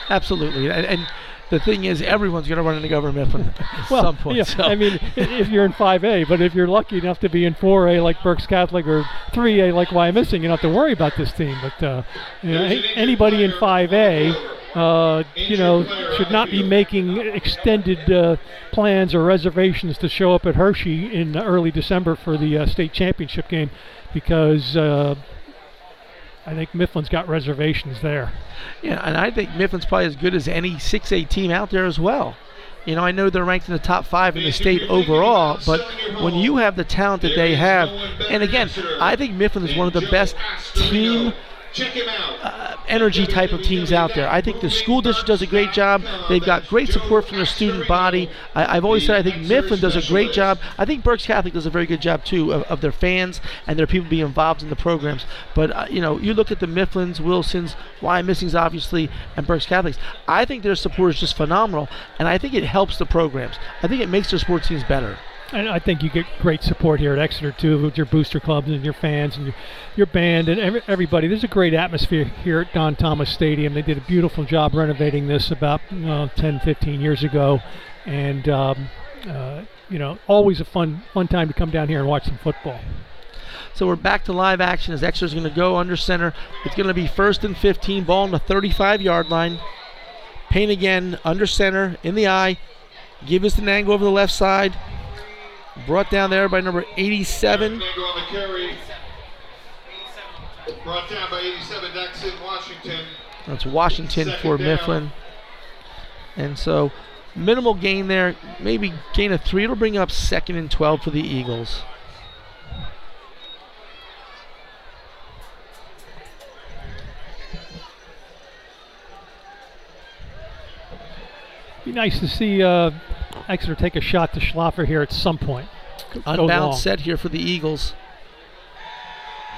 Absolutely. And, and the thing is, everyone's going to run into Mifflin at [LAUGHS]
well,
some point.
yeah,
so.
I mean, if you're in 5A, but if you're lucky enough to be in 4A like Berks Catholic or 3A like Wyomissing, you don't have to worry about this team. But uh, you know, anybody in 5A, uh, you know, should not be making extended uh, plans or reservations to show up at Hershey in early December for the uh, state championship game, because uh, I think Mifflin's got reservations there.
Yeah, and I think Mifflin's probably as good as any 6A team out there as well. You know, I know they're ranked in the top five in the state overall, but when you have the talent that they have, and again, I think Mifflin is one of the best team uh, energy type of teams out there. I think the school district does a great job. They've got great support from the student body. I, I've always said I think Mifflin does a great job. I think Berks Catholic does a very good job too of, of their fans and their people being involved in the programs. But uh, you know, you look at the Mifflins, Wilsons, Wyomissings, obviously, and Berks Catholics. I think their support is just phenomenal, and I think it helps the programs. I think it makes their sports teams better.
And I think you get great support here at Exeter too, with your booster clubs and your fans and your, your band and every, everybody. There's a great atmosphere here at Don Thomas Stadium. They did a beautiful job renovating this about uh, 10, 15 years ago, and um, uh, you know, always a fun, fun time to come down here and watch some football.
So we're back to live action as Exeter's going to go under center. It's going to be first and 15, ball on the 35 yard line. Payne again, under center, in the I. Give us an angle over the left side. Brought down there by number 87.
Nangle on the carry. Brought down by 87, Daxon Washington.
That's Washington
Second
for
down.
Mifflin. And so minimal gain there, maybe gain of three. It'll bring up second and 12 for the Eagles.
Be nice to see uh, Exeter take a shot to Schlaffer here at some point. Go-.
Unbalanced set here for the Eagles.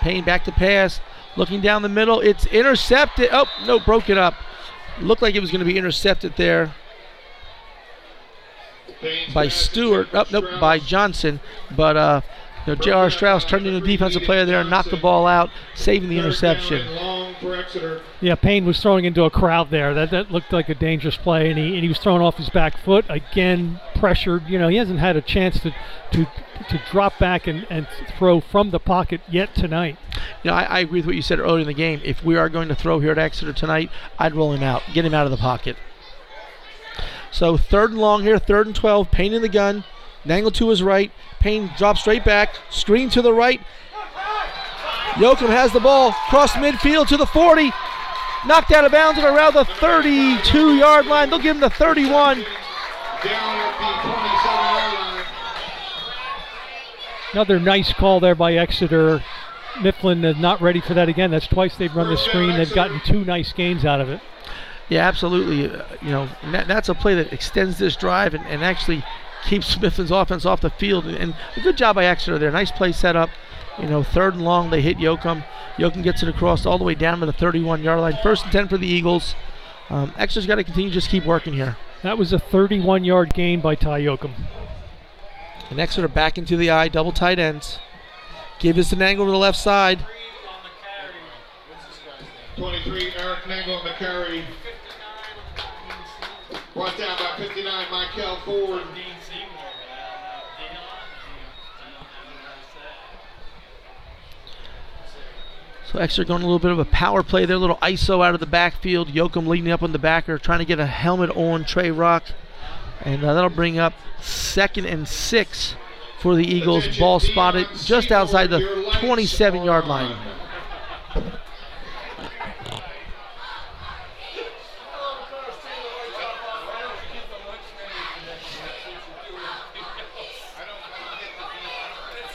Payne back to pass. Looking down the middle. It's intercepted. Oh, no, broke it up. Looked like it was going to be intercepted there by Stewart. Oh, nope, by Johnson. But uh, you know, J.R. Strauss turned into a defensive player there and knocked the ball out, saving the interception.
Long for Exeter.
Yeah, Payne was throwing into a crowd there. That that looked like a dangerous play, and he and he was thrown off his back foot again, pressured. You know, he hasn't had a chance to to to drop back and, and throw from the pocket yet tonight.
You know, I, I agree with what you said earlier in the game. If we are going to throw here at Exeter tonight, I'd roll him out, get him out of the pocket. So third and long here, third and 12. Payne in the gun. Nangle to his right. Payne drops straight back. Screen to the right. Yoakum has the ball. Cross midfield to the 40. Knocked out of bounds at around the 32 yard line. They'll give him the 31.
Down at the 27-yard.
Another nice call there by Exeter. Mifflin is not ready for that again. That's twice they've run the screen. They've gotten two nice gains out of it.
Yeah, absolutely. Uh, you know, that, that's a play that extends this drive and, and actually keeps Mifflin's offense off the field. And a good job by Exeter there. Nice play set up. You know, third and long, they hit Yoakum. Yoakum gets it across all the way down to the 31 yard line. First and 10 for the Eagles. Um, Exeter's got to continue just keep working here.
That was a 31 yard gain by Ty Yoakum.
And Exeter back into the I, double tight ends. Give us an angle to the left side.
23, Eric Nangle on the carry. Brought down by 59, Michael Ford.
So Exeter going a little bit of a power play there, a little ISO out of the backfield. Yoakum leading up on the backer, trying to get a helmet on Trey Rock. And uh, that'll bring up second and six for the Eagles. Ball spotted just outside the 27 yard line.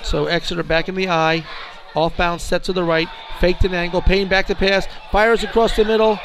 So Exeter back in the I. Off bounds, set to the right. Faked an angle. Payne back to pass. Fires across the middle.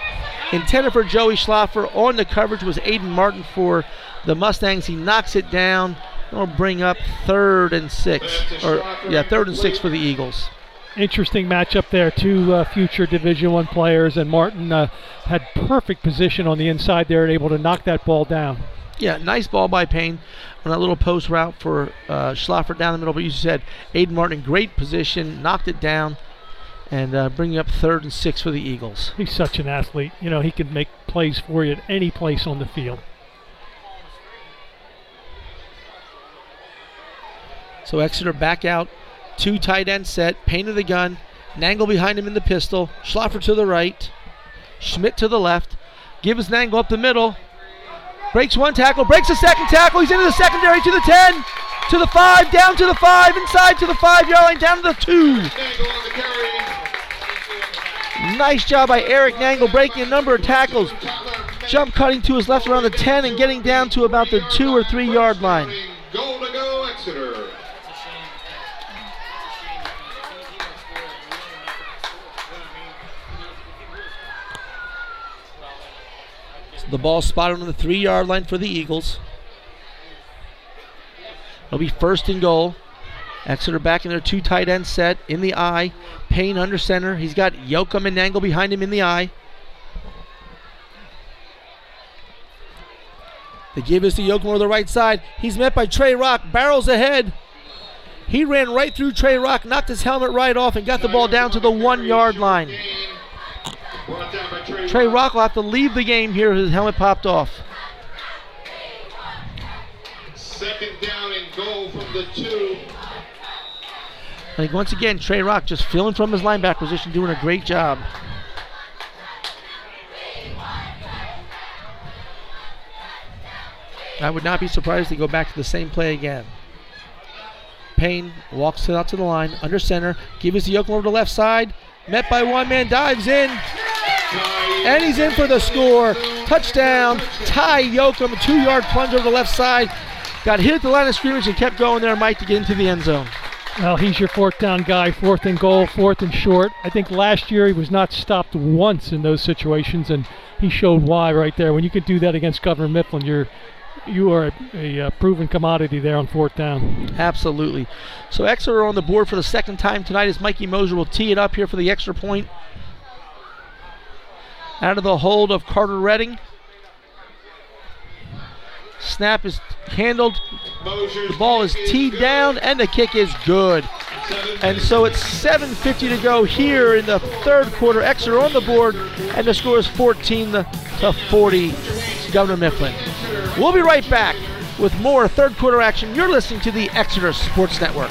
Intended for Joey Schlaffer. On the coverage was Aiden Martin for the Mustangs. He knocks it down. That'll bring up third and six. Or yeah, third and six for the Eagles.
Interesting matchup there. Two uh, future Division One players, and Martin uh, had perfect position on the inside there and able to knock that ball down.
Yeah, nice ball by Payne on that little post route for uh, Schlaffer down the middle. But you said Aiden Martin, great position, knocked it down, and uh, bringing up third and six for the Eagles.
He's such an athlete. You know, he can make plays for you at any place on the field.
So Exeter back out, two tight end set, Payne of the gun, Nangle behind him in the pistol, Schlaffer to the right, Schmidt to the left, gives Nangle up the middle, breaks one tackle, breaks a second tackle, he's into the secondary to the 10, to the 5, down to the 5, inside to the 5 yard line, down to the 2. Nice job by Eric Nangle breaking a number of tackles, jump cutting to his left around the 10 and getting down to about the 2 or 3 yard line.
Goal to go, Exeter.
The ball spotted on the three yard line for the Eagles. It'll be first and goal. Exeter back in their two tight end set in the I. Payne under center. He's got Yoakum and Nangle behind him in the I. They give us to Yoakum over the right side. He's met by Trey Rock. Barrels ahead. He ran right through Trey Rock, knocked his helmet right off, and got the ball down to the one yard line. Trey Rock will have to leave the game here. His helmet popped off.
Second down and goal from the two.
I think once again, Trey Rock just filling from his linebacker position, doing a great job. I would not be surprised to go back to the same play again. Payne walks it out to the line, under center, gives the Yoakum over to the left side, met by one man, dives in, and he's in for the score. Touchdown, Ty Yoakum, two yard plunge over the left side. Got hit at the line of scrimmage and kept going there, Mike, to get into the end zone.
Well, he's your fourth down guy, fourth and goal, fourth and short. I think last year he was not stopped once in those situations, and he showed why right there. When you can do that against Governor Mifflin, you're you are a, a, uh, proven commodity there on fourth down.
Absolutely. So Exeter on the board for the second time tonight as Mikey Moser will tee it up here for the extra point. Out of the hold of Carter Redding. Snap is handled. The ball is teed down and the kick is good. And so it's 7.50 to go here in the third quarter. Exeter on the board and the score is 14 to 40 Governor Mifflin. We'll be right back with more third quarter action. You're listening to the Exeter Sports Network.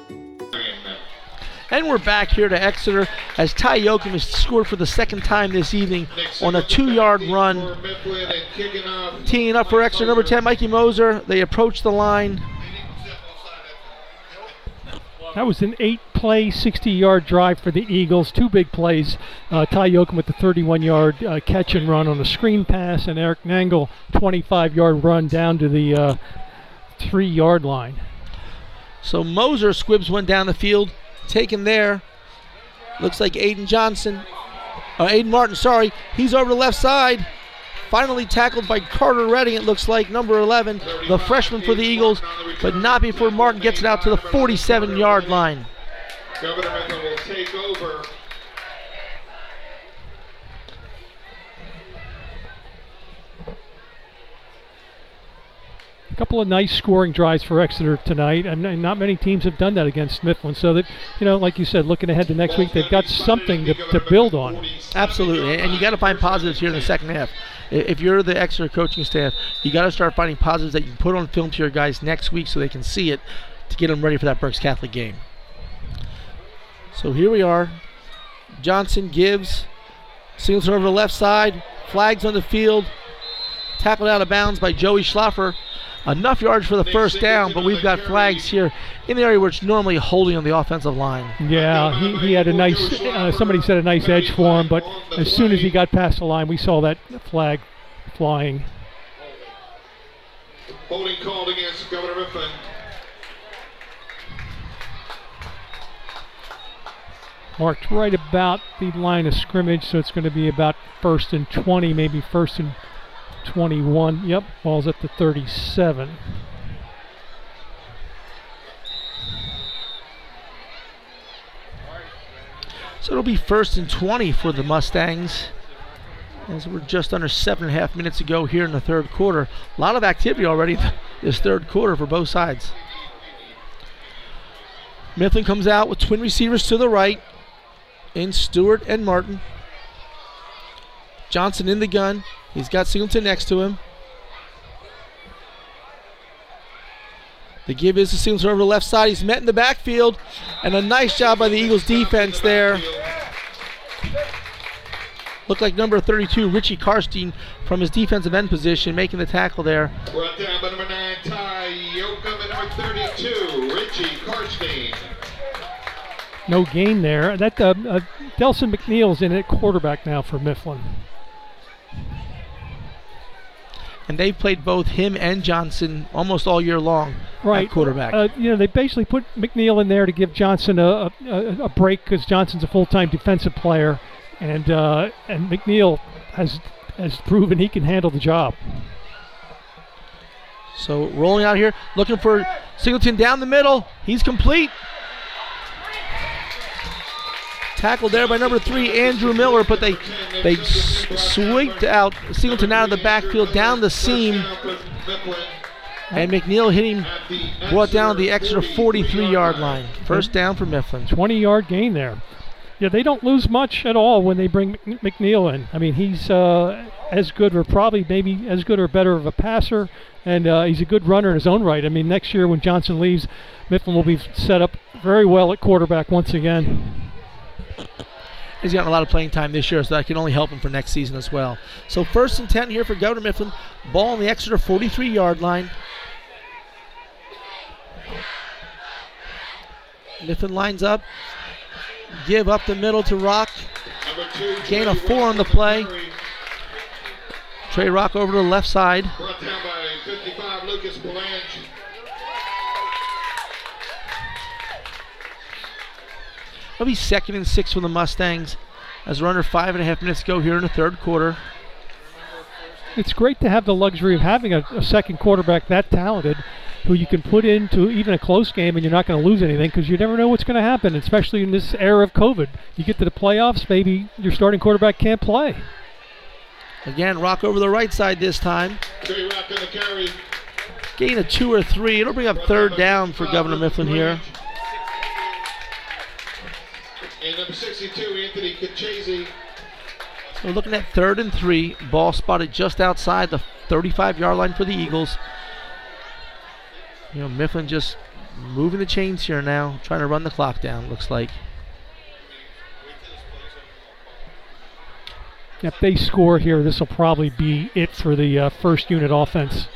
And we're back here to Exeter as Ty Yoakum has scored for the second time this evening on a run.
And kicking off.
Teeing up for Exeter, number 10, Mikey Moser. They approach the line.
That was an eight-play, 60-yard drive for the Eagles. Two big plays. Uh, Ty Yoakum with the 31-yard uh, catch and run on a screen pass, and Eric Nangle 25-yard run down to the uh, three-yard line.
So Moser squibs one down the field, taken there. Looks like Aiden Johnson, uh, Aiden Martin, sorry. He's over the left side. Finally tackled by Carter Redding, it looks like, number 11, the freshman for the Eagles, but not before Martin gets it out to the 47 yard line.
Governor will take over.
Couple of nice scoring drives for Exeter tonight, and, and not many teams have done that against Mifflin. So that you know, like you said, looking ahead to next week, they've got something to, to build on.
Absolutely, and you got to find positives here in the second half. If you're the Exeter coaching staff, you got to start finding positives that you can put on film to your guys next week so they can see it to get them ready for that Berks Catholic game. So here we are. Johnson gives, Singleton over the left side, flags on the field, tackled out of bounds by Joey Schlaffer. Enough yards for the first down, but we've got flags here in the area where it's normally holding on the offensive line.
Yeah, he, he had a nice. Uh, somebody said a nice edge for him, but as soon as he got past the line, we saw that flag flying.
Holding called against Governor Mifflin.
Marked right about the line of scrimmage, so it's going to be about first and 20, maybe first and 21. Yep, ball's at the 37.
So it'll be first and 20 for the Mustangs. As we're just under seven and a half minutes ago here in the third quarter. A lot of activity already this third quarter for both sides. Mifflin comes out with twin receivers to the right in Stewart and Martin. Johnson in the gun. He's got Singleton next to him. The give is to Singleton over the left side. He's met in the backfield. And a nice job by the Eagles defense there. Looked like number 32, Richie Karstein, from his defensive end position, making the tackle there.
Brought down by number 9, Ty Yoakum, and number 32, Richie Karstein.
No gain there. That uh, uh, Delson McNeil's in at quarterback now for Mifflin.
And they've played both him and Johnson almost all year long
Right,
at quarterback.
Uh, you know, they basically put McNeil in there to give Johnson a, a, a break because Johnson's a full-time defensive player, and uh, and McNeil has has proven he can handle the job.
So rolling out here, looking for Singleton down the middle. He's complete. Tackled there by number three, Andrew Miller, but they they swept out Singleton out of the backfield down the seam, and McNeil hit him, brought down the extra 43-yard line. First down for Mifflin.
20-yard gain there. Yeah, they don't lose much at all when they bring McNeil in. I mean, he's uh, as good, or probably maybe as good or better of a passer, and uh, he's a good runner in his own right. I mean, next year when Johnson leaves, Mifflin will be set up very well at quarterback once again. [LAUGHS]
He's gotten a lot of playing time this year, so that can only help him for next season as well. So first and 10 here for Governor Mifflin. Ball on the Exeter 43-yard line. Mifflin lines up. Give up the middle to Rock.
2,
Gain of four on the play. Trey Rock over to the left side.
Brought down by 55, Lucas Blanche.
It'll be second and six for the Mustangs as we're under five and a half minutes to go here in the third quarter.
It's great to have the luxury of having a, a second quarterback that talented who you can put into even a close game and you're not going to lose anything because you never know what's going to happen, especially in this era of COVID. You get to the playoffs, maybe your starting quarterback can't play.
Again, Rock over the right side this time.
Trey Rock on the carry.
Gain of two or three. It'll bring up third down for Governor Mifflin here.
And number 62, Anthony Cachese.
So looking at third and three, ball spotted just outside the 35-yard line for the Eagles. You know, Mifflin just moving the chains here now, trying to run the clock down, looks like.
If they score here, this will probably be it for the uh, first unit offense.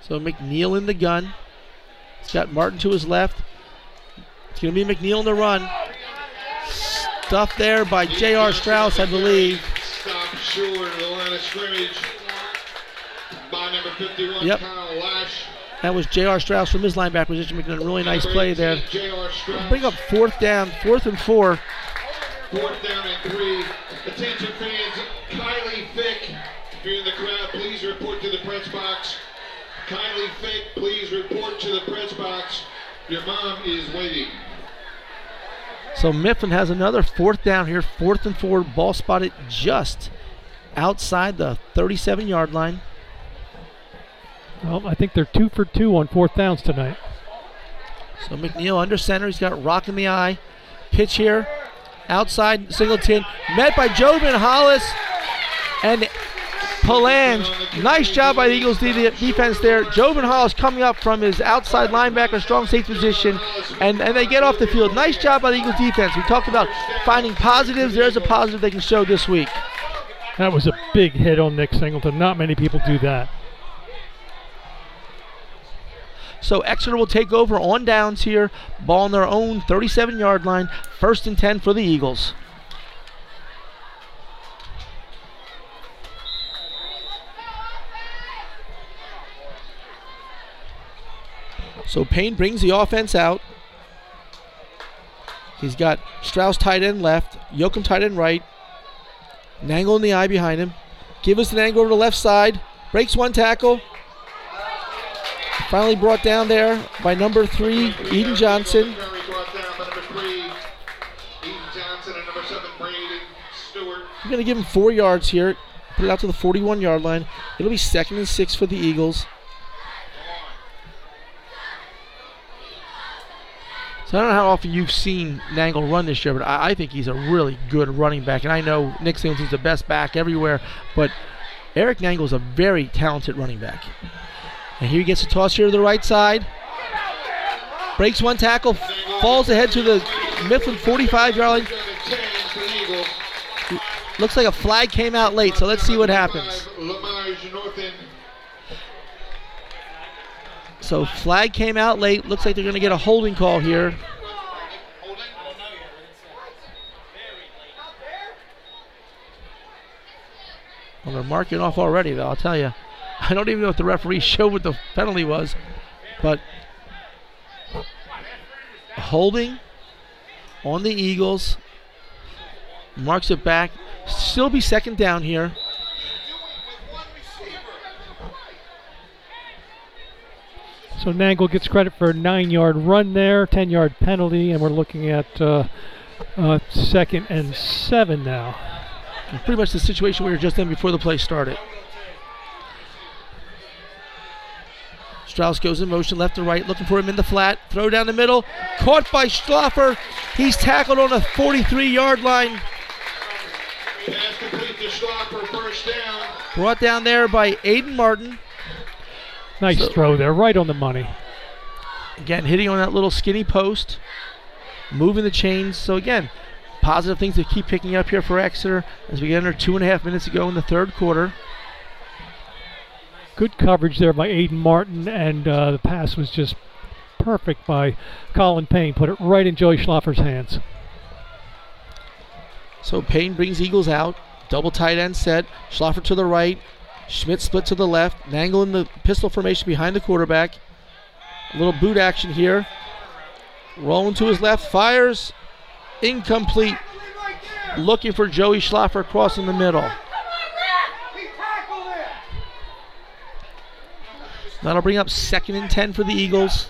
So McNeil in the gun. He's got Martin to his left. It's going to be McNeil in the run. Stuff there by J.R. Strauss, I believe.
Stop short of the line of scrimmage by number 51,
Yep.
Kyle Lash.
That was J.R. Strauss from his linebacker position making a really nice play there. Bring up fourth down, fourth and four.
Fourth down and three. Attention fans, please report to the press box. Your mom is waiting.
So Mifflin has another fourth down here, fourth and four, ball spotted just outside the 37 yard line.
Well, I think they're two for two on fourth downs tonight.
So McNeil under center. He's got Rock in the I. Pitch here. Outside Singleton. Met by Jovan Hollis and Palange. Nice job by the Eagles defense there. Jovan Hollis coming up from his outside linebacker, strong safety position, and, and they get off the field. Nice job by the Eagles defense. We talked about finding positives. There's a positive they can show this week.
That was a big hit on Nick Singleton. Not many people do that.
So Exeter will take over on downs here. Ball on their own 37 yard line. First and 10 for the Eagles. So Payne brings the offense out. He's got Strauss tight end left, Yoakum tight end right, Nangle in the I behind him. Give us an angle over the left side. Breaks one tackle. Finally brought down there by number three, Eden Johnson. I'm going to give him four yards here. Put it out to the 41 yard line. It'll be second and six for the Eagles. So I don't know how often you've seen Nangle run this year, but I, I think he's a really good running back. And I know Nick Singleton's the best back everywhere, but Eric Nangle is a very talented running back. And here he gets a toss here to the right side. Breaks one tackle, falls ahead to the Mifflin 45 yard line. Looks like a flag came out late, so let's see what happens.
Lamage North End.
So flag came out late. Looks like they're going to get a holding call here. Well, they're marking off already, though. I'll tell you. [LAUGHS] I don't even know if the referee [LAUGHS] showed what the penalty was, but holding on the Eagles. Marks it back. Still be second down here.
So Nangle gets credit for a nine-yard run there, ten-yard penalty, and we're looking at uh, uh, second and seven now.
Pretty much the situation we were just in before the play started. Strauss goes in motion left to right, looking for him in the flat. Throw down the middle. Caught by Schlaffer. He's tackled on the 43 yard line.
Pass complete to Schlaffer, first down.
Brought down there by Aiden Martin.
Nice
So-
throw there, right on the money.
Again, hitting on that little skinny post. Moving the chains. So, again, positive things to keep picking up here for Exeter as we get under two and a half minutes to go in the third quarter.
Good coverage there by Aiden Martin, and uh, the pass was just perfect by Colin Payne. Put it right in Joey Schlaffer's hands.
So Payne brings Eagles out. Double tight end set. Schlaffer to the right. Schmidt split to the left. Nangle in the pistol formation behind the quarterback. A little boot action here. Rolling to his left. Fires. Incomplete. Looking for Joey Schlaffer crossing the middle. That'll bring up second and 10 for the Eagles.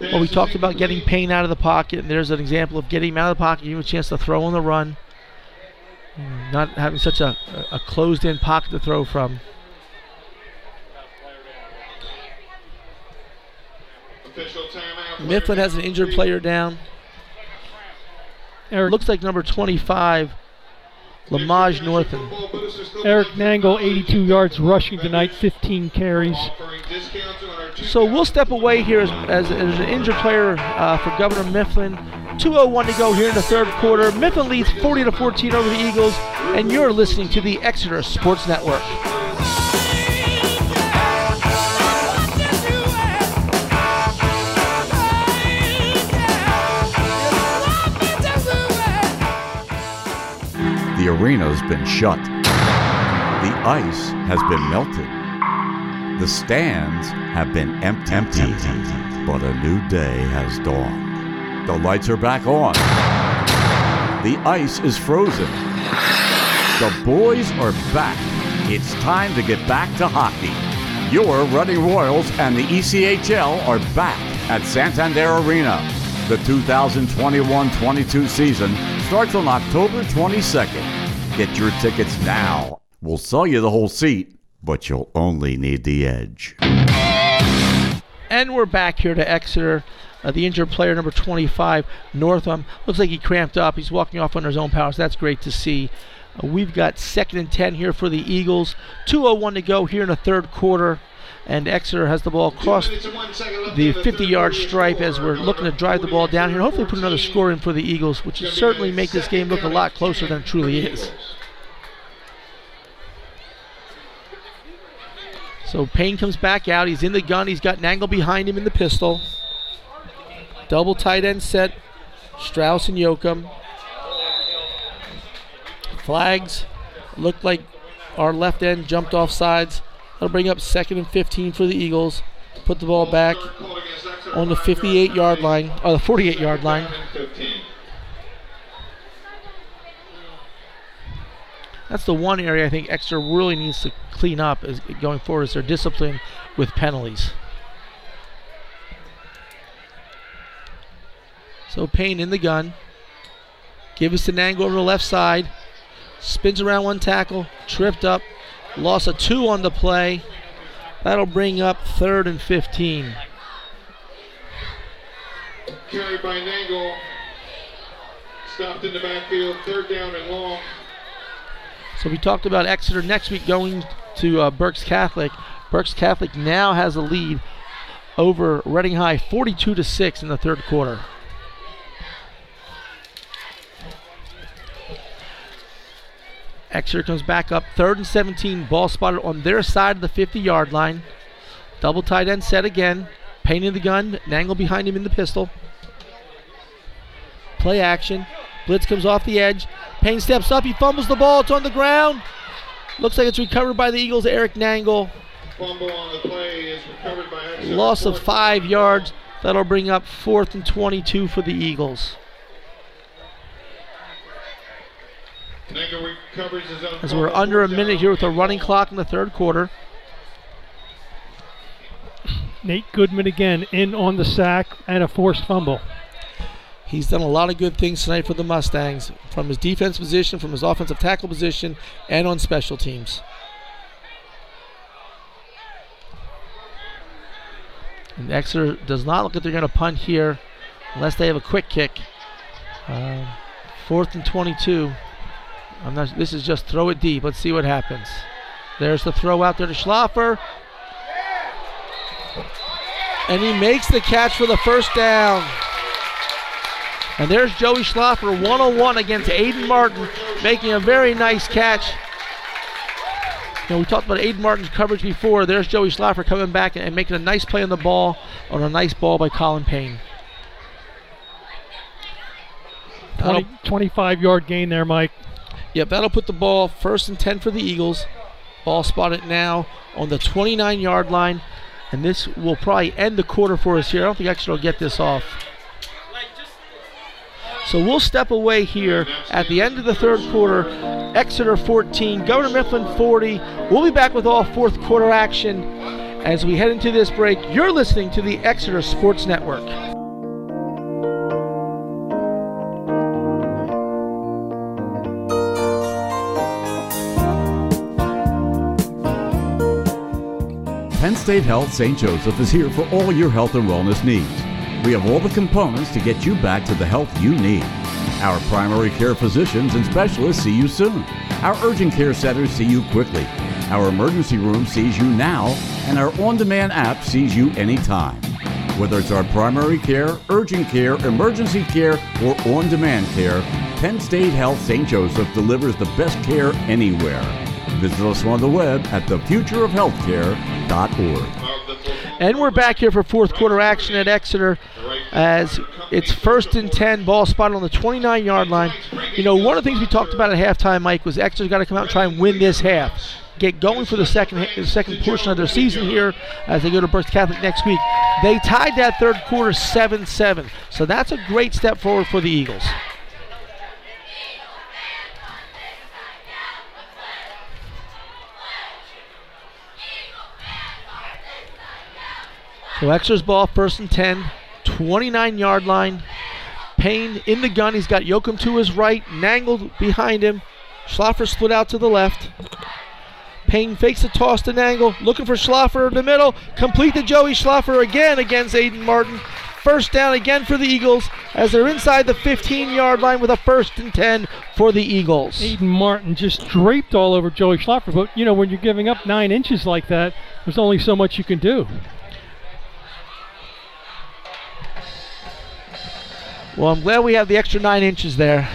Well, we talked about getting Payne out of the pocket, and there's an example of getting him out of the pocket, giving him a chance to throw on the run. Not having such a, a closed in pocket to throw from. Mifflin has an injured player down.
Eric,
Looks like number 25 Lamage Northern.
Eric Nangle, 82 yards rushing tonight, 15 carries.
So we'll step away here as, as, as an injured player uh, for Governor Mifflin. 2:01 to go here in the third quarter. Mifflin leads 40 to 14 over the Eagles, and you're listening to the Exeter Sports Network.
The arena's been shut. The ice has been melted. The stands have been empty, empty, but a new day has dawned. The lights are back on. The ice is frozen. The boys are back. It's time to get back to hockey. Your Reading Royals and the ECHL are back at Santander Arena. The 2021-22 season starts on October 22nd. Get your tickets now. We'll sell you the whole seat, but you'll only need the edge.
And we're back here to Exeter. Uh, the injured player, number 25, Northam, looks like he cramped up. He's walking off under his own power, so that's great to see. Uh, we've got second and 10 here for the Eagles. 2.01 to go here in the third quarter. And Exeter has the ball across the 50 yard stripe as we're looking to drive the ball down here and hopefully put another score in for the Eagles, which will certainly make this game look a lot closer than it truly is. So Payne comes back out. He's in the gun. He's got Nangle behind him in the pistol. Double tight end set. Strauss and Yoakum. Flags look like our left end jumped off sides. That'll bring up second and 15 for the Eagles. Put the ball back on the 58 yard line, or the 48 yard line. That's the one area I think Exeter really needs to clean up is going forward is their discipline with penalties. So Payne in the gun. Give us an angle over the left side. Spins around one tackle. Tripped up. Loss of two on the play. That'll bring up third and 15.
Carried by Nangle. Stopped in the backfield. Third down and long.
So we talked about Exeter next week going to uh, Berks Catholic. Berks Catholic now has a lead over Reading High 42 to 6 in the third quarter. Exeter comes back up, third and 17, ball spotted on their side of the 50 yard line. Double tight end set again. Payne in the gun, Nangle behind him in the pistol. Play action. Blitz comes off the edge. Payne steps up, he fumbles the ball, it's on the ground. Looks like it's recovered by the Eagles, Eric Nangle.
Fumble on the play is recovered by Exeter.
Loss of five yards. That'll bring up fourth and 22 for the Eagles.
Nangle recovers his own
As we're under a minute here with a running clock in the third quarter.
Nate Goodman again in on the sack and a forced fumble.
He's done a lot of good things tonight for the Mustangs from his defense position, from his offensive tackle position, and on special teams. And Exeter does not look like they're going to punt here unless they have a quick kick. Um, fourth and 22. I'm not. This is just throw it deep. Let's see what happens. There's the throw out there to Schlaffer. And he makes the catch for the first down. And there's Joey Schlaffer, 101 against Aiden Martin, making a very nice catch. You know, we talked about Aiden Martin's coverage before. There's Joey Schlaffer coming back and making a nice play on the ball on a nice ball by Colin Payne.
20, 25 yard gain there, Mike.
Yep, that'll put the ball first and 10 for the Eagles. Ball spotted now on the 29 yard line. And this will probably end the quarter for us here. I don't think Exeter will get this off. So we'll step away here at the end of the third quarter. Exeter 14, Governor Mifflin 40. We'll be back with all fourth quarter action as we head into this break. You're listening to the Exeter Sports Network.
Penn State Health St. Joseph is here for all your health and wellness needs. We have all the components to get you back to the health you need. Our primary care physicians and specialists see you soon. Our urgent care centers see you quickly. Our emergency room sees you now, and our on demand app sees you anytime. Whether it's our primary care, urgent care, emergency care, or on demand care, Penn State Health St. Joseph delivers the best care anywhere. Visit us on the web at thefutureofhealthcare.org.
And we're back here for fourth quarter action at Exeter as it's first and 10, ball spotted on the 29 yard line. You know, one of the things we talked about at halftime, Mike, was Exeter's got to come out and try and win this half. Get going for the second the second portion of their season here as they go to Berks Catholic next week. They tied that third quarter 7 7. So that's a great step forward for the Eagles. So Exeter's ball, first and 10, 29 yard line. Payne in the gun. He's got Yoakum to his right, Nangle behind him. Schlaffer split out to the left. Payne fakes a toss to Nangle, looking for Schlaffer in the middle. Complete to Joey Schlaffer again against Aiden Martin. First down again for the Eagles as they're inside the 15 yard line with a first and 10 for the Eagles.
Aiden Martin just draped all over Joey Schlaffer, but you know when you're giving up nine inches like that, there's only so much you can do.
Well, I'm glad we have the extra nine inches there.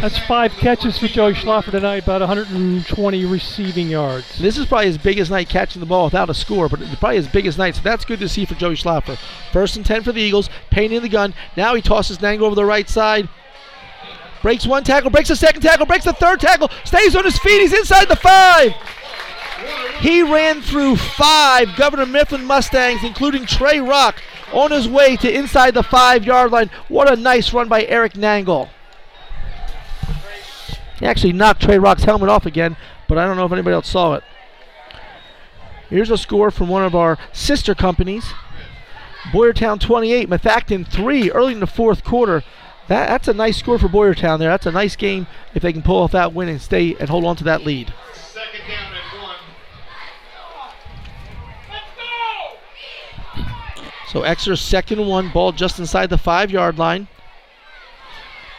That's five catches for Joey Schlaffer tonight, about 120 receiving yards.
This is probably his biggest night catching the ball without a score, but it's probably his biggest night, so that's good to see for Joey Schlaffer. First and 10 for the Eagles, Payne in the gun. Now he tosses Nangle over the right side. Breaks one tackle, breaks the second tackle, breaks the third tackle, stays on his feet, he's inside the five. He ran through five Governor Mifflin Mustangs, including Trey Rock, on his way to inside the five yard line. What a nice run by Eric Nangle. He actually knocked Trey Rock's helmet off again, but I don't know if anybody else saw it. Here's a score from one of our sister companies. Boyertown 28, Methacton 3 early in the fourth quarter. That, that's a nice score for Boyertown there. That's a nice game if they can pull off that win and stay and hold on to that lead. So Exeter's second one, ball just inside the five yard line.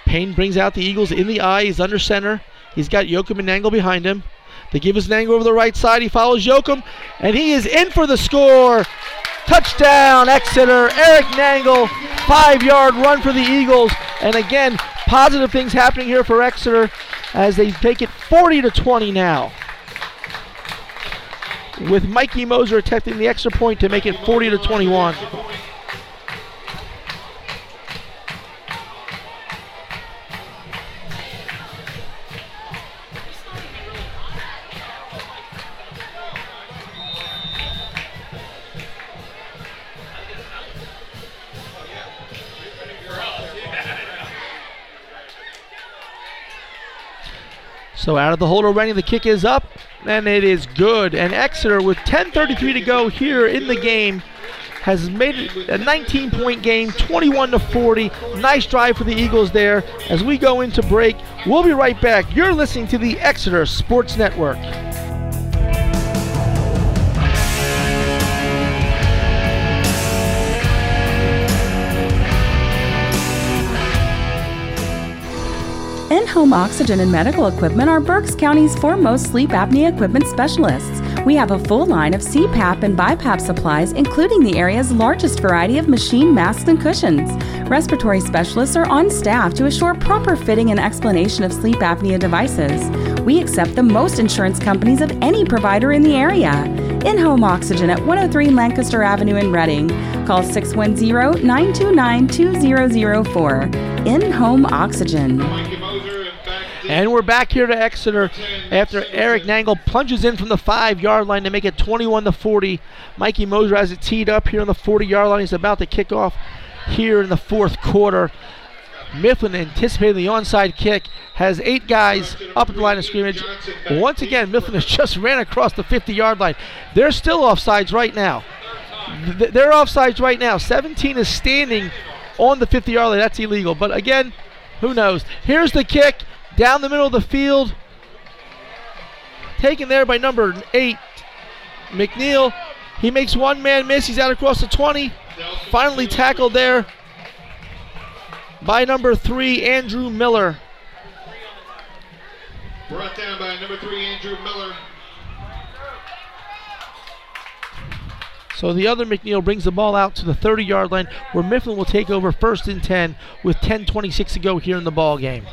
Payne brings out the Eagles in the I. He's under center. He's got Yoakum and Nangle behind him. They give us Nangle over the right side. He follows Yoakum, and he is in for the score. Touchdown, Exeter. Eric Nangle, five yard run for the Eagles. And again, positive things happening here for Exeter as they take it 40 to 20 now. With Mikey Moser attempting the extra point to make it 40 to 21. So out of the hole already, the kick is up, and it is good. And Exeter, with 10:33 to go here in the game, has made it a 19-point game, 21 to 40. Nice drive for the Eagles there. As we go into break, we'll be right back. You're listening to the Exeter Sports Network.
In home oxygen and medical equipment are Berks County's foremost sleep apnea equipment specialists. We have a full line of CPAP and BiPAP supplies, including the area's largest variety of machine masks and cushions. Respiratory specialists are on staff to assure proper fitting and explanation of sleep apnea devices. We accept the most insurance companies of any provider in the area. In home oxygen at 103 Lancaster Avenue in Reading. Call 610 929 2004. In home oxygen.
And we're back here to Exeter after Eric Nangle plunges in from the five yard line to make it 21 to 40. Mikey Moser has it teed up here on the 40 yard line. He's about to kick off here in the fourth quarter. Mifflin anticipating the onside kick, has eight guys up at the line of scrimmage. Once again, Mifflin has just ran across the 50 yard line. They're still offsides right now. They're offsides right now. 17 is standing on the 50 yard line. That's illegal. But again, who knows? Here's the kick down the middle of the field. Taken there by number eight, McNeil. He makes one man miss. He's out across the 20. Finally tackled there by number three, Andrew Miller.
Brought down by number three, Andrew Miller.
So the other McNeil brings the ball out to the 30 yard line where Mifflin will take over first and 10 with 10.26 to go here in the ball game.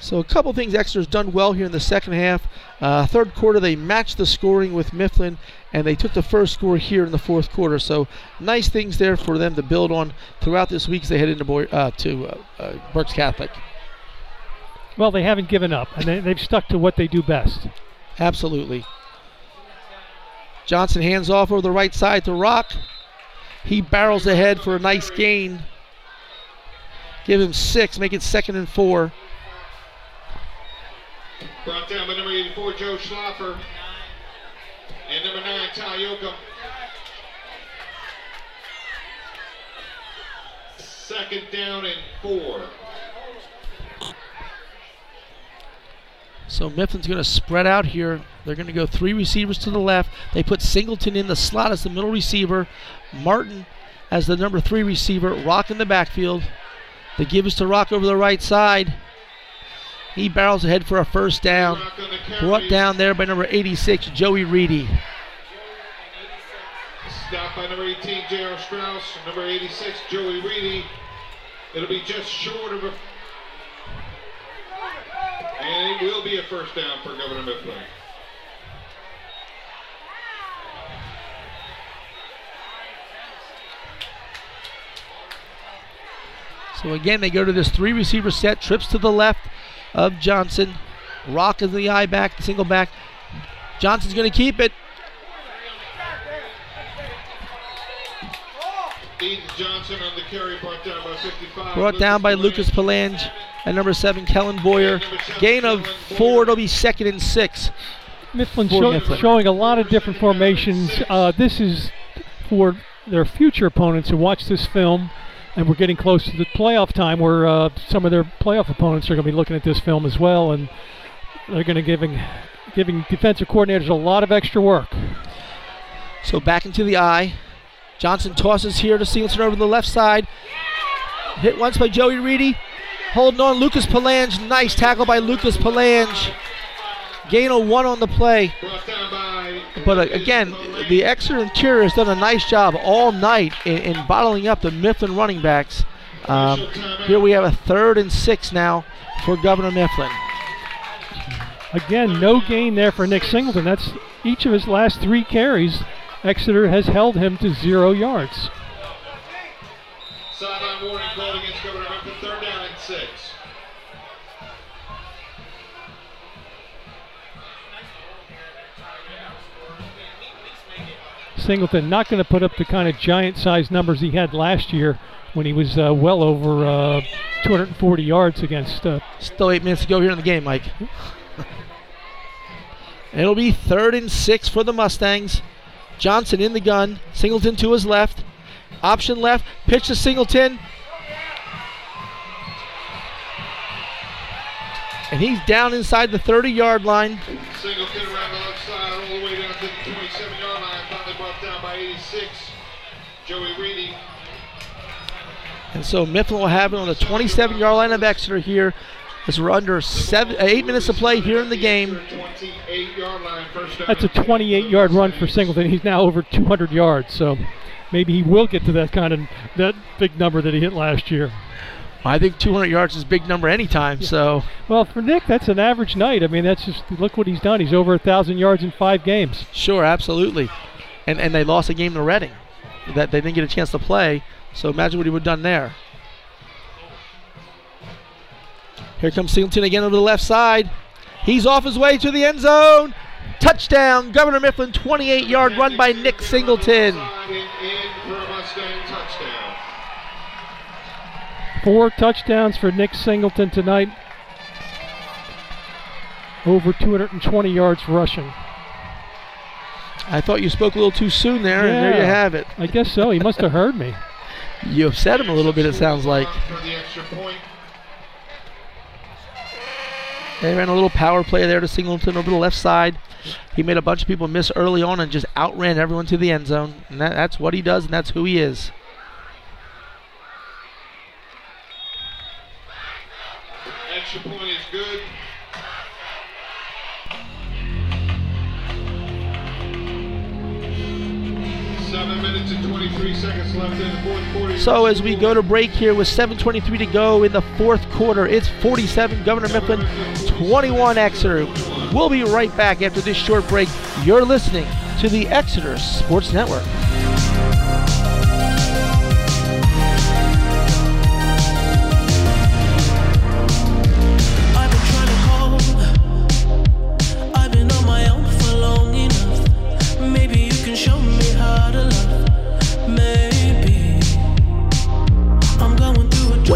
So a couple things Exeter's done well here in the second half. Uh, third quarter they matched the scoring with Mifflin and they took the first score here in the fourth quarter. So nice things there for them to build on throughout this week as they head into Boy, uh, to uh, uh, Berks Catholic.
Well, they haven't given up, and they, they've stuck to what they do best.
Absolutely. Johnson hands off over the right side to Rock. He barrels ahead for a nice gain. Give him six, make it second and four.
Brought down by number 84, Joe Schlaffer. And number 9, Ty Yoakum. Second down and four.
So Mifflin's going to spread out here. They're going to go three receivers to the left. They put Singleton in the slot as the middle receiver. Martin as the number three receiver. Rock in the backfield. The give us to Rock over the right side. He barrels ahead for a first down. Brought down there by number 86, Joey Reedy.
Stopped by number 18, J.R. Strauss. Number 86, Joey Reedy. It'll be just short of a. And it will be a first down for Governor Mifflin.
So again, they go to this three receiver set, trips to the left of Johnson. Rock is the I back, the single back. Johnson's going to keep it.
Eden Johnson on the carry, brought down by 55.
Brought down by Lucas Palange and number seven, Kellen Boyer. Gain of four, it'll be second and six.
Mifflin, show-
Mifflin.
showing a lot of different formations. Uh, this is for their future opponents who watch this film, and we're getting close to the playoff time where uh, some of their playoff opponents are going to be looking at this film as well, and they're going to giving giving defensive coordinators a lot of extra work.
So back into the I. Johnson tosses here to Singleton over to the left side. Hit once by Joey Reedy. Holding on, Lucas Palange. Nice tackle by Lucas Palange. Gain of one on the play. But uh, again, the Exeter Interior has done a nice job all night in, in bottling up the Mifflin running backs. Um, here we have a third and six now for Governor Mifflin.
Again, no gain there for Nick Singleton. That's each of his last three carries. Exeter has held him to zero yards.
Sideline warning called against Governor Mifflin, third down and six.
Singleton not going to put up the kind of giant-sized numbers he had last year when he was uh, well over uh, 240 yards against. Uh,
Still eight minutes to go here in the game, Mike. It'll be third and six for the Mustangs. Johnson in the gun. Singleton to his left. Option left. Pitch to Singleton. And he's down inside the 30 yard line.
Singleton
And so Mifflin will have it on the 27 yard line of Exeter here as we're under seven, eight minutes to play here in the game.
28 yard line, first down.
that's a 28-yard run for Singleton. He's now over 200 yards, so maybe he will get to that kind of that big number that he hit last year.
I think 200 yards is a big number anytime. So
Well, for Nick, that's an average night. I mean, that's just look what he's done. He's over a thousand yards in five games.
Sure, absolutely. And and they lost a game to Reading that they didn't get a chance to play. So imagine what he would have done there. Here comes Singleton again over the left side. He's off his way to the end zone. Touchdown, Governor Mifflin, 28 yard run by Nick Singleton.
In, in for a Mustang touchdown.
Four touchdowns for Nick Singleton tonight. Over 220 yards rushing.
I thought you spoke a little too soon there, and there you have it.
I guess so. He must have heard me. [LAUGHS]
you upset him a little bit, it sounds like. They ran a little power play there to Singleton over the left side. He made a bunch of people miss early on and just outran everyone to the end zone. And that, that's what he does, and that's who he is.
Extra point is good. Minutes and 23 seconds left in the fourth quarter.
So as we go to break here with 7:23 to go in the fourth quarter, it's 47 Governor Mifflin, 21 Exeter. We'll be right back after this short break. You're listening to the Exeter Sports Network.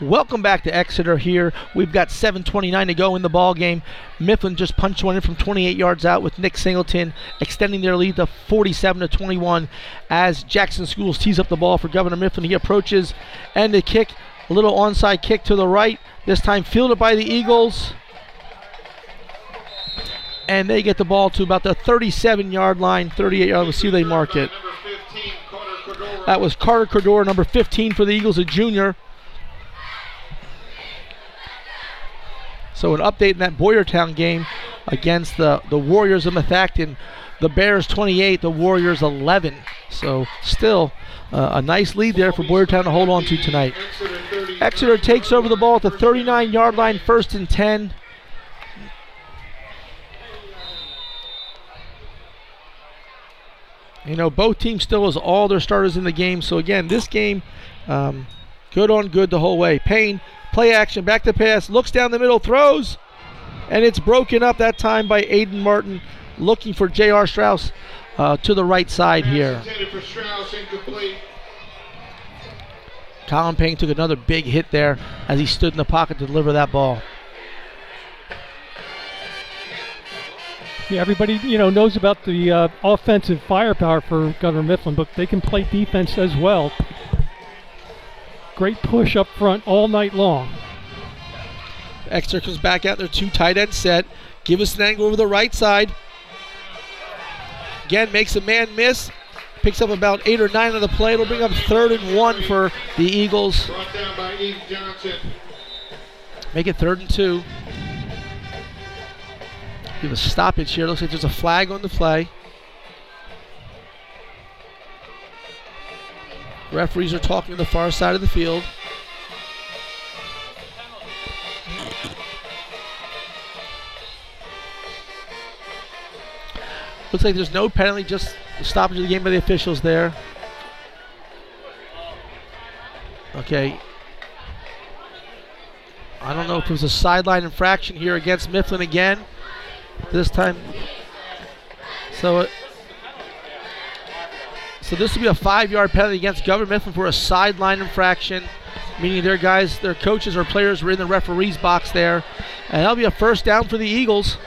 Welcome back to Exeter here. We've got 7.29 to go in the ball game. Mifflin just punched one in from 28 yards out with Nick Singleton extending their lead to 47 to 21 as Jackson Schools tees up the ball for Governor Mifflin. He approaches and the kick, a little onside kick to the right. This time fielded by the Eagles. And they get the ball to about the 37 yard line, 38 yard. Let's see they mark it. That was Carter Cordora, number 15 for the Eagles, a junior. So an update in that Boyertown game against the, the Warriors of Methacton. The Bears 28, the Warriors 11. So still uh, a nice lead there for Boyertown to hold on to tonight. Exeter takes over the ball at the 39 yard line, first and 10. You know, both teams still has all their starters in the game. So again, this game, um, good on good the whole way. Payne, play action, back to pass, looks down the middle, throws, and it's broken up that time by Aiden Martin, looking for J.R. Strauss uh, to the right side here. Colin Payne took another big hit there as he stood in the pocket to deliver that ball.
Yeah, everybody you know knows about the uh, offensive firepower for Governor Mifflin, but they can play defense as well. Great push up front all night long.
Exeter comes back out their two tight end set. Give us an angle over the right side. Again, makes a man miss. Picks up about eight or nine on the play. It'll bring up third and one for the Eagles. Make it third and two. Give a stoppage here. Looks like there's a flag on the play. Referees are talking to the far side of the field. Looks like there's no penalty, just stoppage of the game by the officials there. Okay. I don't know if it was a sideline infraction here against Mifflin again. This time. So it, so this will be a five-yard penalty against Governor Mifflin for a sideline infraction, meaning their guys, their coaches or players were in the referee's box there, and that'll be a first down for the Eagles.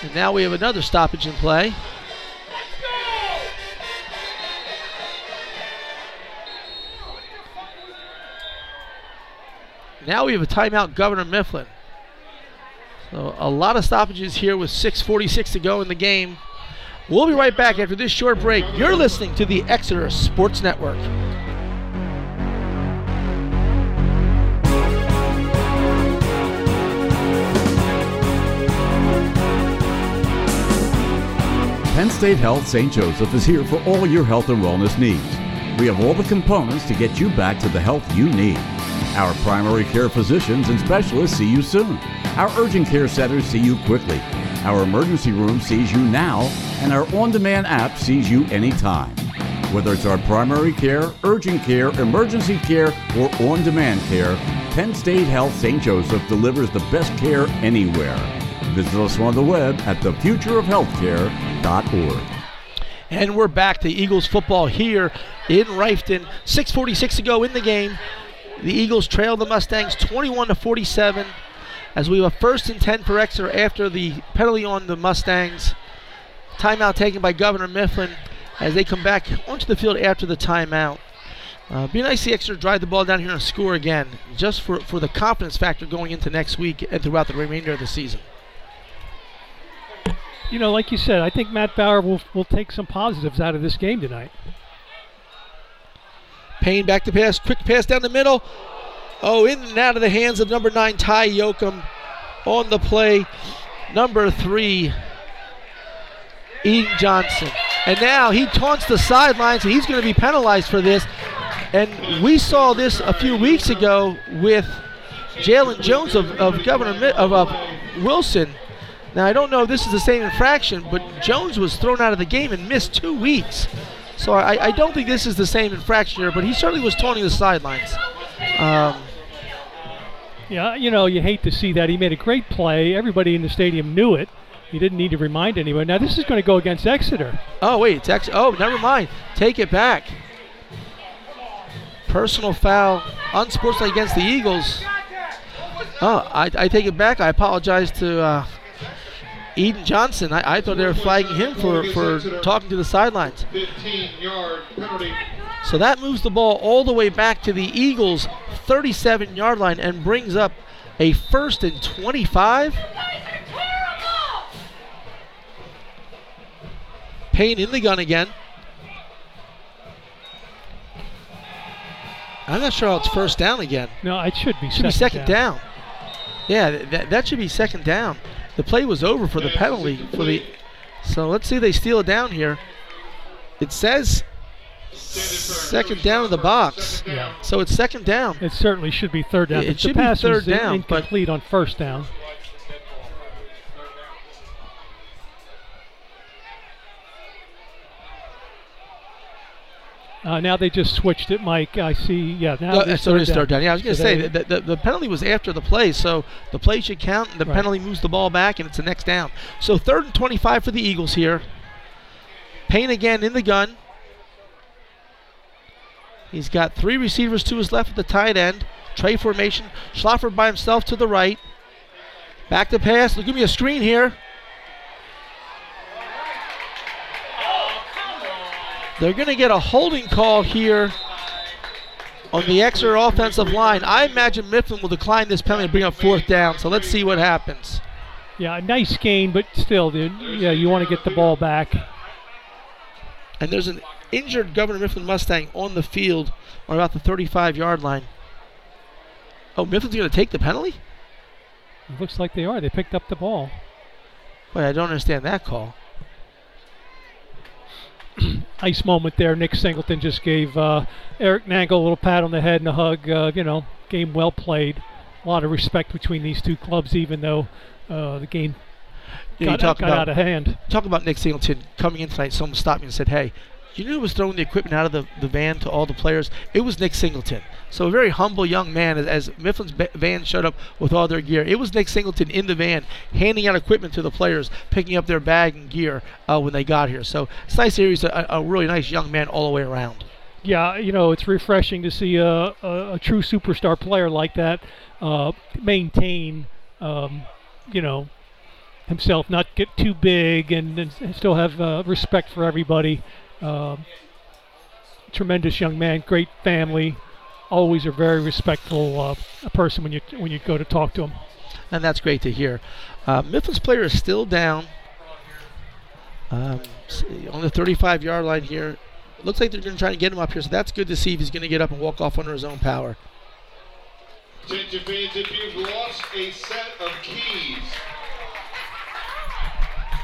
And now we have another stoppage in play. Now we have a timeout, Governor Mifflin. So a lot of stoppages here with 6:46 to go in the game. We'll be right back after this short break. You're listening to the Exeter Sports Network.
Penn State Health St. Joseph is here for all your health and wellness needs. We have all the components to get you back to the health you need. Our primary care physicians and specialists see you soon. Our urgent care centers see you quickly. Our emergency room sees you now, and our on demand app sees you anytime. Whether it's our primary care, urgent care, emergency care, or on demand care, Penn State Health St. Joseph delivers the best care anywhere. Visit us on the web at thefutureofhealthcare.org.
And we're back to Eagles football here in Reiffton. 6:46 to go in the game. The Eagles trail the Mustangs 21 to 47 as we have a first and 10 for Exeter after the penalty on the Mustangs. Timeout taken by Governor Mifflin as they come back onto the field after the timeout. Uh, be nice to see Exeter drive the ball down here and score again, just for, for the confidence factor going into next week and throughout the remainder of the season.
You know, like you said, I think Matt Bauer will, will take some positives out of this game tonight.
Payne back to pass, quick pass down the middle. Oh, in and out of the hands of number nine, Ty Yoakum on the play. Number three, Eden Johnson. And now he taunts the sidelines, and he's going to be penalized for this. And we saw this a few weeks ago with Jalen Jones of, of Governor of uh, Wilson. Now I don't know if this is the same infraction, but Jones was thrown out of the game and missed two weeks. So I, I don't think this is the same infraction here, but he certainly was taunting the sidelines. Um,
Yeah, you know, you hate to see that. He made a great play. Everybody in the stadium knew it. He didn't need to remind anyone. Now this is going to go against Exeter.
Oh wait, it's actually. Oh, never mind. Take it back. Personal foul, unsportsmanlike against the Eagles. Oh, I, I take it back. I apologize to uh, Eden Johnson. I, I thought they were flagging him for, for talking to the sidelines.
15 yard penalty.
So that moves the ball all the way back to the Eagles' 37 yard line and brings up a first and 25. Payne in the gun again. I'm not sure how it's first down again.
No, it should be
Should
second
be second
down.
down. Yeah, th- that, that should be second down. The play was over for the penalty for the. So let's see they steal it down here. It says second down in the box.
Yeah.
So it's second down.
It certainly should be third down.
It
The
should be
pass
third down, but-
incomplete on first down. Uh, now they just switched it, Mike. I see. Yeah, now
No, so is third down. Yeah, I was going to
So
say that the, the penalty was after the play, so the play should count, and the
Right.
penalty moves the ball back, and it's the next down. So third and 25 for the Eagles here. Payne again in the gun. He's got three receivers to his left at the tight end. Trey formation. Schlaffer by himself to the right. Back to pass. Give me a screen here. They're going to get a holding call here on the Exeter offensive line. I imagine Mifflin will decline this penalty and bring up fourth down. So let's see what happens.
Yeah, a nice gain, but still, dude. Yeah, you want to get the ball back.
And there's an injured Governor Mifflin Mustang on the field on about the 35 yard line. Oh, Mifflin's going to take the penalty?
It looks like they are. They picked up the ball.
Wait, I don't understand that call. [CLEARS THROAT]
Nice moment there. Nick Singleton just gave uh, Eric Nangle a little pat on the head and a hug. Uh, you know, game well played. A lot of respect between these two clubs, even though uh, the game
You
got,
talk
got
about-
out of hand.
Talk about Nick Singleton coming in tonight. Someone stopped me and said, "Hey, you knew who was throwing the equipment out of the, the van to all the players? It was Nick Singleton." So a very humble young man. As, as Mifflin's ba- van showed up with all their gear, it was Nick Singleton in the van handing out equipment to the players, picking up their bag and gear uh, when they got here. So it's nice to hear he's a, a really nice young man all the way around.
Yeah, you know, it's refreshing to see a, a, a true superstar player like that uh, maintain, um, you know, himself, not get too big and, and still have uh, respect for everybody. Um, tremendous young man, great family, always a very respectful uh, person when you when you go to talk to him.
and that's great to hear. Uh, Mifflin's player is still down um, on the 35 yard line here. Looks like they're going to try to get him up here, so that's good to see if he's going to get up and walk off under his own power.
If you've lost a set of keys,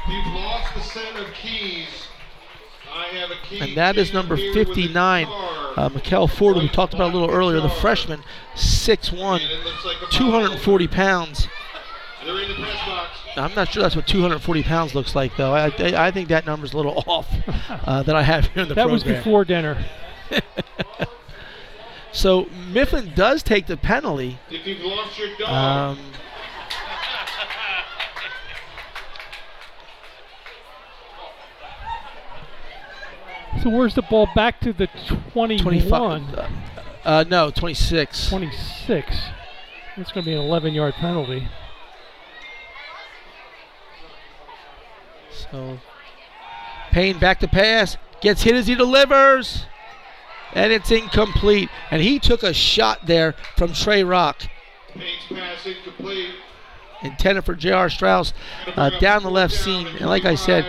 you've lost a set of keys, I have a key.
And that is number
here with a
59,
card.
uh, Mikkel Ford, who we talked about a little earlier, the freshman, 6'1, 240 pounds.
They're in the press box.
I'm not sure that's what 240 pounds looks like, though. I, I, I think that number's a little [LAUGHS] off uh, that I have here in the
that was before dinner. [LAUGHS]
So Mifflin does take the penalty.
If you've lost your dog,
Um,
So where's the ball back to the 21?
25. Uh, no, 26.
26. It's going to be an 11 yard penalty.
So Payne back to pass. Gets hit as he delivers. And it's incomplete. And he took a shot there from Trey Rock.
Payne's pass incomplete.
intended for J.R. Strauss uh, down the left seam. And like I said,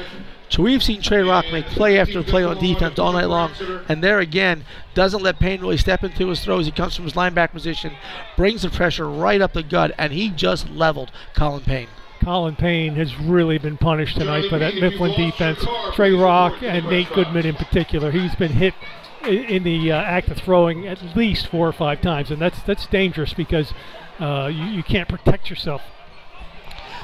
so we've seen Trey Rock make play after play on defense all night long. And there again, doesn't let Payne really step into his throws. He comes from his linebacker position, brings the pressure right up the gut, and he just leveled Colin Payne.
Colin Payne has really been punished tonight by that Mifflin defense. Trey Rock and Nate Goodman in particular. He's been hit in the uh, act of throwing at least four or five times, and that's that's dangerous because uh, you, you can't protect yourself.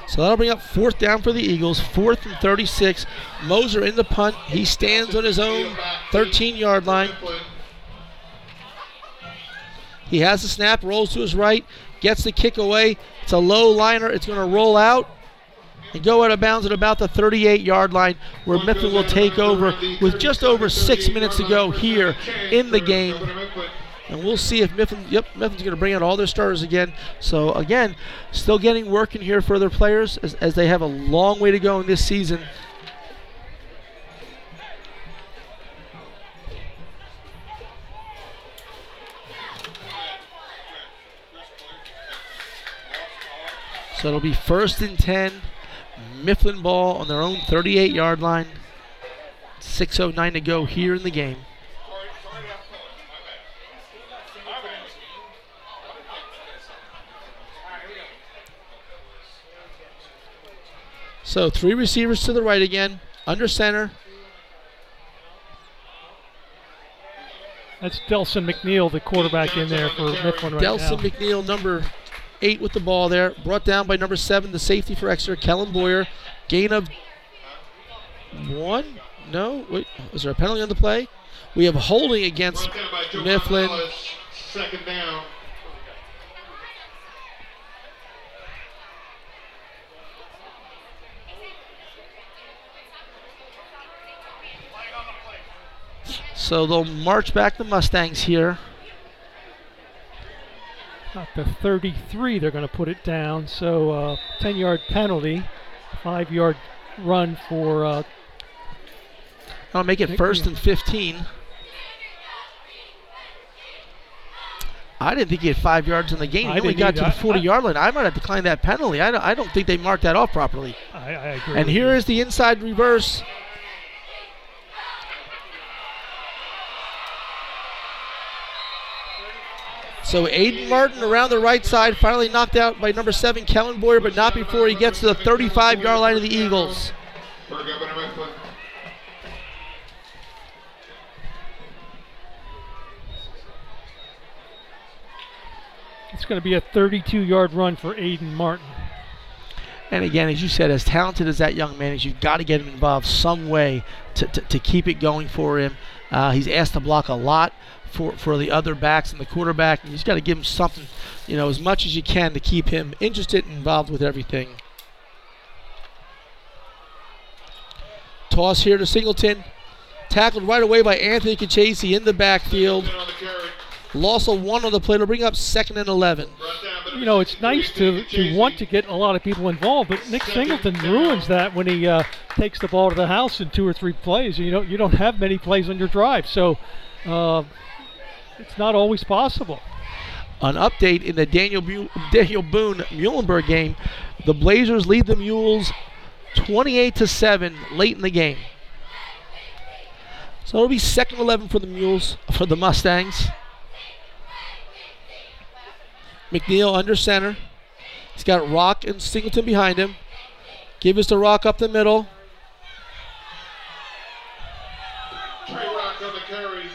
So that'll bring up fourth down for the Eagles, fourth and 36. Moser in the punt. He stands on his own 13 yard line. He has the snap, rolls to his right, gets the kick away. It's a low liner. It's going to roll out and go out of bounds at about the 38 yard line where Mifflin will take over with just over six minutes to go here in the game. And we'll see if Mifflin, yep, Mifflin's going to bring out all their starters again. So, again, still getting work in here for their players as, as they have a long way to go in this season. So it'll be first and 10. Mifflin ball on their own 38 yard line. 6.09 to go here in the game. So three receivers to the right again, under center.
That's Delson McNeil, the quarterback in there for Mifflin right
Delson
now.
McNeil, number eight with the ball there. Brought down by number seven, the safety for Exeter, Kellen Boyer. Gain of one? No? Wait, is there a penalty on the play? We have holding against Mifflin.
Second down.
So they'll march back the Mustangs here.
At the 33, they're going to put it down. So uh, 10 yard penalty, five yard run for. Uh,
I'll make it first and 15. I didn't think he had five yards in the game.
I
He only got to the 40 yard line. I might have declined that penalty. I don't, I don't think they marked that off properly.
I, I agree.
And here
you.
is the inside reverse. So Aiden Martin around the right side, finally knocked out by number seven, Kellen Boyer, but not before he gets to the 35 yard line of the Eagles.
For Governor Mifflin.
It's going to be a 32 yard run for Aiden Martin.
And again, as you said, as talented as that young man is, you've got to get him involved some way to, to, to keep it going for him. Uh, he's asked to block a lot for, for the other backs and the quarterback, and you just got to give him something, you know, as much as you can to keep him interested and involved with everything. Toss here to Singleton. Tackled right away by Anthony Kachase in the backfield. Loss of one on the play to bring up second and 11.
You know, it's nice to, to want to get a lot of people involved, but Nick Singleton ruins that when he uh, takes the ball to the house in two or three plays. You know, you don't have many plays on your drive, so uh, it's not always possible.
An update in the Daniel, Bu- Daniel Boone Muhlenberg game. The Blazers lead the Mules 28 to 7 late in the game. So it'll be second 11 for the Mules, for the Mustangs. McNeil under center. He's got Rock and Singleton behind him. Give us the Rock up the middle.
Trey Rock on the carry.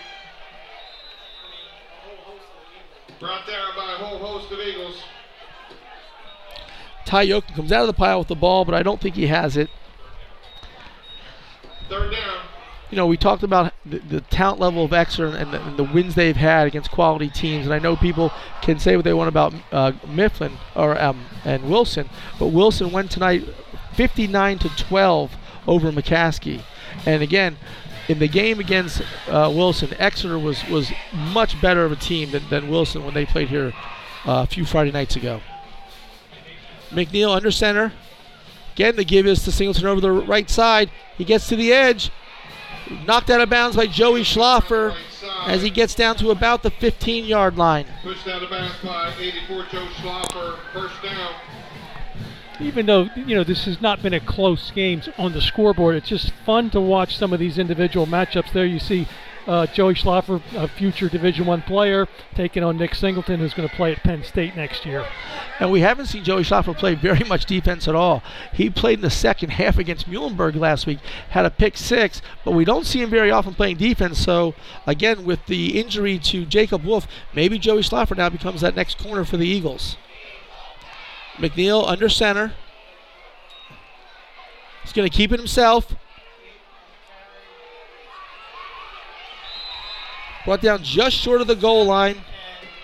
Brought down by a whole host of Eagles.
Ty Yoakum comes out of the pile with the ball, but I don't think he has it.
Third down.
you know, we talked about the, the talent level of Exeter and the, and the wins they've had against quality teams. And I know people can say what they want about uh, Mifflin or um, and Wilson, but Wilson went tonight 59 to 12 over McCaskey. And again, in the game against uh, Wilson, Exeter was was much better of a team than, than Wilson when they played here uh, a few Friday nights ago. McNeil under center. Again, the give is to Singleton over the right side. He gets to the edge. Knocked out of bounds by Joey Schlaffer as he gets down to about the 15 yard line.
Pushed out of bounds by 84 Joe Schlaffer. First down.
Even though you know this has not been a close game on the scoreboard, it's just fun to watch some of these individual matchups. There you see uh, Joey Schlaffer, a future Division One player, taking on Nick Singleton, who's going to play at Penn State next year.
And we haven't seen Joey Schlaffer play very much defense at all. He played in the second half against Muhlenberg last week, had a pick six, but we don't see him very often playing defense. So, again, with the injury to Jacob Wolf, maybe Joey Schlaffer now becomes that next corner for the Eagles. McNeil under center. He's going to keep it himself. Brought down just short of the goal line.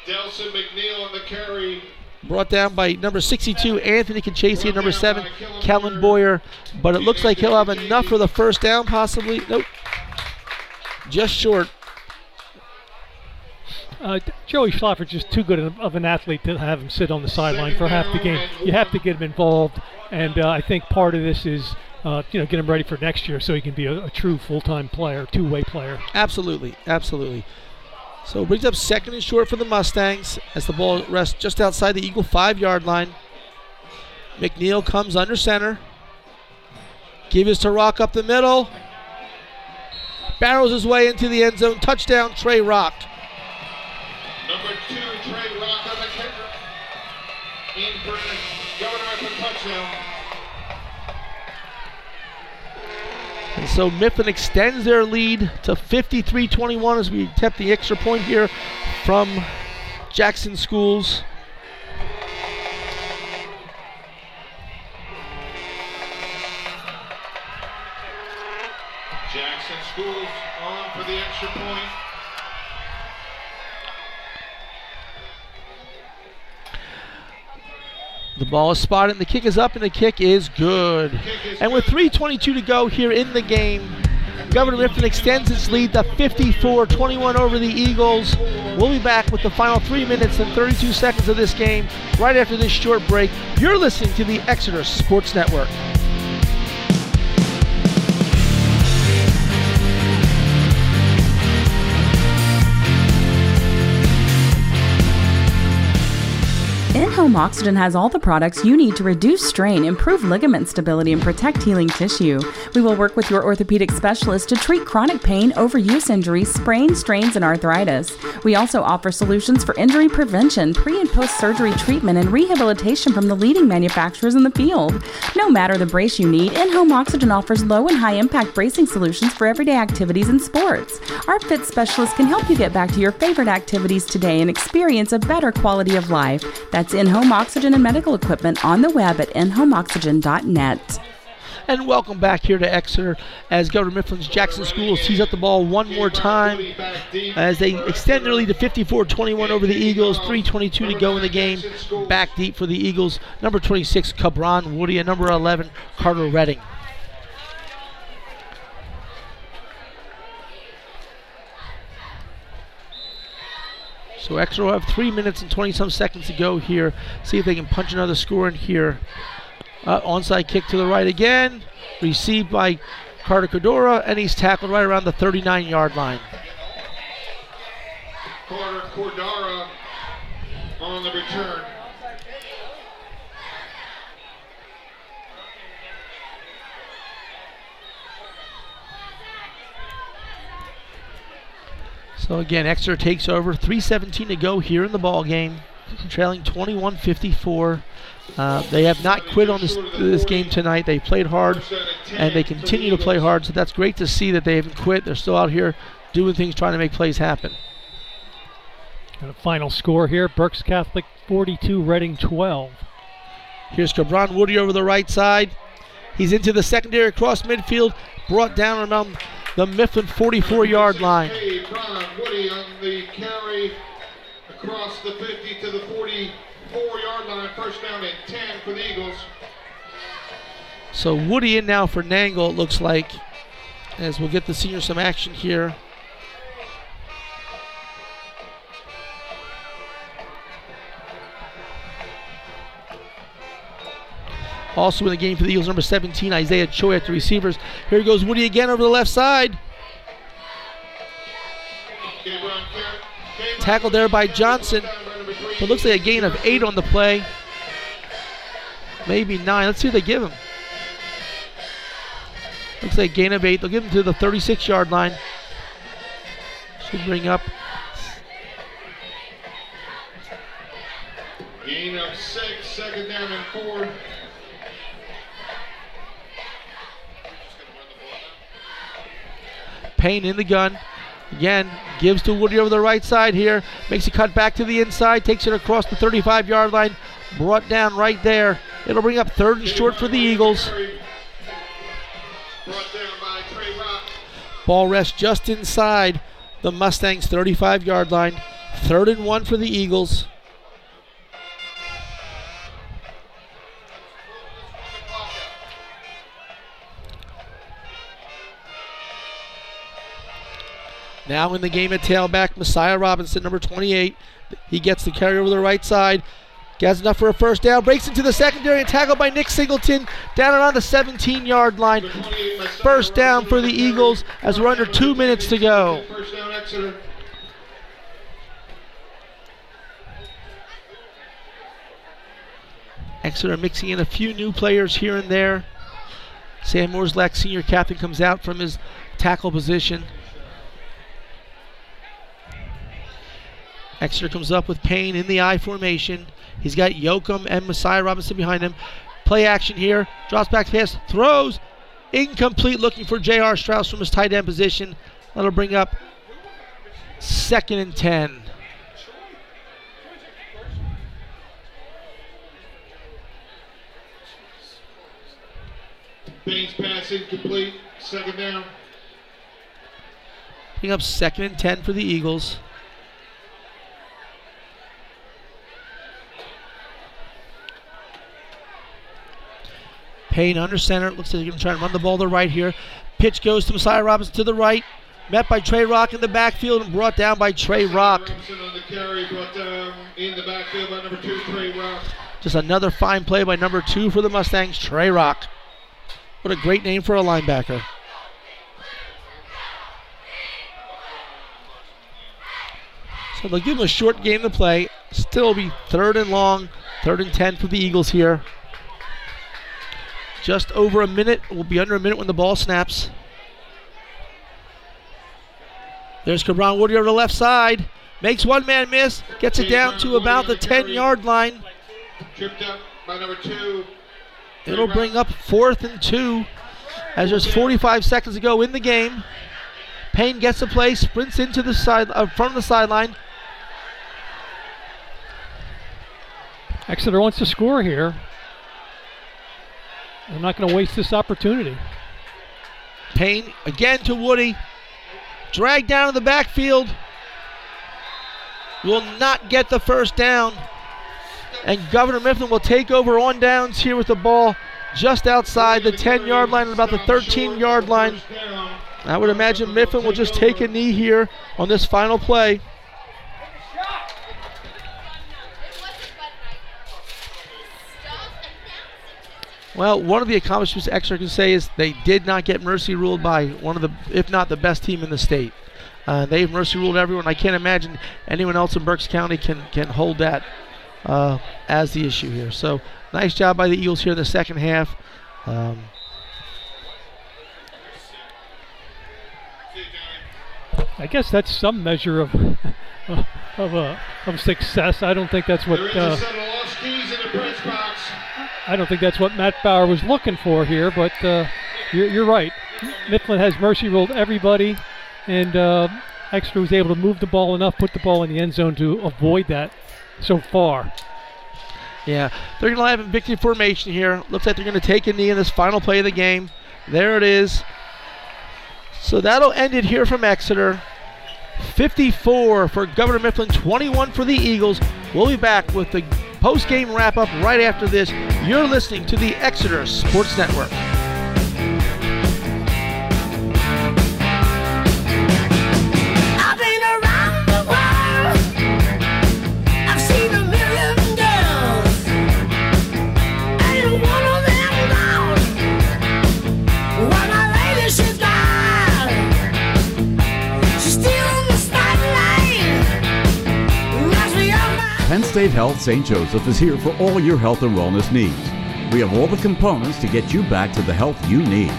Delson McNeil on the carry.
Brought down by number 62, Anthony Conchasi, and number 7, Kellen Boyer. But it looks like he'll have enough for the first down, possibly. Nope. Just short.
Uh, Joey Schlaffer's just too good of an athlete to have him sit on the sideline for half the game. You have to get him involved, and uh, I think part of this is, uh, you know, get him ready for next year so he can be a, a true full-time player, two-way player.
Absolutely, absolutely. So brings up second and short for the Mustangs as the ball rests just outside the Eagle five-yard line. McNeil comes under center. Give is to Rock up the middle. Barrels his way into the end zone. Touchdown, Trey Rock.
In Governor touchdown.
And so Mifflin extends their lead to 53-21 as we attempt the extra point here from Jackson Schools.
Jackson Schools on for the extra point.
The ball is spotted and the kick is up and the kick is good. And with 3.22 to go here in the game, Governor Mifflin extends its lead to 54-21 over the Eagles. We'll be back with the final three minutes and 32 seconds of this game right after this short break. You're listening to the Exeter Sports Network.
In-home oxygen has all the products you need to reduce strain, improve ligament stability, and protect healing tissue. We will work with your orthopedic specialist to treat chronic pain, overuse injuries, sprains, strains, and arthritis. We also offer solutions for injury prevention, pre and post surgery treatment, and rehabilitation from the leading manufacturers in the field. No matter the brace you need, in-home oxygen offers low and high impact bracing solutions for everyday activities and sports. Our fit specialist can help you get back to your favorite activities today and experience a better quality of life. That's in-home oxygen and medical equipment on the web at inhomeoxygen.net.
And welcome back here to Exeter as Governor Mifflin's Jackson Schools tees up the ball one more time as they extend their lead to 54-21 over the Eagles. 3.22 to go in the game. Back deep for the Eagles. Number 26, Cabron Woody, and number 11, Carter Redding. So Exeter will have three minutes and 20 some seconds to go here. See if they can punch another score in here. Uh, onside kick to the right again. Received by Carter Cordora, and he's tackled right around the 39 yard line.
Carter Cordara on the return.
So again, Exeter takes over. 3:17 to go here in the ball game, trailing 21-54. Uh, they have not quit on this this game tonight. They played hard, and they continue to play hard. So that's great to see that they haven't quit. They're still out here doing things, trying to make plays happen.
And a final score here: Berks Catholic 42, Reading 12.
Here's Cabron Woody over the right side. He's into the secondary across midfield, brought down around the Mifflin 44 yard line.
Woody on the carry across the 50 to the 44 yard line. First down and 10 for the Eagles.
So Woody in now for Nangle, it looks like, as we'll get the senior some action here. Also in the game for the Eagles, number 17, Isaiah Choi at the receivers. Here goes Woody again over the left side. Tackled there by Johnson. But looks like a gain of eight on the play. Maybe nine. Let's see what they give him. Looks like a gain of eight. They'll give him to the 36 yard line. Should bring up
Gain of six, second down and four.
Payne in the gun. Again, gives to Woody over the right side here. Makes a cut back to the inside. Takes it across the 35 yard line. Brought down right there. It'll bring up third and short for the Eagles. Ball rests just inside the Mustangs' 35 yard line. Third and one for the Eagles. Now in the game at tailback, Messiah Robinson, number 28. He gets the carry over the right side. Gets enough for a first down. Breaks into the secondary and tackled by Nick Singleton down around the 17 yard line. First down for the Eagles as we're under two minutes to go.
Exeter.
Mixing in a few new players here and there. Sam Morslack, senior captain, comes out from his tackle position. Exeter comes up with Payne in the I formation. He's got Yoakum and Messiah Robinson behind him. Play action here. Drops back pass. Throws. Incomplete looking for J.R. Strauss from his tight end position. That'll bring up second and 10.
Payne's pass incomplete, second down.
Bring up second and 10 for the Eagles. Payne under center. Looks like he's going to try and run the ball to the right here. Pitch goes to Messiah Robinson to the right. Met by Trey Rock in the backfield and brought down by Trey Rock.
Two, Rock.
Just another fine play by number two for the Mustangs, Trey Rock. What a great name for a linebacker. So they'll give him a short game to play. Still be third and long, third and 10 for the Eagles here. Just over a minute. We'll be under a minute when the ball snaps. There's Cabron Woody over the left side. Makes one man miss. Gets it down to about the 10 yard line.
Tripped up by number two.
It'll bring up fourth and two as there's 45 seconds to go in the game. Payne gets the play, sprints into the side, uh, of the sideline.
Exeter wants to score here. I'm not going to waste this opportunity.
Payne again to Woody. Dragged down in the backfield. Will not get the first down. And Governor Mifflin will take over on downs here with the ball just outside the 10 yard line and about the 13 yard line. I would imagine Mifflin will just take a knee here on this final play. Well, one of the accomplishments Exeter can say is they did not get mercy ruled by one of the, if not the best team in the state. Uh, they've mercy ruled everyone. I can't imagine anyone else in Berks County can can hold that uh, as the issue here. So nice job by the Eagles here in the second half. Um,
I guess that's some measure of [LAUGHS] of uh, of success. I don't think that's what uh,
set of lost keys in the press box.
I don't think that's what Matt Bauer was looking for here. But uh, you're, you're right. Mifflin has mercy ruled everybody, and uh, Exeter was able to move the ball enough, put the ball in the end zone to avoid that so far.
Yeah, they're going to have a victory formation here. Looks like they're going to take a knee in this final play of the game. There it is. So that'll end it here from Exeter. 54 for Governor Mifflin, 21 for the Eagles. We'll be back with the post-game wrap-up right after this. You're listening to the Exeter Sports Network.
Penn State Health St. Joseph is here for all your health and wellness needs. We have all the components to get you back to the health you need.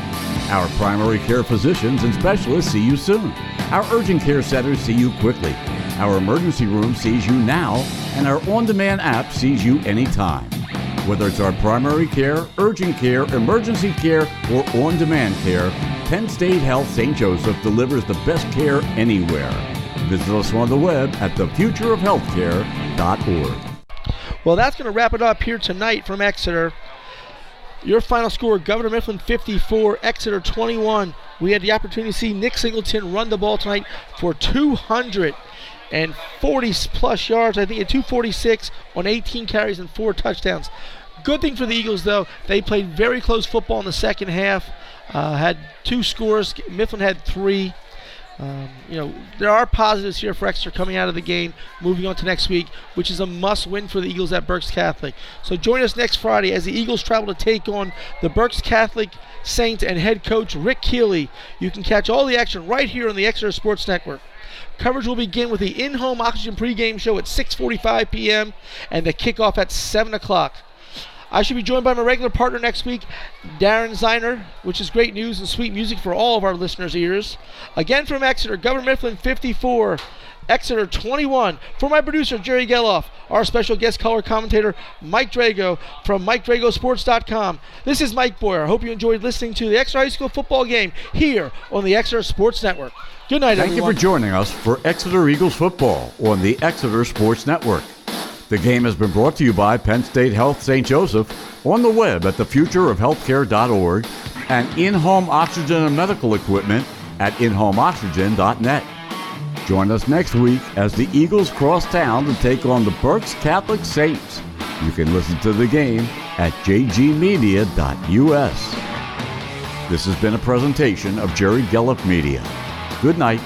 Our primary care physicians and specialists see you soon. Our urgent care centers see you quickly. Our emergency room sees you now, and our on demand app sees you anytime. Whether it's our primary care, urgent care, emergency care, or on demand care, Penn State Health St. Joseph delivers the best care anywhere. Visit us on the web at thefutureofhealthcare.org.
Well, that's going to wrap it up here tonight from Exeter. Your final score Governor Mifflin 54, Exeter 21. We had the opportunity to see Nick Singleton run the ball tonight for 240 plus yards. I think at 246 on 18 carries and four touchdowns. Good thing for the Eagles, though, they played very close football in the second half. Uh, had two scores. Mifflin had three. Um, you know, there are positives here for Exeter coming out of the game, moving on to next week, which is a must win for the Eagles at Berks Catholic. So join us next Friday as the Eagles travel to take on the Berks Catholic Saints and head coach Rick Keeley. You can catch all the action right here on the Exeter Sports Network. Coverage will begin with the in-home Oxygen pregame show at 6:45 p.m. and the kickoff at 7 o'clock. I should be joined by my regular partner next week, Darren Ziner, which is great news and sweet music for all of our listeners' ears. Again from Exeter, Governor Mifflin 54, Exeter 21. For my producer, Jerry Geloff, our special guest color commentator, Mike Drago from MikeDragoSports.com. This is Mike Boyer. I hope you enjoyed listening to the Exeter High School football game here on the Exeter Sports Network. Good night,
Thank
everyone.
you for joining us for Exeter Eagles football on the Exeter Sports Network. The game has been brought to you by Penn State Health St. Joseph on the web at thefutureofhealthcare.org and in-home oxygen and medical equipment at inhomeoxygen.net. Join us next week as the Eagles cross town to take on the Berks Catholic Saints. You can listen to the game at jgmedia.us. This has been a presentation of Jerry Gelliff Media. Good night